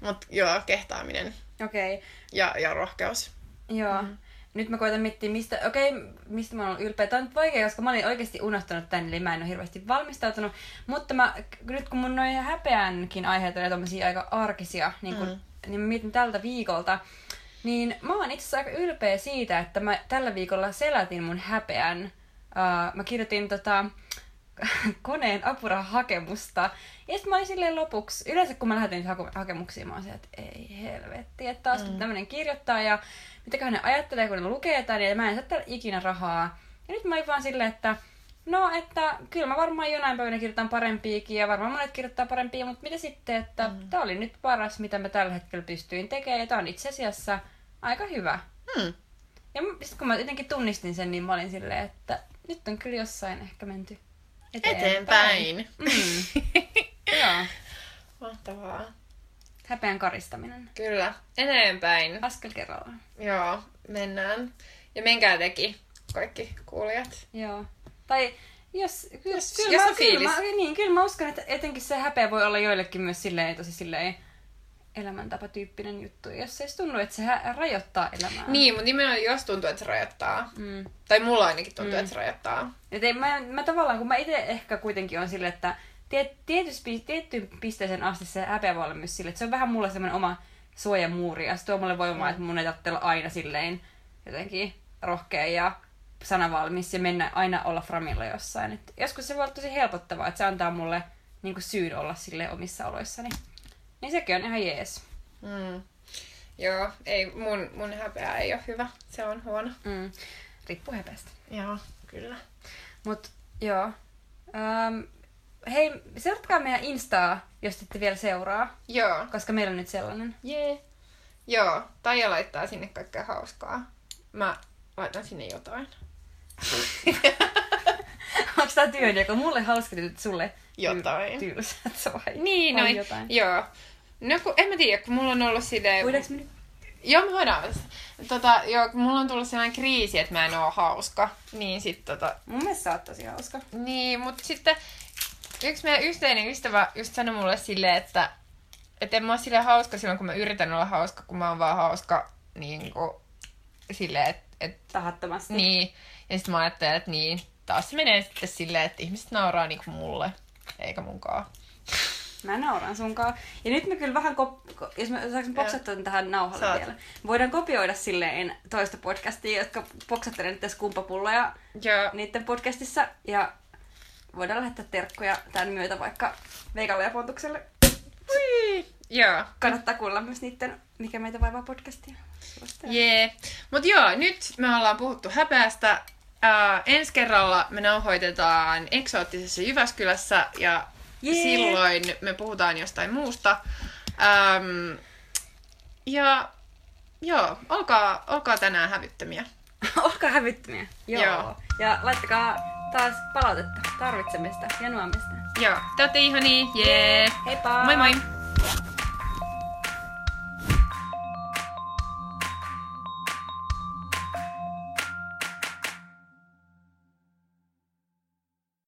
Mut joo, kehtaaminen Okei. Okay. ja, ja rohkeus. Joo. Mm. nyt mä koitan miettiä, mistä, okei, okay, mistä mä oon ylpeä. Tämä on nyt vaikea, koska mä olin oikeasti unohtanut tän, eli mä en ole hirveästi valmistautunut. Mutta mä, nyt kun mun noin häpeänkin aiheet on tommosia aika arkisia, niin, kun, mm. niin mä mietin tältä viikolta, niin mä oon itse asiassa aika ylpeä siitä, että mä tällä viikolla selätin mun häpeän. Uh, mä kirjoitin tota, koneen apurahahakemusta. Ja sitten mä olin silleen lopuksi, yleensä kun mä lähetin hake- hakemuksia, mä oon että ei helvetti, että taas mm. tämmönen kirjoittaa ja mitäköhän ne ajattelee, kun ne lukee tämän, ja mä en saa täällä ikinä rahaa. Ja nyt mä olin vaan silleen, että no, että kyllä mä varmaan jonain päivänä kirjoitan parempiakin, ja varmaan monet kirjoittaa parempia, mutta mitä sitten, että mm. tää oli nyt paras, mitä mä tällä hetkellä pystyin tekemään, ja tää on itse asiassa aika hyvä. Mm. Ja sitten kun mä jotenkin tunnistin sen, niin mä olin silleen, että nyt on kyllä jossain ehkä menty eteenpäin. eteenpäin. Mm. Joo. Mahtavaa. Häpeän karistaminen. Kyllä, eteenpäin. Askel kerrallaan. Joo, mennään. Ja menkää teki, kaikki kuulijat. Joo. Tai jos, jos, kyllä, jos mä, on kyllä, mä, niin, kyllä mä uskon, että etenkin se häpeä voi olla joillekin myös silleen, tosi silleen elämäntapatyyppinen juttu, jos se tunnu, että se rajoittaa elämää. Niin, mutta nimenomaan jos tuntuu, että se rajoittaa. Mm. Tai mulla ainakin tuntuu, mm. että se rajoittaa. Et ei, mä, mä tavallaan, kun mä itse ehkä kuitenkin on silleen, että tiet, tiettyyn pisteeseen asti se häpeä voi olla myös silleen, että se on vähän mulla semmoinen oma suojamuuri, ja se tuo mulle voimaa, mm. että mun ei tarvitse olla aina silleen jotenkin rohkea ja sanavalmis ja mennä aina olla framilla jossain. Et joskus se voi olla tosi helpottavaa, että se antaa mulle niin syyn olla sille omissa oloissani. Niin sekin on ihan jees. Mm. Joo, ei, mun, mun häpeä ei ole hyvä. Se on huono. Mm. Riippuu häpeästä. Joo, kyllä. Mut joo. Um, hei, seuratkaa meidän Instaa, jos ette vielä seuraa. Joo. Koska meillä on nyt sellainen. Jee. Yeah. Joo, Taija laittaa sinne kaikkea hauskaa. Mä laitan sinne jotain. Onko tää työnjako? Mulle hauska että sulle jotain. tylsät vai? Niin, no, jotain. joo. No kun, en mä tiedä, kun mulla on ollut silleen... Voidaanko me nyt? Joo, me voidaan. Tota, joo, kun mulla on tullut sellainen kriisi, että mä en oo hauska, niin sit tota... Mun mielestä sä oot tosi hauska. Niin, mutta sitten yksi meidän yhteinen ystävä just sanoi mulle silleen, että et en mä oo silleen hauska silloin, kun mä yritän olla hauska, kun mä oon vaan hauska niin kuin, silleen, että... Et, Tahattomasti. Niin. Ja sitten mä ajattelen, että niin, taas se menee sitten silleen, että ihmiset nauraa niinku mulle, eikä munkaan. Mä nauran sunkaan. Ja nyt me kyllä vähän, kop- jos me saanko boksattua tähän nauhalle Saat. vielä. Voidaan kopioida silleen toista podcastia, jotka boksattelee nyt tässä kumpapulloja Joo. niiden podcastissa. Ja voidaan lähettää terkkuja tämän myötä vaikka Veikalle ja Pontukselle. Joo. Kannattaa kuulla myös niiden Mikä meitä vaivaa podcastia. Jee. Yeah. Mut joo, nyt me ollaan puhuttu häpeästä. Uh, ensi kerralla me nauhoitetaan eksoottisessa Jyväskylässä ja Yeah. Silloin me puhutaan jostain muusta. Ähm, ja joo, olkaa, olkaa tänään hävyttömiä. olkaa hävyttömiä. Joo. joo. Ja laittakaa taas palautetta tarvitsemista ja nuomista. Joo, te ootte ihania. Jee. Yeah. Heippa! Moi moi!